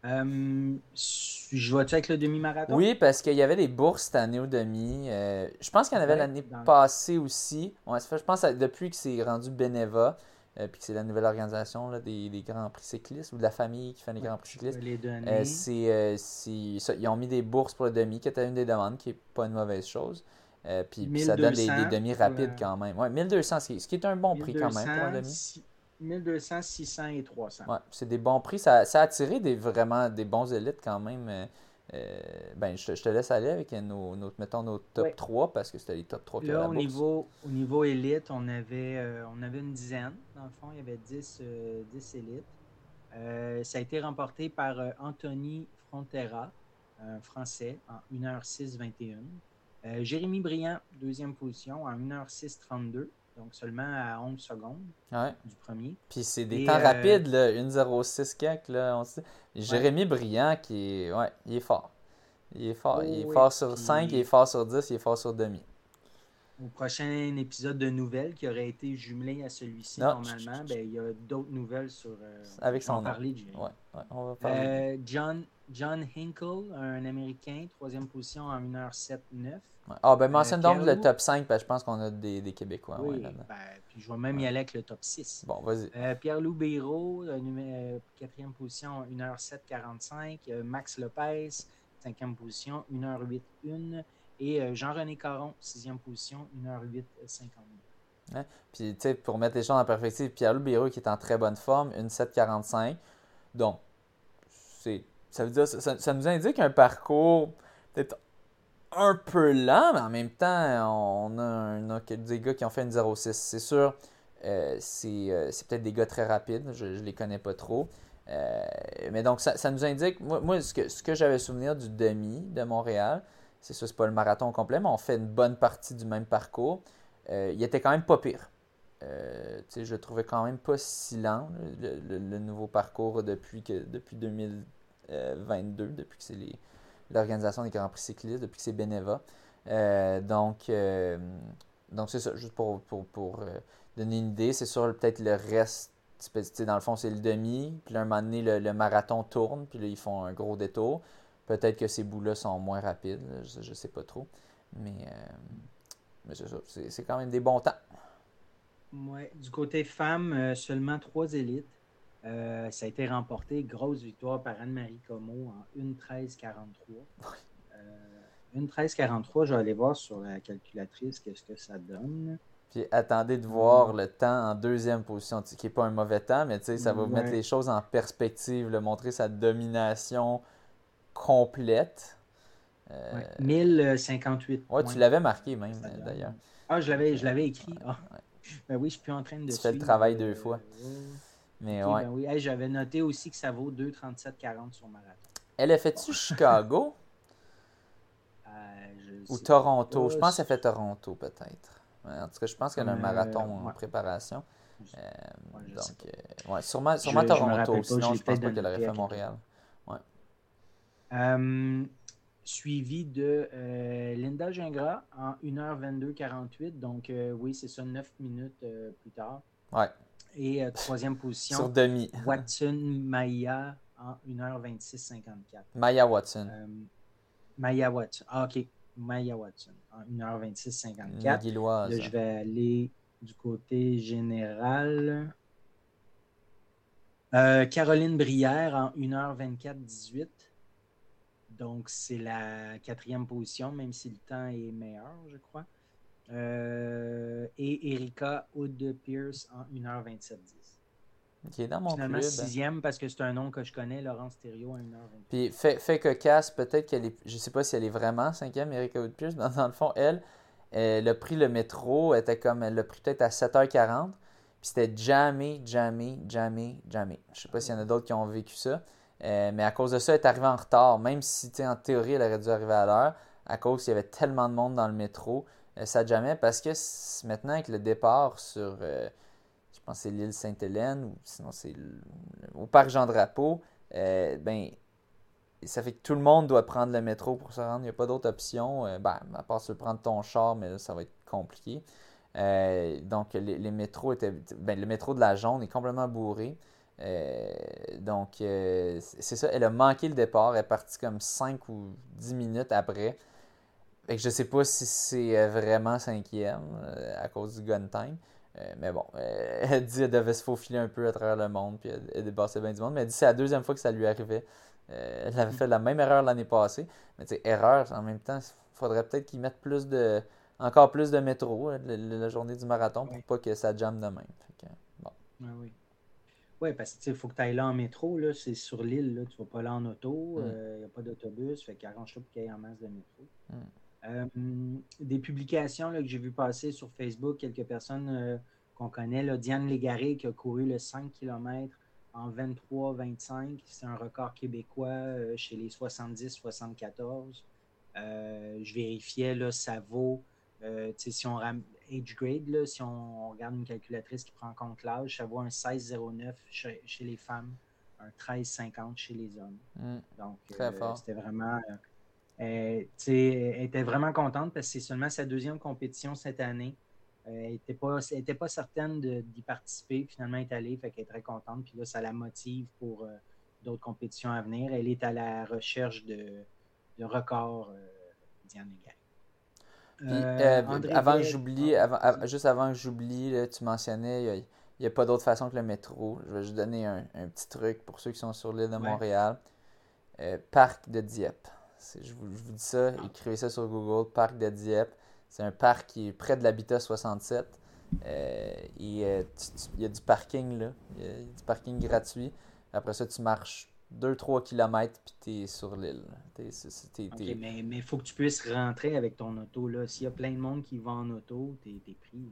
S2: Euh, je vois-tu avec le demi-marathon?
S1: Oui, parce qu'il y avait des bourses cette année au demi. Euh, je pense qu'il y en avait
S2: Ouais,
S1: l'année
S2: dans-
S1: passée aussi. Ouais, je pense que depuis que c'est rendu Beneva, euh, puis que c'est la nouvelle organisation là, des, des Grands Prix cyclistes ou de la famille qui fait les Grands Prix cyclistes.
S2: les
S1: c'est, c'est- ça, ils ont mis des bourses pour le demi, qui était une des demandes, qui n'est pas une mauvaise chose. Puis, ça donne des, des
S2: 1200
S1: demi rapides quand même. Ouais, 1200, ce qui, est un bon prix quand même pour un
S2: 1200,
S1: demi.
S2: 1200, 600 et 300.
S1: Ouais, c'est des bons prix. Ça, ça a attiré des, vraiment des bons élites quand même. Euh, euh, ben, je, te- je te laisse aller avec nos, nos- mettons, nos top
S2: Ouais.
S1: 3 parce que c'était les top 3 qui avaient
S2: Là,
S1: la
S2: au
S1: bourse.
S2: niveau, au niveau élite, on avait, euh, on avait une dizaine. Dans le fond, il y avait 10, euh, 10 élites. Ça a été remporté par Anthony Frontera, un Français, en 1h06-21. Euh, Jérémy Briand, deuxième position, en 1h06-32, donc seulement à 11 secondes
S1: Ouais.
S2: du premier.
S1: Puis c'est des
S2: Et,
S1: temps
S2: euh,
S1: rapides, là, 1.06 quelque, là, on sait. Jérémy Briand, qui est, ouais, il est fort. Il est fort. il est
S2: Oh oui,
S1: fort sur
S2: puis-
S1: 5, il est fort sur 10, il est fort sur demi.
S2: Au prochain épisode de nouvelles qui aurait été jumelé à celui-ci normalement, ben, il y a d'autres nouvelles sur. euh,
S1: Avec son nom.
S2: parler.
S1: Ouais, ouais, on va parler.
S2: Euh, John, John Hinkle, un Américain, troisième position en 1h07-9.
S1: Ouais. Ah, ben mentionne donc le top 5, parce que je pense qu'on a des, des Québécois. ouais,
S2: oui,
S1: là-dedans.
S2: ben, puis je vais même y aller avec le top 6.
S1: Bon, vas-y.
S2: Euh, Pierre-Loup Béraud, euh, euh, quatrième position, 1h07-45. Euh, Max Lopez, cinquième position, 1h08-1. Et euh, Jean-René Caron, sixième position, 1h08-52.
S1: Puis, tu sais, pour mettre les choses en perspective, Pierre-Loup Béreux qui est en très bonne forme, une 7,45. Donc, c'est, ça veut dire, ça, ça nous indique un parcours peut-être un peu lent, mais en même temps, on a, des gars qui ont fait une 0,6. C'est sûr, euh, c'est, euh, c'est peut-être des gars très rapides, je ne les connais pas trop. Euh, mais donc, ça, nous indique, moi, ce que, ce que j'avais souvenir du demi de Montréal, c'est ça, c'est pas le marathon complet, mais on fait une bonne partie du même parcours. Il était quand même pas pire. Euh, je le trouvais quand même pas si lent, le, le- le nouveau parcours depuis, que, depuis 2022, depuis que c'est les- l'organisation des Grands Prix cyclistes, depuis que c'est Beneva. Euh, donc, euh, donc c'est ça, juste pour, pour, pour, euh, donner une idée, c'est sûr, peut-être le reste, dans le fond, c'est le demi, puis là, un moment donné, le, le marathon tourne, puis là, ils font un gros détour. Peut-être que ces bouts-là sont moins rapides, je, je sais pas trop. Mais, mais c'est ça, c'est quand même des bons temps.
S2: Ouais, du côté femmes, seulement trois élites. Euh, ça a été remporté, grosse victoire par Anne-Marie Como en 1.13.43. Euh, Une 13,43, je vais aller voir sur la calculatrice qu'est-ce que ça donne.
S1: Puis attendez de voir le temps en deuxième position, qui n'est pas un mauvais temps, mais ça va mettre les choses en perspective, le montrer sa domination complète.
S2: Euh... 1058.
S1: Ouais, tu l'avais marqué même, d'ailleurs.
S2: Ah, je l'avais, je l'avais écrit. Ah. Ben oui, je suis plus en train de.
S1: Tu fais le travail deux fois. Mais ouais.
S2: Ben oui, j'avais noté aussi que ça vaut 2,37,40 sur marathon.
S1: Elle a fait-tu Chicago? Euh, Ou Toronto? Je pense qu'elle fait Toronto, peut-être. En tout cas, je pense qu'elle a un euh, marathon en préparation. Euh, donc, ouais, sûrement, sûrement Toronto. sinon, je pense pas qu'elle aurait fait Montréal.
S2: Ouais. suivi de Linda Gingras en 1h22-48. Donc, oui, c'est ça, 9 minutes plus tard.
S1: Ouais.
S2: Et troisième position.
S1: Sur demi.
S2: Watson Maya en 1h26-54.
S1: Maya Watson.
S2: Maya Watson. Ah, OK. Maya Watson en 1h26-54. Là, je vais aller du côté général. Euh, Caroline Brière en 1h24-18. Donc, c'est la quatrième position, même si le temps est meilleur, je crois. Euh, et Erika Hood Pierce en 1h27-10.
S1: Qui est dans mon
S2: Finalement, sixième parce que c'est un nom que je connais, Laurence Thériault à 1h20.
S1: Puis fait, fait cocasse, peut-être qu'elle est. Je sais pas si elle est vraiment cinquième, Erika Woodpierce, mais dans le fond, elle, elle a pris le métro, était comme. Elle l'a pris peut-être à 7h40. Puis c'était jamais, jamais, jamais, jamais. Je sais pas s'il y en a d'autres qui ont vécu ça. Euh, mais à cause de ça, elle est arrivée en retard. Même si, en théorie, elle aurait dû arriver à l'heure. À cause qu'il y avait tellement de monde dans le métro. Euh, ça jamais. Parce que maintenant, avec le départ sur. Euh, c'est l'île Sainte-Hélène, ou sinon c'est au parc Jean-Drapeau, euh, ben, ça fait que tout le monde doit prendre le métro pour se rendre. Il n'y a pas d'autre option. Ben, à part se prendre ton char, mais là, ça va être compliqué. Donc, les, métros étaient. Ben, le métro de la Jaune est complètement bourré. donc, c'est ça. Elle a manqué le départ. Elle est partie comme 5 ou 10 minutes après. Fait que je sais pas si c'est vraiment cinquième à cause du gun time. Euh, mais bon, euh, elle dit qu'elle devait se faufiler un peu à travers le monde, puis elle, dépassait bien du monde. Mais elle dit que c'est la deuxième fois que ça lui arrivait. Euh, elle avait fait la même erreur l'année passée. Mais tu sais, erreur, en même temps, il faudrait peut-être qu'ils mettent plus de, encore plus de métro la, journée du marathon pour pas que ça jamme de même. bon.
S2: oui. Oui, parce que il faut que tu ailles là en métro, là, c'est sur l'île, tu vas pas là en auto, il mm. n'y a pas d'autobus, fait qu'arrange-toi pour qu'il y ait en masse de métro. Mm. Euh, des publications que j'ai vu passer sur Facebook, quelques personnes euh, qu'on connaît. Là, Diane Légaré qui a couru le 5 km en 23-25. C'est un record québécois euh, chez les 70-74. je vérifiais, là, ça vaut, si on age grade, si on, regarde une calculatrice qui prend en compte l'âge, ça vaut un 16,09 chez, chez, les femmes, un 13,50 chez les hommes.
S1: Mm.
S2: Donc, c'était vraiment euh, elle était vraiment contente parce que c'est seulement sa deuxième compétition cette année. Euh, elle n'était pas, pas certaine d'y participer. Finalement, elle est allée, fait qu'elle est très contente. Puis là, ça la motive pour euh, d'autres compétitions à venir. Elle est à la recherche de, de records, Diane
S1: avant que j'oublie, juste avant que j'oublie, tu mentionnais, il n'y a, pas d'autre façon que le métro. Je vais juste donner un, petit truc pour ceux qui sont sur l'île de Montréal. parc de Dieppe. Je vous, dis ça, écrivez ça sur Google, Parc de Dieppe. C'est un parc qui est près de l'habitat 67. Euh, et il y a du parking là. Il y a du parking gratuit. Après ça, tu marches 2-3 km puis tu es sur l'île.
S2: mais il faut que tu puisses rentrer avec ton auto. S'il y a plein de monde qui va en auto, tu es, pris.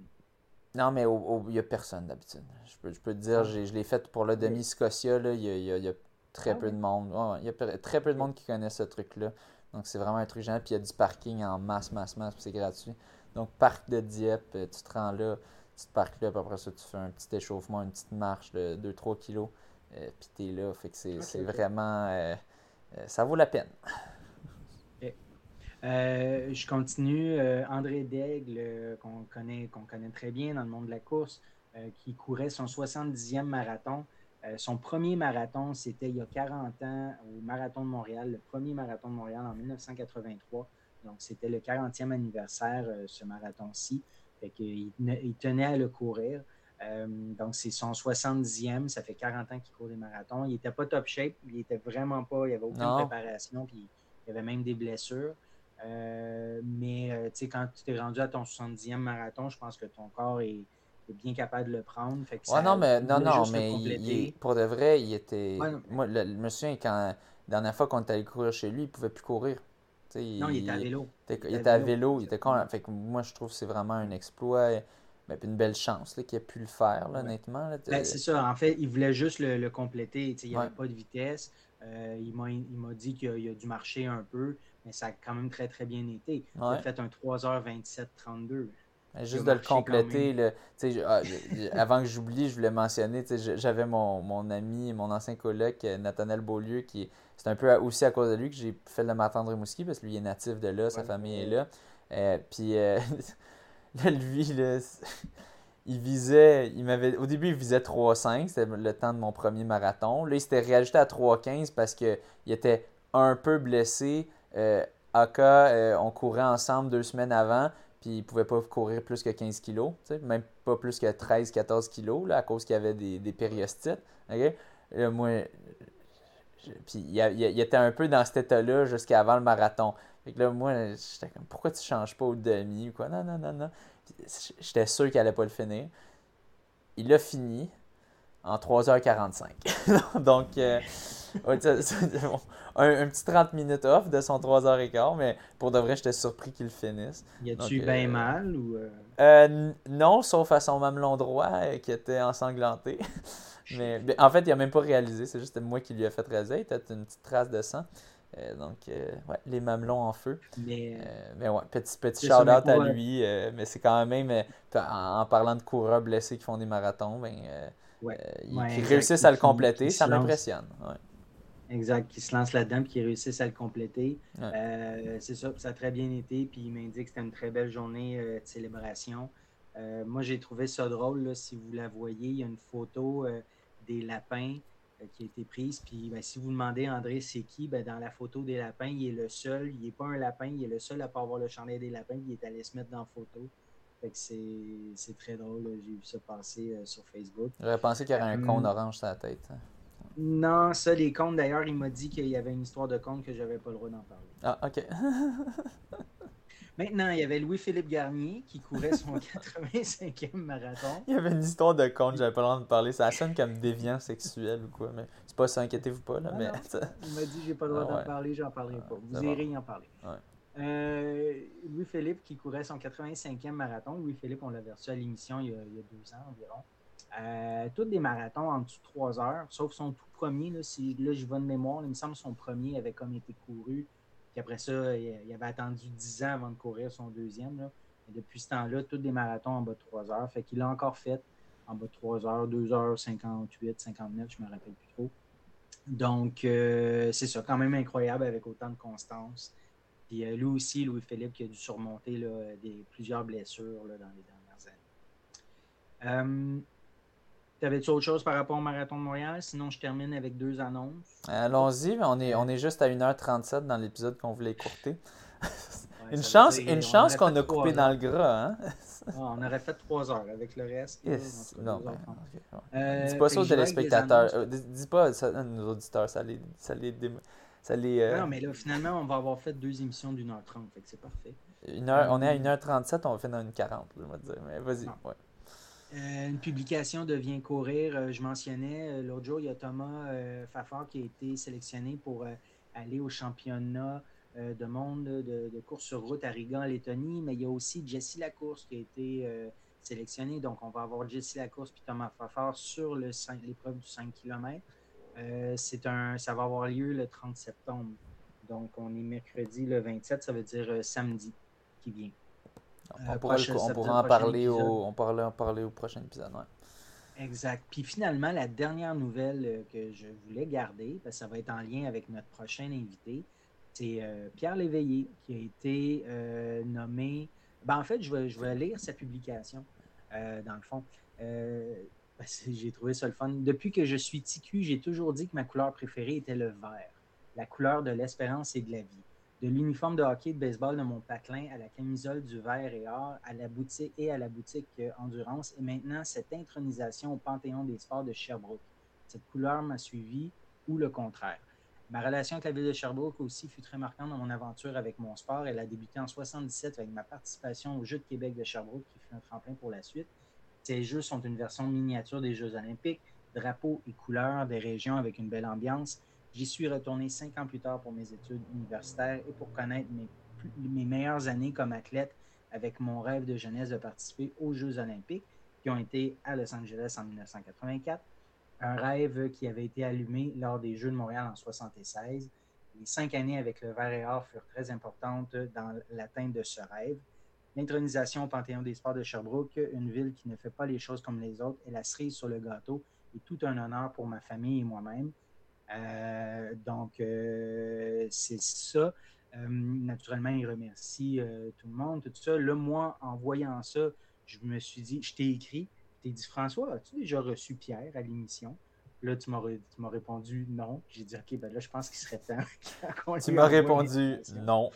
S1: Non, mais il n'y a personne d'habitude. Je peux, je peux te dire, ah. je l'ai fait pour le demi-Scotia. Il y a, Très ah peu de monde. il y a très peu de monde qui connaît ce truc-là. Donc, c'est vraiment un truc génial. Puis, il y a du parking en masse, masse, masse. Puis, c'est gratuit. Donc, parc de Dieppe, euh, tu te rends là, tu te parques là. Puis après ça, tu fais un petit échauffement, une petite marche de 2-3 kilos. Euh, puis, tu es là. Fait que c'est vraiment. Euh, ça vaut la peine.
S2: je continue. André Daigle, qu'on connaît, qu'on connaît très bien dans le monde de la course, qui courait son 70e marathon. Euh, son premier marathon, c'était il y a 40 ans au Marathon de Montréal, le premier Marathon de Montréal en 1983. Donc, c'était le 40e anniversaire, euh, ce marathon-ci. Fait qu'il il tenait à le courir. Euh, donc, c'est son 70e. Ça fait 40 ans qu'il court des marathons. Il n'était pas top shape. Il était vraiment pas. Il n'y avait aucune préparation. Puis, il y avait même des blessures. mais quand tu t'es rendu à ton 70e marathon, je pense que ton corps est, bien capable de le prendre. Fait
S1: non, mais, non, non, mais pour de vrai, il était. Moi, le, souviens quand la dernière fois qu'on était allé courir chez lui, il ne pouvait plus courir.
S2: non, il était à vélo.
S1: Il, était, à vélo. Il était fait que moi, je trouve que c'est vraiment un exploit. Mais une belle chance qu'il ait pu le faire, honnêtement.
S2: Ben, c'est ça. En fait, il voulait juste le, compléter. Il n'y avait pas de vitesse. Euh, il m'a dit qu'il a, dû marcher un peu, mais ça a quand même très, très bien été. Il a fait un 3h27-32.
S1: Juste de le compléter, le, ah, avant que j'oublie, je voulais mentionner, j'avais mon, mon, ami, mon ancien collègue, Nathaniel Beaulieu, qui c'est un peu aussi à cause de lui que j'ai fait le matin de Rimouski, parce que lui est natif de là, sa famille est là. Euh, puis euh, lui, il visait, il m'avait, au début, il visait 3,5, c'était le temps de mon premier marathon. Là, il s'était réajusté à 3,15 parce qu'il était un peu blessé. Euh, Aka, euh, on courait ensemble deux semaines avant, puis il pouvait pas courir plus que 15 kilos, même pas plus que 13-14 kilos, là, à cause qu'il y avait des, des périostites. puis il, était un peu dans cet état-là jusqu'avant le marathon. Que là, moi, j'étais comme, pourquoi tu changes pas au demi ou quoi? Non, non, non, non. J'étais sûr qu'il allait pas le finir. Il l'a fini en 3h45. Donc, euh, un, petit 30 minutes off de son 3h15, mais pour de vrai, j'étais surpris qu'il finisse.
S2: Y a-tu bien euh, mal ou.
S1: Euh? euh... non, sauf à son mamelon droit qui était ensanglanté. mais, en fait, il a même pas réalisé, c'est juste moi qui lui ai fait raser. Il était une petite trace de sang. Euh, donc, euh, ouais, les mamelons en feu. Mais, euh, mais ouais, petit, petit shout-out à lui. mais c'est quand même, en, parlant de coureurs blessés qui font des marathons, ben, ils, réussissent à le compléter, ça m'impressionne.
S2: Exact, qui se lance là-dedans et qui réussissent à le compléter. c'est ça, ça a très bien été. Puis il m'indique que c'était une très belle journée de célébration. moi, j'ai trouvé ça drôle. si vous la voyez, il y a une photo des lapins euh, qui a été prise. Puis ben, si vous demandez André c'est qui, ben, dans la photo des lapins, il est le seul. Il n'est pas un lapin, il est le seul à pas avoir le chandail des lapins. il est allé se mettre dans la photo. Fait que c'est très drôle. J'ai vu ça passer euh, sur Facebook.
S1: J'aurais pensé qu'il y aurait un cône euh, orange sur la tête. Hein.
S2: Non, ça, les comptes, d'ailleurs, il m'a dit qu'il y avait une histoire de compte que j'avais pas le droit d'en parler.
S1: Ah, ok.
S2: Maintenant, il y avait Louis-Philippe Garnier qui courait son 85e marathon.
S1: Il y avait une histoire de compte, j'avais pas le droit de parler. Ça sonne comme déviant sexuel ou quoi, mais c'est pas ça, inquiétez-vous pas. Là, mais...
S2: Il m'a dit j'ai pas le droit d'en parler, j'en parlerai pas. Vous irez y en parler. Euh, Louis-Philippe qui courait son 85e marathon. Louis-Philippe, on l'avait reçu à l'émission il, y a deux ans environ. Euh, tous des marathons en dessous de trois heures, sauf son tout premier. Là, si, là je vais de mémoire, il me semble que son premier avait comme été couru après ça, il, avait attendu 10 ans avant de courir son deuxième. depuis ce temps-là, tous des marathons en bas de 3 heures. Fait qu'il a encore fait en bas de 3 heures, 2 heures 58, 59, je me rappelle plus trop. Donc, euh, c'est ça, quand même incroyable avec autant de constance. Puis euh, lui aussi, Louis-Philippe, qui a dû surmonter des, plusieurs blessures dans les dernières années. Euh, T'avais-tu autre chose par rapport au Marathon de Montréal? Sinon, je termine avec deux annonces.
S1: Allons-y, on est, on est juste à 1h37 dans l'épisode qu'on voulait écourter. une chance, une chance qu'on a coupé dans le gras, hein?
S2: Ah, on aurait fait trois heures avec le reste.
S1: non, ben, euh, dis pas ça aux téléspectateurs. Euh, dis, pas ça à nos auditeurs, ça les. Ça les, ça les
S2: euh, Non, mais là, finalement, on va avoir fait deux émissions d'une heure trente, fait que c'est parfait.
S1: Une heure, on est à 1h37, on va faire dans une 40, je vais dire. Mais vas-y, ouais.
S2: Euh, une publication devient courir. Euh, je mentionnais euh, l'autre jour, il y a Thomas Fafard qui a été sélectionné pour aller au championnat de monde de, course sur route à Riga en Lettonie, mais il y a aussi Jessie Lacourse qui a été sélectionné. Donc, on va avoir Jessie Lacourse puis Thomas Fafard sur l'épreuve du 5 km. C'est un, ça va avoir lieu le 30 septembre. Donc, on est mercredi le 27, ça veut dire samedi qui vient.
S1: On, euh, pourra, en parler au, on en parler au prochain épisode.
S2: Exact. Puis finalement, la dernière nouvelle euh, que je voulais garder, parce que ça va être en lien avec notre prochain invité, c'est euh, Pierre Léveillé qui a été nommé. Ben, en fait, je vais, je vais lire sa publication, dans le fond. J'ai trouvé ça le fun. Depuis que je suis TQ, j'ai toujours dit que ma couleur préférée était le vert, la couleur de l'espérance et de la vie de l'uniforme de hockey de baseball de mon patelin à la camisole du vert et or à la boutique et à la boutique euh, Endurance et maintenant cette intronisation au Panthéon des sports de Sherbrooke. Cette couleur m'a suivi ou le contraire. Ma relation avec la ville de Sherbrooke aussi fut très marquante dans mon aventure avec mon sport. Elle a débuté en 77 avec ma participation aux Jeux de Québec de Sherbrooke, qui fut un tremplin pour la suite. Ces Jeux sont une version miniature des Jeux olympiques, drapeaux et couleurs des régions avec une belle ambiance. J'y suis retourné cinq ans plus tard pour mes études universitaires et pour connaître mes, meilleures années comme athlète avec mon rêve de jeunesse de participer aux Jeux olympiques qui ont été à Los Angeles en 1984 un rêve qui avait été allumé lors des Jeux de Montréal en 1976. Les cinq années avec le vert et or furent très importantes dans l'atteinte de ce rêve. L'intronisation au Panthéon des sports de Sherbrooke, une ville qui ne fait pas les choses comme les autres, est la cerise sur le gâteau et tout un honneur pour ma famille et moi-même. Euh, donc, euh, c'est ça. Euh, naturellement, il remercie tout le monde, tout ça. Là, moi, en voyant ça, je me suis dit, je t'ai écrit, t'ai dit, François, as-tu déjà reçu Pierre à l'émission? Là, tu m'as répondu non. J'ai dit, OK, ben là, je pense qu'il serait temps.
S1: tu m'as répondu non.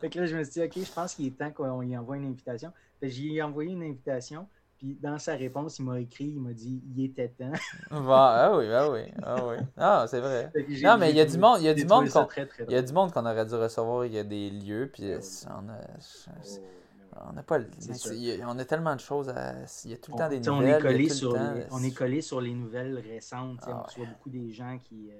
S2: fait que là, je me suis dit, OK, je pense qu'il est temps qu'on lui envoie une invitation. J'ai envoyé une invitation. Puis dans sa réponse, il m'a écrit, il m'a dit il était temps.
S1: ah oui, ah oui, ah oui. Ah, c'est vrai. Non, mais il y a du monde, il y a du monde qu'on il y a du monde qu'on aurait dû recevoir, il y a des lieux, puis ben on a, oh. On n'a pas on a tellement de choses à. Il y a tout le temps des nouvelles.
S2: On est collé, sur, les, on est collé sur les nouvelles récentes. Ah, on reçoit beaucoup des gens qui, euh,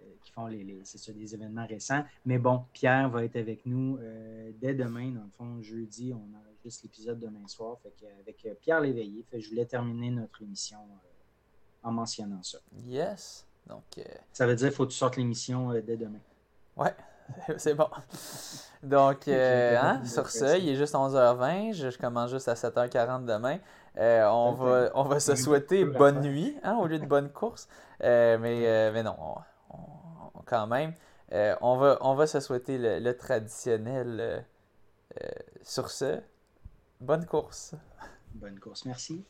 S2: euh, qui font les, les c'est des événements récents. Mais bon, Pierre va être avec nous euh, dès demain. Dans le fond, jeudi, on enregistre l'épisode demain soir. Fait avec Pierre Léveillé. Fait je voulais terminer notre émission en mentionnant ça.
S1: Yes. Donc,
S2: Ça veut dire qu'il faut que tu sortes l'émission dès demain.
S1: Ouais, c'est bon. Donc, euh, hein, sur ça, il est juste 11h20. Je, commence juste à 7h40 demain. Euh, on, va, on va se souhaiter bonne nuit hein, au lieu de bonne course. Euh, mais, mais non, quand même. on, va, on va se souhaiter le, traditionnel. sur ce, bonne course.
S2: Bonne course, merci.